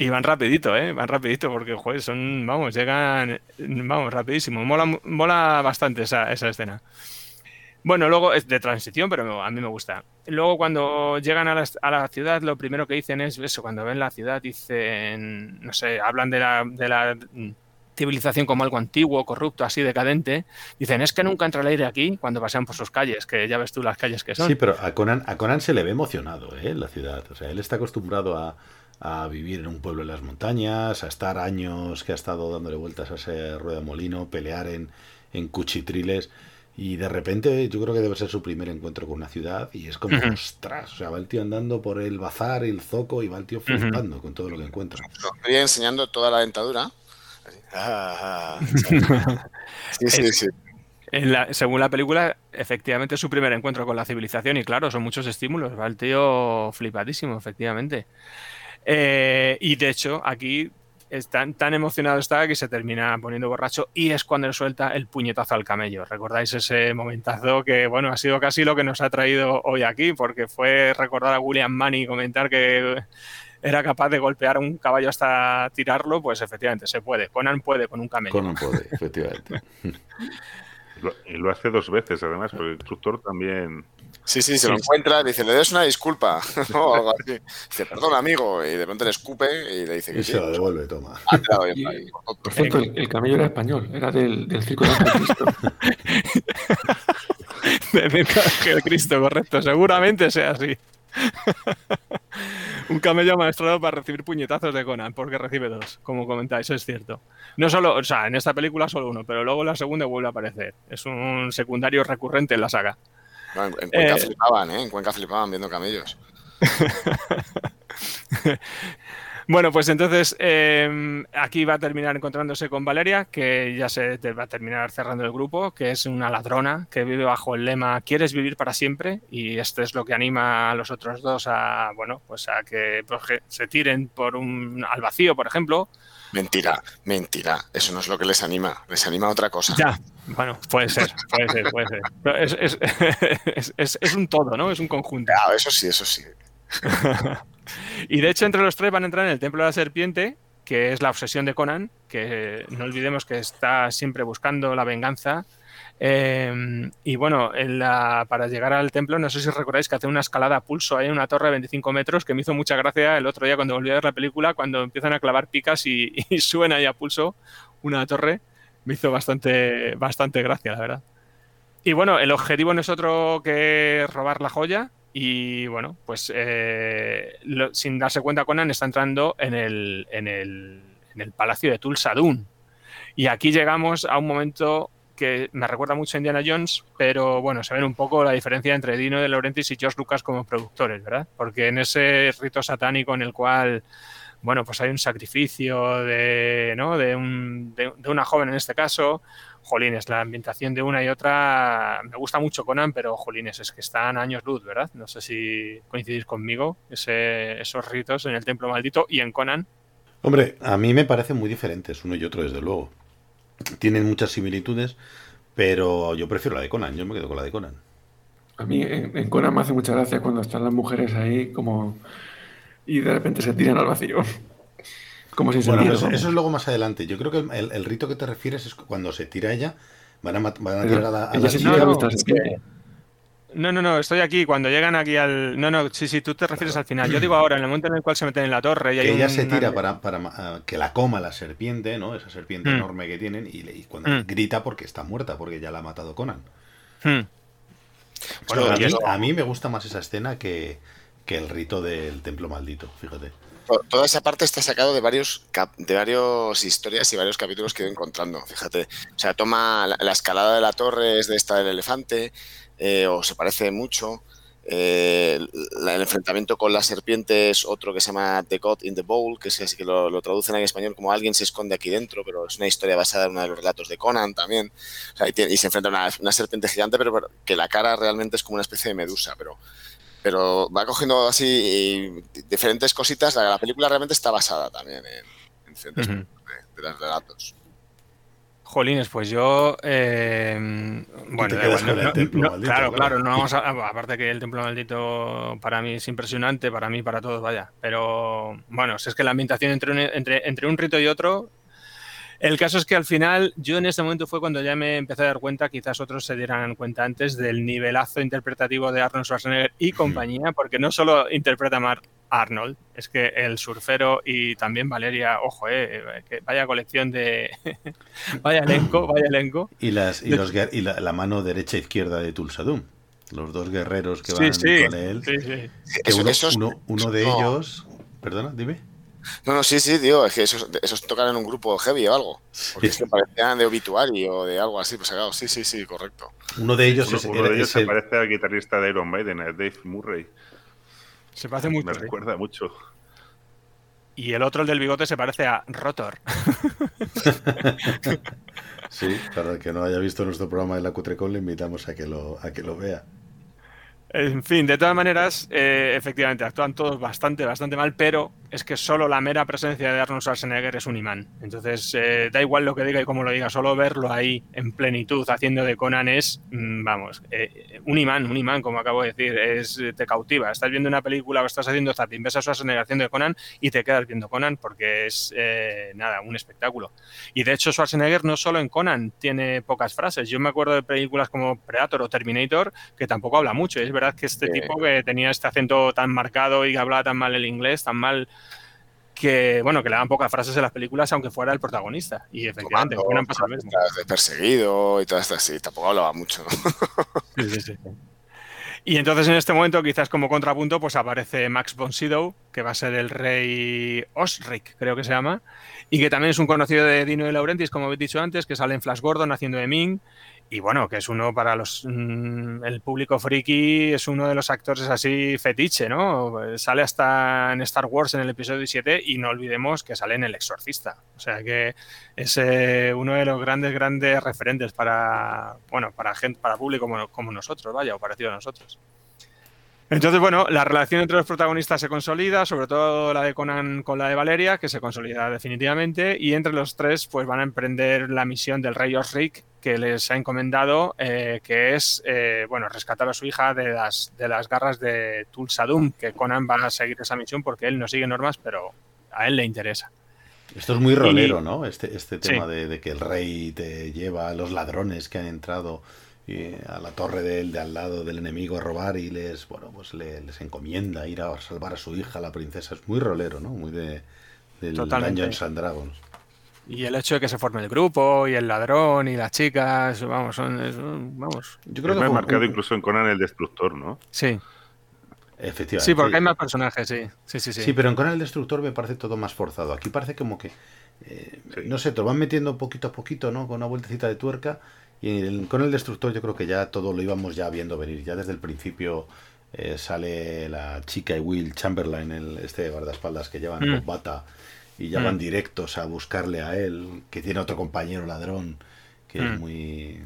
Y van rapidito, ¿eh? Van rapidito porque, joder, son, vamos, llegan, vamos, rapidísimo. Mola, mola bastante esa, esa escena. Bueno, luego es de transición, pero a mí me gusta. Luego cuando llegan a la, a la, ciudad, lo primero que dicen es eso, cuando ven la ciudad dicen, no sé, hablan de la, de la civilización como algo antiguo, corrupto, así decadente, dicen, es que nunca entra el aire aquí cuando pasean por sus calles, que ya ves tú las calles que son. Sí, pero a Conan, a Conan se le ve emocionado ¿eh? en la ciudad. O sea, él está acostumbrado a, vivir en un pueblo en las montañas, a estar años que ha estado dándole vueltas a ese rueda molino, pelear en, en cuchitriles. Y de repente yo creo que debe ser su primer encuentro con una ciudad y es como, ostras, o sea, va el tío andando por el bazar, el zoco y va el tío flipando con todo lo que encuentra. Estoy enseñando toda la dentadura sí, sí, según la película, efectivamente es su primer encuentro con la civilización y claro, son muchos estímulos. Va el tío flipadísimo, efectivamente. Eh, y de hecho, aquí tan, tan emocionado está que se termina poniendo borracho y es cuando le suelta el puñetazo al camello. ¿Recordáis ese momentazo que, bueno, ha sido casi lo que nos ha traído hoy aquí? Porque fue recordar a William Manny comentar que era capaz de golpear a un caballo hasta tirarlo, pues efectivamente se puede. Conan puede con un camello. Conan puede, efectivamente. y lo hace dos veces, además, porque el instructor también. Sí, sí, se lo encuentra, dice, le des una disculpa, o algo así. Dice, perdón, amigo, y de pronto le escupe y le dice que y se lo devuelve, toma. Perfecto, el, camello era español, era del, del circo de Cristo. de Cristo, correcto, seguramente sea así. Un camello maestrado para recibir puñetazos de Conan, porque recibe dos, como comentáis, es cierto. No solo, o sea, en esta película solo uno, pero luego la segunda vuelve a aparecer. Es un secundario recurrente en la saga. en, Cuenca eh, flipaban, ¿eh? En Cuenca flipaban viendo camellos. Bueno, pues entonces eh, aquí va a terminar encontrándose con Valeria, que ya se va a terminar cerrando el grupo, que es una ladrona que vive bajo el lema ¿Quieres vivir para siempre? Y esto es lo que anima a los otros dos a, bueno, pues a que pues, se tiren por un, al vacío, por ejemplo. Mentira, mentira. Eso no es lo que les anima. Les anima a otra cosa. Ya, bueno, puede ser, puede ser, puede ser. Es, es, es, es, un todo, ¿no? Es un conjunto. Ya, eso sí, eso sí. y de hecho, entre los tres van a entrar en el Templo de la Serpiente, que es la obsesión de Conan, que no olvidemos que está siempre buscando la venganza. Eh, y bueno, para llegar al templo, no sé si recordáis que hace una escalada a pulso en una torre de 25 metros que me hizo mucha gracia el otro día cuando volví a ver la película, cuando empiezan a clavar picas y, suben ahí a pulso una torre. Me hizo bastante, bastante gracia, la verdad. Y bueno, el objetivo no es otro que robar la joya, y bueno, pues eh, lo, sin darse cuenta, Conan está entrando en el, en el, palacio de Tulsadun. Y aquí llegamos a un momento que me recuerda mucho a Indiana Jones, pero bueno, se ven un poco la diferencia entre Dino de Laurentiis y George Lucas como productores, ¿verdad? Porque en ese rito satánico en el cual, bueno, pues hay un sacrificio de, ¿no? de, un, de una joven en este caso, jolines, la ambientación de una y otra me gusta mucho Conan, pero jolines, es que están años luz, ¿verdad? No sé si coincidís conmigo, ese, esos ritos en el Templo Maldito y en Conan. Hombre, a mí me parecen muy diferentes uno y otro, desde luego. Tienen muchas similitudes, pero yo prefiero la de Conan, yo me quedo con la de Conan. A mí en, en Conan me hace mucha gracia cuando están las mujeres ahí como y de repente se tiran al vacío. Como sin bueno, sentido. eso, eso, es luego más adelante. Yo creo que el, el, rito que te refieres es cuando se tira ella, van a, van a tirar a la, a la no, no, es que... no, no, no, estoy aquí. Cuando llegan aquí al. No, no, sí, sí, tú te refieres al final. Yo digo ahora, en el momento en el cual se meten en la torre y hay que ella un... se tira para, para uh, que la coma la serpiente, ¿no? Esa serpiente mm. enorme que tienen, y, y cuando mm. grita porque está muerta, porque ya la ha matado Conan. Mm. Bueno, a, mí, a mí me gusta más esa escena que, que el rito del templo maldito, fíjate toda esa parte está sacado de varios de varias historias y varios capítulos que he ido encontrando, fíjate. O sea, toma la, la escalada de la torre es de esta del elefante, eh, o se parece mucho. Eh, el enfrentamiento con la serpiente es otro que se llama The God in the Bowl, que es así que lo, traducen en español como alguien se esconde aquí dentro, pero es una historia basada en uno de los relatos de Conan también. O sea, y, se enfrenta a una, serpiente gigante, pero, que la cara realmente es como una especie de medusa, pero pero va cogiendo así diferentes cositas. La, la, película realmente está basada también en, en ciertos uh -huh. de, de, los relatos. Jolines, pues yo. Eh, bueno, bueno no, no, maldito, claro, claro, no vamos a. Aparte que el templo maldito para mí es impresionante, para mí, para todos, vaya. Pero bueno, es que la ambientación entre un, entre, entre un rito y otro el caso es que al final, yo en ese momento fue cuando ya me empecé a dar cuenta, quizás otros se dieran cuenta antes, del nivelazo interpretativo de Arnold Schwarzenegger y compañía, porque no solo interpreta a Arnold, es que el surfero y también Valeria, ojo, eh, que vaya colección de. vaya elenco, vaya elenco. Y, las, y, los, y la, la, mano derecha e izquierda de Tulsadum. Los dos guerreros que van sí, sí, con él. Sí, sí. Que uno, uno, uno de ellos. Perdona, dime. No, no, sí, sí, tío, es que esos, esos tocan en un grupo heavy o algo. Porque sí. es que parecían de obituario o de algo así, pues claro, sí, sí, sí, correcto. Uno de ellos, uno, es, uno de ellos se parece al guitarrista de Iron Maiden, a Dave Murray. Se parece mucho. Me recuerda ¿sí? mucho. Y el otro, el del bigote, se parece a Rotor. sí, para el que no haya visto nuestro programa de la Cutrecon, le invitamos a que lo, a que lo vea. En fin, de todas maneras, eh, efectivamente, actúan todos bastante, bastante mal, pero es que solo la mera presencia de Arnold Schwarzenegger es un imán. Entonces, eh, da igual lo que diga y cómo lo diga, solo verlo ahí en plenitud haciendo de Conan es, mmm, vamos, eh, un imán, un imán, como acabo de decir, es, te cautiva. Estás viendo una película o estás haciendo zapping, ves a Schwarzenegger haciendo de Conan y te quedas viendo Conan porque es, eh, nada, un espectáculo. Y de hecho, Schwarzenegger no solo en Conan tiene pocas frases. Yo me acuerdo de películas como Predator o Terminator que tampoco habla mucho. Es verdad que este sí. tipo que tenía este acento tan marcado y que hablaba tan mal el inglés, tan mal que bueno que le dan pocas frases en las películas aunque fuera el protagonista y efectivamente Comando, pasa lo mismo. de perseguido y todo esto así tampoco hablaba mucho sí, sí, sí. y entonces en este momento quizás como contrapunto pues aparece Max von Sydow que va a ser el rey Osric, creo que se llama, y que también es un conocido de Dino de Laurentiis, como habéis dicho antes, que sale en Flash Gordon haciendo de Ming, y bueno, que es uno para los mm, el público friki, es uno de los actores así fetiche, ¿no? Sale hasta en Star Wars en el episodio 7 y no olvidemos que sale en El Exorcista. O sea que es eh, uno de los grandes, grandes referentes para, bueno, para gente, para público como, como nosotros, vaya, o parecido a nosotros. Entonces, bueno, la relación entre los protagonistas se consolida, sobre todo la de Conan con la de Valeria, que se consolida definitivamente, y entre los tres pues van a emprender la misión del rey Osric que les ha encomendado, eh, que es, eh, bueno, rescatar a su hija de las, de las garras de Tulsadum, que Conan va a seguir esa misión porque él no sigue normas, pero a él le interesa. Esto es muy rolero, ¿no? Este, este tema de, de, que el rey te lleva a los ladrones que han entrado a la torre de, de al lado del enemigo a robar y les, bueno, pues les encomienda ir a salvar a su hija, la princesa. Es muy rolero, ¿no? Muy de, del Dungeons and Dragons. Y el hecho de que se forme el grupo y el ladrón y las chicas, vamos, son, vamos. Yo creo que que marcado incluso en Conan el Destructor, ¿no? Sí. Efectivamente. Sí, porque hay más personajes, sí. Sí, sí, sí. Sí, pero en Conan el Destructor me parece todo más forzado. Aquí parece como que, eh, no sé, te lo van metiendo poquito a poquito, ¿no? Con una vueltecita de tuerca y con el destructor yo creo que ya todo lo íbamos ya viendo venir. Ya desde el principio eh, sale la chica y Will Chamberlain, el, este guardaespaldas que llevan mm. bata y ya van mm. directos a buscarle a él, que tiene otro compañero ladrón que es mm. muy...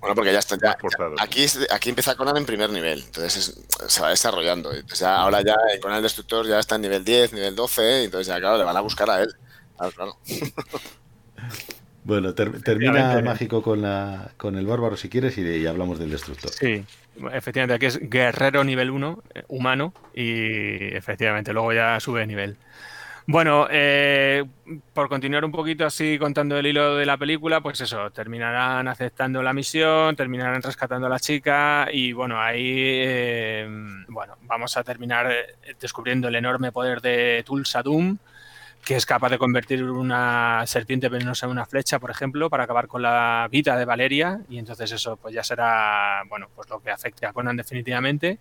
Bueno, porque ya está. Ya, aquí, aquí empieza Conan en primer nivel, entonces se va desarrollando. ahora ya con el destructor ya está en nivel 10, nivel 12, entonces ya claro, le van a buscar a él. Claro, claro. Bueno, termina mágico con, la, con el bárbaro si quieres y, hablamos del destructor. Sí, efectivamente, aquí es guerrero nivel 1, eh, humano, y efectivamente luego ya sube de nivel. Bueno, eh, por continuar un poquito así contando el hilo de la película, pues eso, terminarán aceptando la misión, terminarán rescatando a la chica y bueno, ahí eh, bueno, vamos a terminar descubriendo el enorme poder de Tulsa Doom, que es capaz de convertir una serpiente venenosa en una flecha, por ejemplo, para acabar con la vida de Valeria, y entonces eso pues ya será, bueno, pues lo que afecte a Conan definitivamente.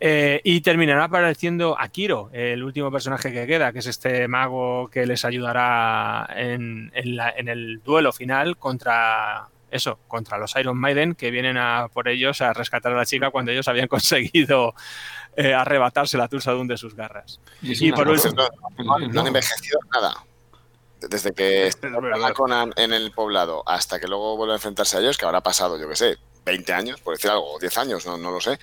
Eh, y terminará apareciendo Akiro, el último personaje que queda, que es este mago que les ayudará en, en el duelo final contra eso, contra los Iron Maiden, que vienen a por ellos a rescatar a la chica cuando ellos habían conseguido eh, arrebatarse la Tulsadun de sus garras. Y, por último. No, han envejecido nada. Desde que está Conan en el poblado hasta que luego vuelve a enfrentarse a ellos, que habrá pasado, yo qué sé, 20 años, por decir algo, 10 años, no, lo sé.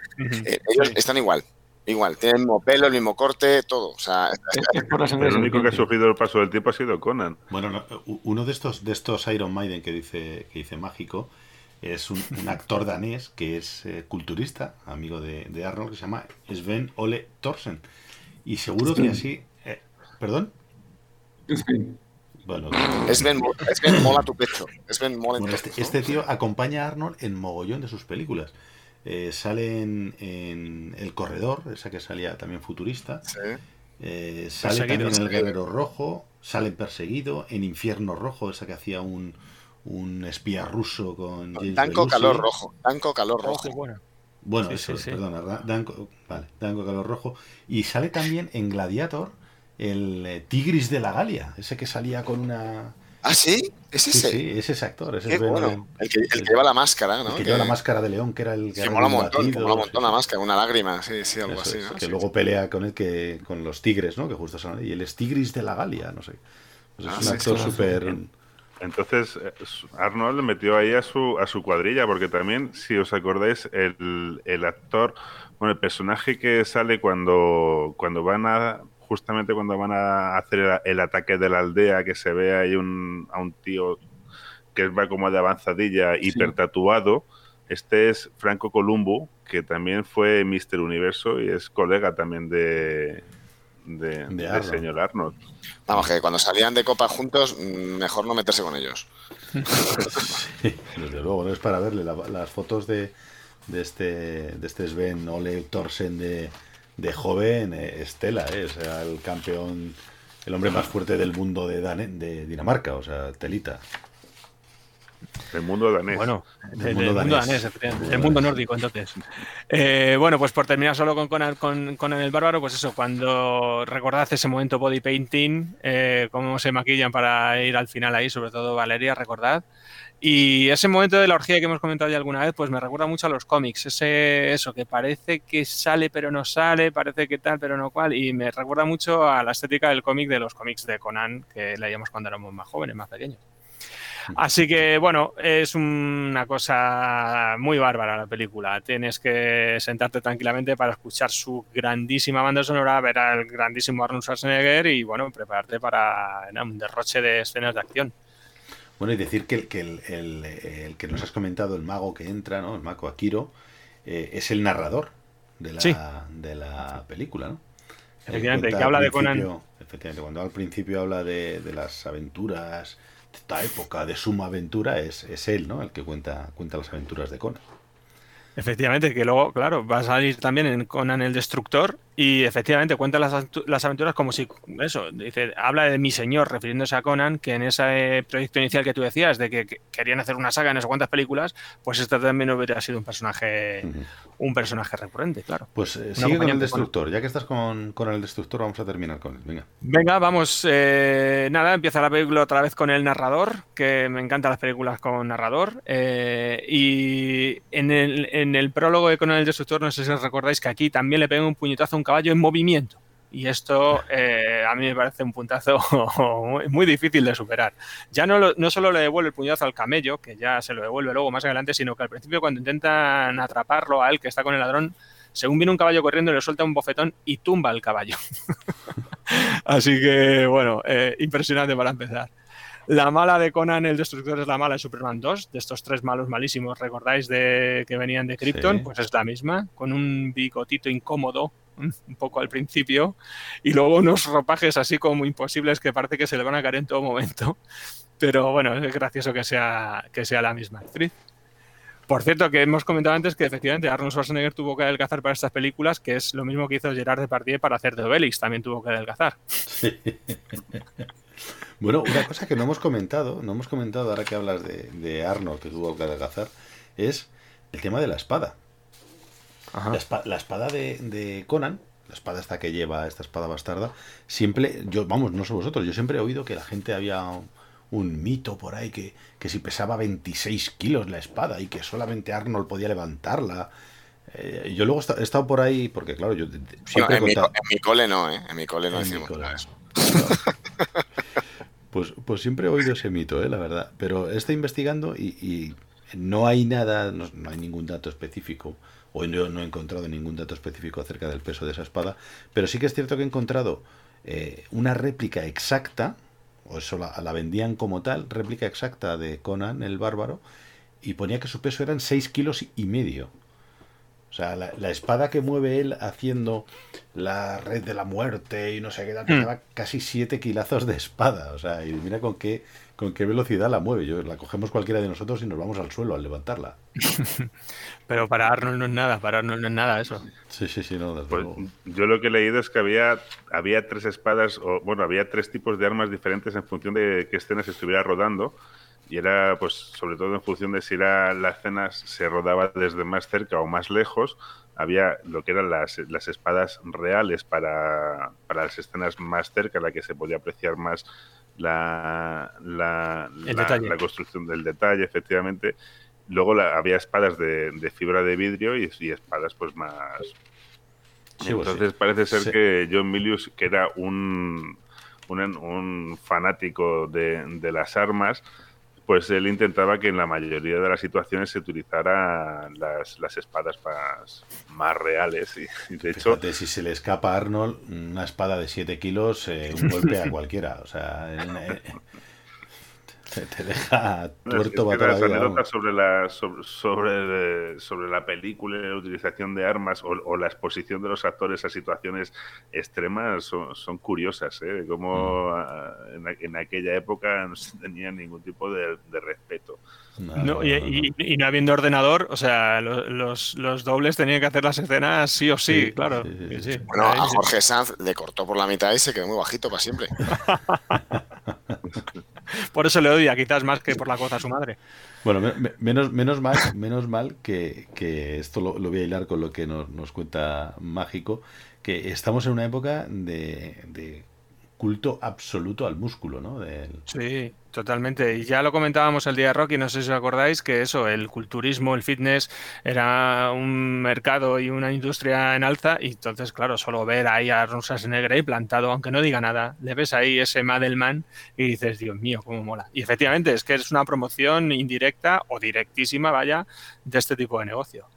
Eh, ellos están igual. Igual, tienen el mismo pelo, el mismo corte, todo. O sea, el único que ha sufrido el paso del tiempo ha sido Conan. Bueno, uno de estos, de estos Iron Maiden que dice, que dice mágico, es un, actor danés que es eh, culturista, amigo de, Arnold, que se llama Sven Ole Thorsen. Y seguro que así. Eh, ¿Perdón? Bueno, Sven, Sven mola tu pecho. Sven mola bueno, este, este, tío acompaña a Arnold en mogollón de sus películas. Eh, sale en, El Corredor, esa que salía también futurista. sale también en El Guerrero Rojo, sale en Perseguido, en Infierno Rojo, esa que hacía un, un espía ruso con James Danco Calor Rojo. Danco Calor Rojo. bueno. Bueno, eso, perdona, Danco, vale, Danco Calor Rojo. Y sale también en Gladiator el eh, Tigris de la Galia, ese que salía con una... ¿Ah, sí? ¿Es ese? Sí, es ese actor. Ese bueno. el, que, lleva la máscara, ¿no? El que, lleva la máscara de león, que era el que... Que mola un montón, mola un montón la máscara, una lágrima, sí, sí, algo así. que luego pelea con el que con los tigres, ¿no? Que justo son... Y él es Tigris de la Galia, no sé. Pues es ah, un actor súper... Entonces, Arnold metió ahí a su, a su cuadrilla, porque también, si os acordáis, el, el actor, bueno, el personaje que sale cuando, cuando van a, justamente cuando van a hacer el, ataque de la aldea, que se ve ahí un, a un tío que va como de avanzadilla, hiper tatuado, este es Franco Columbo, que también fue Mister Universo y es colega también de, de, señor Arnold. Vamos, que cuando salían de copa juntos, mejor no meterse con ellos. desde luego, no es para verle las fotos de, de, este, de este Sven Ole Thorsen de, de joven, eh, Estela, eh, o sea, el campeón, el hombre más fuerte del mundo de, de Dinamarca, o sea, telita. El mundo danés. Bueno, El del mundo mundo, danés. danés, efectivamente, el mundo nórdico, entonces. Eh, bueno, pues por terminar solo con Conan, con, Conan el Bárbaro, pues eso, cuando recordad ese momento body painting, eh, cómo se maquillan para ir al final ahí, sobre todo Valeria, recordad. Y ese momento de la orgía que hemos comentado ya alguna vez, pues me recuerda mucho a los cómics. Ese, eso, que parece que sale pero no sale, parece que tal pero no cual. Y me recuerda mucho a la estética del cómic de los cómics de Conan que leíamos cuando éramos más jóvenes, más pequeños. Así que, bueno, es una cosa muy bárbara la película. Tienes que sentarte tranquilamente para escuchar su grandísima banda sonora, ver al grandísimo Arnold Schwarzenegger y, bueno, prepararte para un derroche de escenas de acción. Bueno, y decir que el que, el, el- el que nos has comentado, el mago que entra, ¿no? El mago Akiro, eh, es el narrador de la, Sí. de la película, ¿no? Efectivamente, que habla de Conan. Efectivamente, cuando al principio habla de, de las aventuras de esta época de suma aventura, es, es él, ¿no? El que cuenta, cuenta las aventuras de Conan. Efectivamente, que luego, claro, va a salir también en Conan el Destructor y efectivamente cuenta las, las aventuras como si, eso, dice, habla de mi señor, refiriéndose a Conan, que en ese proyecto inicial que tú decías, de que, que querían hacer una saga en no sé cuántas películas, pues este también hubiera sido un personaje, un personaje recurrente, claro. Pues eh, sigue con el destructor. Ya que estás con, con el destructor, vamos a terminar con él. Venga. Venga, vamos. eh, nada, empieza la película otra vez con el narrador, que me encantan las películas con narrador. eh, y en el, en el prólogo de Conan el Destructor, no sé si os recordáis que aquí también le pega un puñetazo a un caballo en movimiento. Y esto eh, a mí me parece un puntazo muy, difícil de superar. Ya no, lo- no solo le devuelve el puñetazo al camello, que ya se lo devuelve luego más adelante, sino que al principio cuando intentan atraparlo a él, que está con el ladrón, según viene un caballo corriendo, le suelta un bofetón y tumba al caballo. Así que, bueno, eh, impresionante para empezar. La mala de Conan el Destructor es la mala de Superman 2, de estos tres malos malísimos, ¿recordáis de que venían de Krypton? Sí. Pues es la misma, con un bigotito incómodo, un poco al principio, y luego unos ropajes así como imposibles que parece que se le van a caer en todo momento. Pero bueno, es gracioso que sea, que sea la misma actriz. Por cierto, que hemos comentado antes que efectivamente Arnold Schwarzenegger tuvo que adelgazar para estas películas, que es lo mismo que hizo Gerard Depardieu para hacer de Obelix, también tuvo que adelgazar. Bueno, una cosa que no hemos comentado, no hemos comentado ahora que hablas de, de Arnold que tuvo que adelgazar, es el tema de la espada. La, espa- la espada de, de Conan, la espada esta que lleva, esta espada bastarda, siempre, yo, vamos, no sé vosotros, yo siempre he oído que la gente había un, mito por ahí que, que si pesaba 26 kilos la espada y que solamente Arnold podía levantarla. Eh, yo luego he esta- he estado por ahí, porque claro, yo siempre he en, mi, contado- co- en mi cole no, ¿eh? En mi cole no En mi cole. Pues, pues siempre he oído ese mito, ¿eh? la verdad. Pero estado investigando y, no hay nada, no, hay ningún dato específico, o no, no he encontrado ningún dato específico acerca del peso de esa espada, pero sí que es cierto que he encontrado eh, una réplica exacta, o eso la, la vendían como tal, réplica exacta de Conan el Bárbaro, y ponía que su peso eran 6 kilos y medio. O sea, la, la espada que mueve él haciendo la red de la muerte y no sé qué tal, Hmm. lleva casi 7 kilazos de espada. O sea, y mira con qué, con qué velocidad la mueve. Yo, la cogemos cualquiera de nosotros y nos vamos al suelo al levantarla. Pero para Arnold no es nada, para Arnold no es nada eso. Sí, sí, sí, no, desde Pues luego. yo lo que he leído es que había, había tres espadas, o bueno, había tres tipos de armas diferentes en función de qué escena se estuviera rodando. Y era, pues, sobre todo en función de si era la escena se rodaba desde más cerca o más lejos. Había lo que eran las, las espadas reales para, para las escenas más cerca, en la que se podía apreciar más la, la, construcción del detalle, efectivamente. Luego había espadas de, de fibra de vidrio y, y espadas pues más, Sí, pues sí. entonces parece ser Sí. que John Milius, que era un, un, un fanático de, de las armas, pues él intentaba que en la mayoría de las situaciones se utilizaran las, las espadas más, más reales. Y, y de hecho, si se le escapa a Arnold una espada de 7 kilos, eh, un golpe a cualquiera. O sea, eh, te, te deja tuerto es que las anécdotas sobre la, sobre, sobre, sobre la película y la utilización de armas o, o la exposición de los actores a situaciones extremas son, son curiosas, ¿eh? De cómo Mm. en, aquella época no se tenía ningún tipo de, de respeto. No, No, no, y, no, no. y- y no habiendo ordenador, o sea, lo- los, los dobles tenían que hacer las escenas sí o sí, Sí, claro. sí. Bueno, a. Jorge Sanz le cortó por la mitad y se quedó muy bajito para siempre. por eso le odia, quizás más que por la cosa a su madre. Bueno, me- me- menos, menos mal, menos mal que, que esto lo, lo voy a hilar con lo que nos, nos cuenta Mágico, que estamos en una época de, de culto absoluto al músculo, ¿no? Del- Sí, totalmente. Y ya lo comentábamos el día Rocky, no sé si os acordáis, que eso, el culturismo, el fitness, era un mercado y una industria en alza. Y entonces, claro, solo ver ahí a Arnold Schwarzenegger ahí plantado, aunque no diga nada, le ves ahí ese Madelman y dices, Dios mío, cómo mola. Y efectivamente, es que es una promoción indirecta o directísima, vaya, de este tipo de negocio.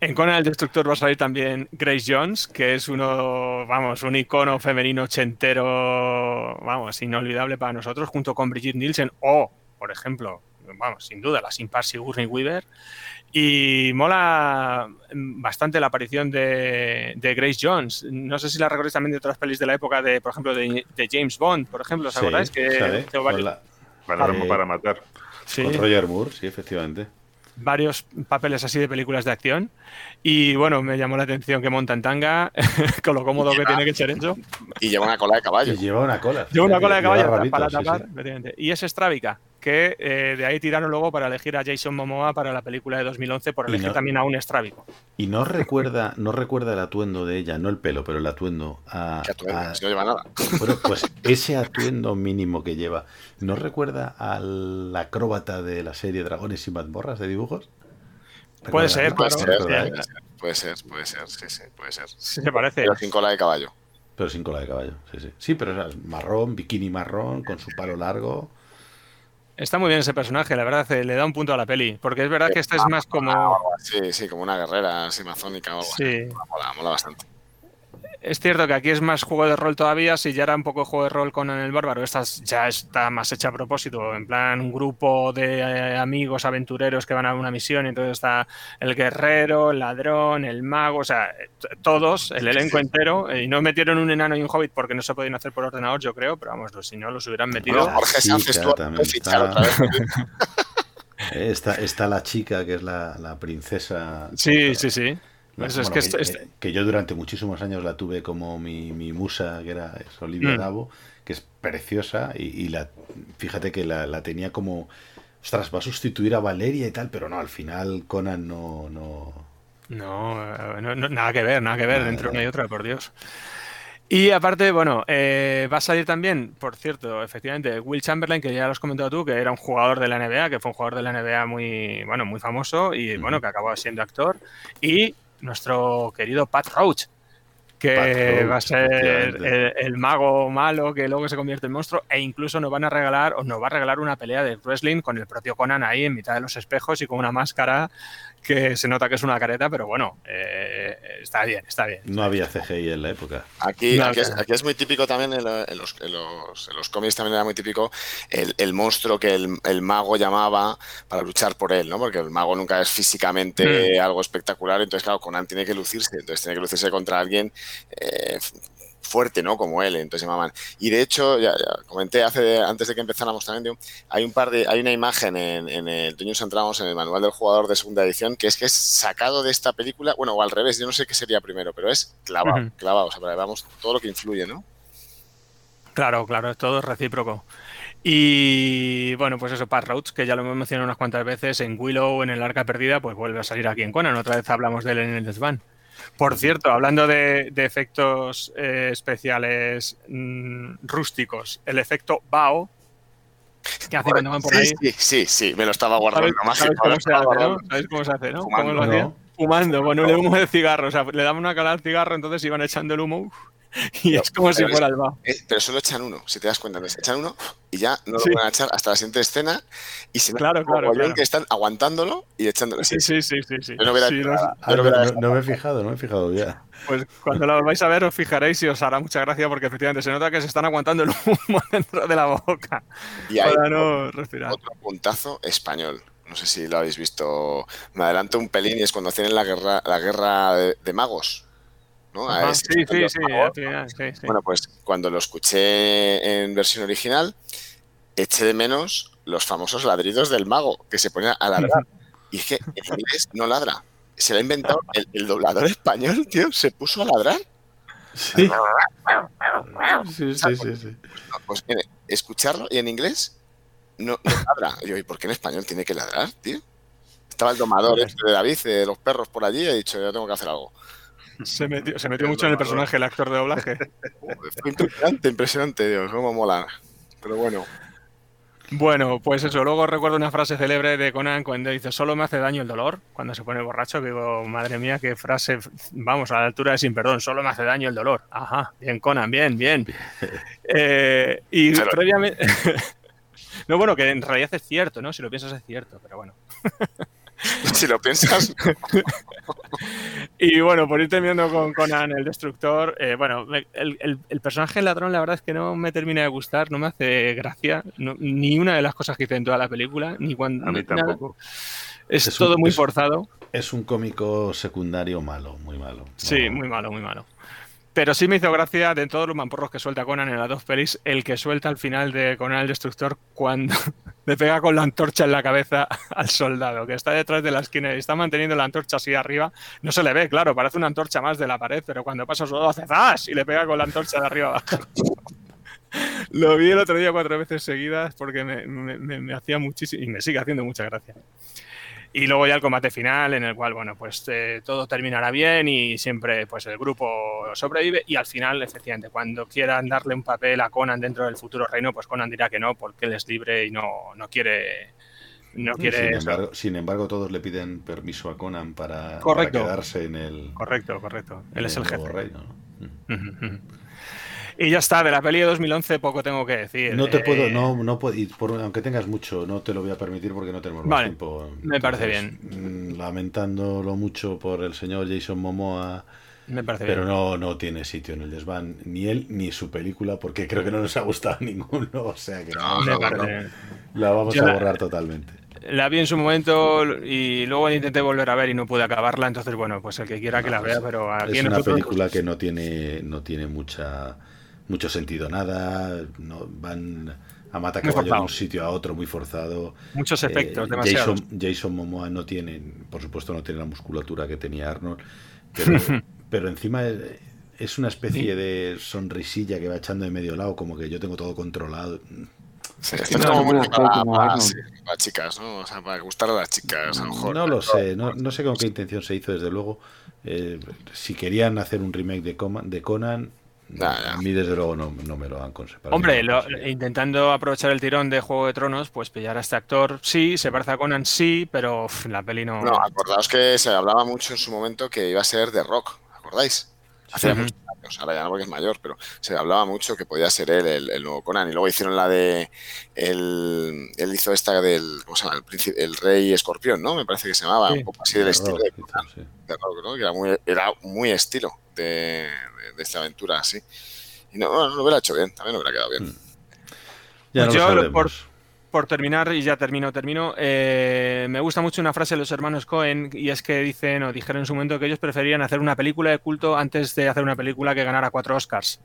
En Conan el Destructor va a salir también Grace Jones, que es uno, vamos, un icono femenino ochentero, vamos, inolvidable para nosotros, junto con Brigitte Nielsen o, por ejemplo, vamos, sin duda, la sin par Sigourney Weaver. Y mola bastante la aparición de, de Grace Jones. No sé si la recordáis también de otras pelis de la época de, por ejemplo, de, de James Bond, por ejemplo, ¿os Sí, acordáis? Que la- Para, Eh, para matar. sí, con Roger Moore, sí, efectivamente. Varios papeles así de películas de acción. Y bueno, me llamó la atención que monta en tanga, con lo cómodo que tiene que ser eso. Y lleva una cola de caballo. Y lleva una cola. Lleva una cola de Lleva caballo rabitos, para tapar, sí. Y es Strávica, que eh, de ahí tiraron luego para elegir a Jason Momoa para la película de 2011 por elegir no- también a un estrábico. Y no recuerda, no recuerda el atuendo de ella, no el pelo, pero el atuendo a, Que atuendo, a- si no lleva nada. Bueno, pues ese atuendo mínimo que lleva, ¿no recuerda al acróbata de la serie Dragones y mazmorras de dibujos? Puede ser, Puede ser, puede ser, puede ser, puede ser, sí, sí, puede ser. Sí, se parece. Pero sin cola de caballo. Pero sin cola de caballo, sí, sí. Sí, pero o sea, es marrón, bikini marrón, con su palo largo. Está muy bien ese personaje, la verdad, eh, le da un punto a la peli. Porque es verdad que este es más como. Sí, sí, como una guerrera así amazónica o algo así. Sí. Mola, mola bastante. Es cierto que aquí es más juego de rol todavía, si ya era un poco juego de rol con el bárbaro, esta es- ya está más hecha a propósito, en plan un grupo de eh, amigos aventureros que van a una misión y entonces está el guerrero, el ladrón, el mago, o sea, todos, el elenco entero, eh, y no metieron un enano y un hobbit porque no se podían hacer por ordenador, yo creo, pero vamos, si no los hubieran metido... Bueno, Jorge Sánchez, tú otra vez. Eh, Está, está la chica que es la, la princesa. Sí, sí, sí. Eso es bueno, que esto- que, esto- que yo durante muchísimos años la tuve como mi, mi musa, que era Olivia Mm. Davo, que es preciosa, y, y la fíjate que la, la tenía como. Ostras, va a sustituir a Valeria y tal, pero no, al final Conan no. no No, eh, no- no- nada que ver, nada que ver Nada, entre una y otra, por Dios. Y aparte, bueno, eh, va a salir también, por cierto, efectivamente, Will Chamberlain, que ya lo has comentado tú, que era un jugador de la NBA, que fue un jugador de la NBA muy, bueno, muy famoso y, bueno, que acabó siendo actor. Y nuestro querido Pat Roach, que Pat Roach, va a ser el, el mago malo que luego se convierte en monstruo e incluso nos van a regalar, o nos va a regalar una pelea de wrestling con el propio Conan ahí en mitad de los espejos y con una máscara que se nota que es una careta, pero bueno, eh, está bien, está bien. no había CGI en la época. Aquí, Nada. aquí, es, aquí es muy típico también, en, lo- en los, en, los, en los cómics también era muy típico el, el monstruo que el, el mago llamaba para luchar por él, ¿no? Porque el mago nunca es físicamente algo espectacular, entonces claro, Conan tiene que lucirse, entonces tiene que lucirse contra alguien eh, fuerte, ¿no? Como él, entonces llamaban. Y de hecho, ya, ya comenté hace, antes de que empezáramos también, hay un par de, hay una imagen en, en el and Dragons, en el manual del jugador de segunda edición, que es que es sacado de esta película, bueno, o al revés, yo no sé qué sería primero, pero es clavado, Ujú. clavado, o sea, para veamos todo lo que influye, ¿no? Claro, claro, todo es recíproco. Y bueno, pues eso, Pat Roach, que ya lo hemos mencionado unas cuantas veces en Willow, en el Arca Perdida, pues vuelve a salir aquí en Conan. Otra vez hablamos de él en el desván. Por cierto, hablando de, de efectos eh, especiales mm, rústicos, el efecto Bao, que hace cuando van por sí, ahí. sí, sí, sí, me lo estaba guardando. ¿Sabes, más sabes hace, no? ¿Sabes cómo se hace, no? Fumando. ¿Cómo lo hacía? No. Fumando, con un humo de cigarro. O sea, le daban una cala al cigarro, entonces iban echando el humo uf, y es como si fuera el Bao. Eh, pero solo echan uno, si te das cuenta. ¿ves? Echan uno y ya no lo Sí. van a echar hasta la siguiente escena. Y se Claro, claro, claro. que están aguantándolo y echándolo. Sí, sí, sí, sí. sí. Yo no Sí, me he fijado, no me he fijado ya. Pues cuando lo vais a ver os fijaréis y os hará mucha gracia porque efectivamente se nota que se están aguantando el humo dentro de la boca Y hay para no respirar. otro puntazo español. No sé si lo habéis visto. Me adelanto un pelín y es cuando hacen la guerra, la guerra de, de magos. ¿No? Ajá, sí, sí, sí, final, sí, sí. Bueno, pues cuando lo escuché en versión original, eché de menos los famosos ladridos del mago que se ponían a ladrar. Y es que en inglés no ladra. Se lo ha inventado el, el doblador español, tío, se puso a ladrar. Sí. Sí, sí, sí, sí. Pues escucharlo y en inglés no, no ladra. Y yo, ¿y por qué en español tiene que ladrar, tío? Estaba el domador este de David, de los perros por allí, y he dicho, yo tengo que hacer algo. Se metió, se metió mucho en el personaje el actor de doblaje. Fue impresionante, impresionante, Dios, cómo mola. Pero bueno, Bueno, pues eso. Luego recuerdo una frase célebre de Conan cuando dice: Solo me hace daño el dolor. Cuando se pone borracho, que digo, madre mía, qué frase. Vamos, a la altura de sin perdón. Solo me hace daño el dolor. Ajá, bien, Conan, bien, bien. Eh, y Pero- previamente. no, bueno, que en realidad es cierto, ¿no? Si lo piensas es cierto, pero bueno. si lo piensas, Y bueno, por ir terminando con Conan el Destructor, eh, bueno, me- el, el- el personaje ladrón la verdad es que no me termina de gustar, no me hace gracia, no- ni una de las cosas que hice en toda la película, ni cuando... A mí nada. tampoco. Es, Es un- todo muy es- forzado. Es un cómico secundario malo, muy malo. Sí, No- muy malo, muy malo. Pero sí me hizo gracia de todos los mamporros que suelta Conan en las dos pelis, el que suelta al final de Conan el Destructor cuando le pega con la antorcha en la cabeza al soldado que está detrás de la esquina y está manteniendo la antorcha así arriba. No se le ve, claro, parece una antorcha más de la pared, pero cuando pasa el soldado hace ¡zas! y le pega con la antorcha de arriba abajo. Lo vi el otro día cuatro veces seguidas porque me, me- hacía muchísimo y me sigue haciendo mucha gracia. Y luego ya el combate final, en el cual, bueno, pues eh, todo terminará bien y siempre pues el grupo sobrevive. Y al final, efectivamente, cuando quieran darle un papel a Conan dentro del futuro reino, pues Conan dirá que no, porque él es libre y no, no quiere. No quiere. sin, embargo, sin embargo, todos le piden permiso a Conan para, quedarse en el, Correcto, correcto. Él es el jefe. reino, ¿no? Mm. Y ya está, de la peli de 2011 poco tengo que decir. No te Eh, puedo, no, no puedo, y por- aunque tengas mucho, no te lo voy a permitir porque no tenemos más Vale, tiempo. me parece bien. Lamentándolo mucho por el señor Jason Momoa, Me parece pero bien. no, no tiene sitio en el desván, ni él ni su película, porque creo que no nos ha gustado ninguno, o sea que No, Me no, parece- la vamos Yo a la- borrar totalmente. La vi en su momento y luego intenté volver a ver y no pude acabarla, entonces bueno, pues el que quiera que la vea, pero aquí Es una nosotros- película que no tiene, no tiene mucha, mucho sentido nada, no, van a matar Muy caballo de un sitio a otro muy forzado. muchos efectos, Eh, demasiados. Jason, Jason Momoa no tiene, por supuesto, no tiene la musculatura que tenía Arnold, pero, pero encima es, una especie de sonrisilla que va echando de medio lado, como que yo tengo todo controlado. Sí, es como no, para, como para- Arnold. sí, para chicas, ¿no? O sea, para gustar a las chicas, a lo mejor. No lo sé, no, no sé con qué intención se hizo, desde luego. Eh, si querían hacer un remake de Conan, A mí desde luego no, no me lo han conseguido. Hombre, lo- intentando aprovechar el tirón de Juego de Tronos, pues pillar a este actor, sí, se parece a Conan, sí, pero uf, la peli no... No, acordaos que se hablaba mucho en su momento que iba a ser de rock, ¿acordáis? Hace muchos años, ahora ya no porque es mayor, pero se hablaba mucho que podía ser él el, el nuevo Conan. Y luego hicieron la de. El, él hizo esta del. ¿Cómo se llama? El, príncipe- el Rey Escorpión, ¿no? Me parece que se llamaba, Sí. un poco así del estilo de, Conan, Sí. de rock, ¿no? Que era muy, era muy estilo de, de- de esta aventura, así. Y no, no, lo hubiera hecho bien, también lo hubiera quedado bien. Ya Pues no yo, sabremos. Por terminar, y ya termino, termino, eh, me gusta mucho una frase de los hermanos Cohen, y es que dicen, o dijeron en su momento, que ellos preferían hacer una película de culto antes de hacer una película que ganara cuatro Oscars.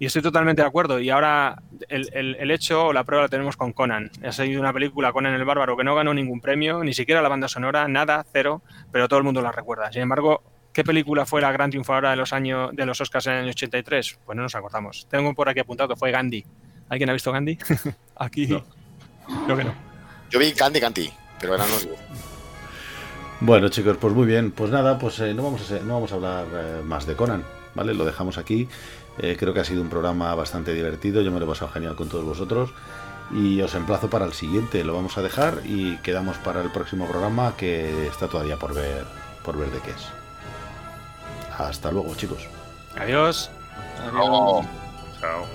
Y estoy totalmente de acuerdo. Y ahora el, el- el hecho o la prueba la tenemos con Conan. Ha sido una película, Conan el Bárbaro, que no ganó ningún premio, ni siquiera la banda sonora, nada, cero, pero todo el mundo la recuerda. Sin embargo, ¿qué película fue la gran triunfadora de los, años, de los Oscars en el año 83? Pues no nos acordamos. Tengo por aquí apuntado que fue Gandhi. ¿Alguien ha visto Gandhi? aquí. No. Creo que no. Yo vi Candy Candy, pero eran los Bueno, chicos, pues muy bien. Pues nada, pues eh, no, vamos a, ser- no vamos a hablar eh, más de Conan, ¿vale? Lo dejamos aquí. Eh, creo que ha sido un programa bastante divertido. Yo me lo he pasado genial con todos vosotros. Y os emplazo para el siguiente. Lo vamos a dejar y quedamos para el próximo programa que está todavía por ver, por ver de qué es. Hasta luego, chicos. Adiós. Adiós. Oh. Chao.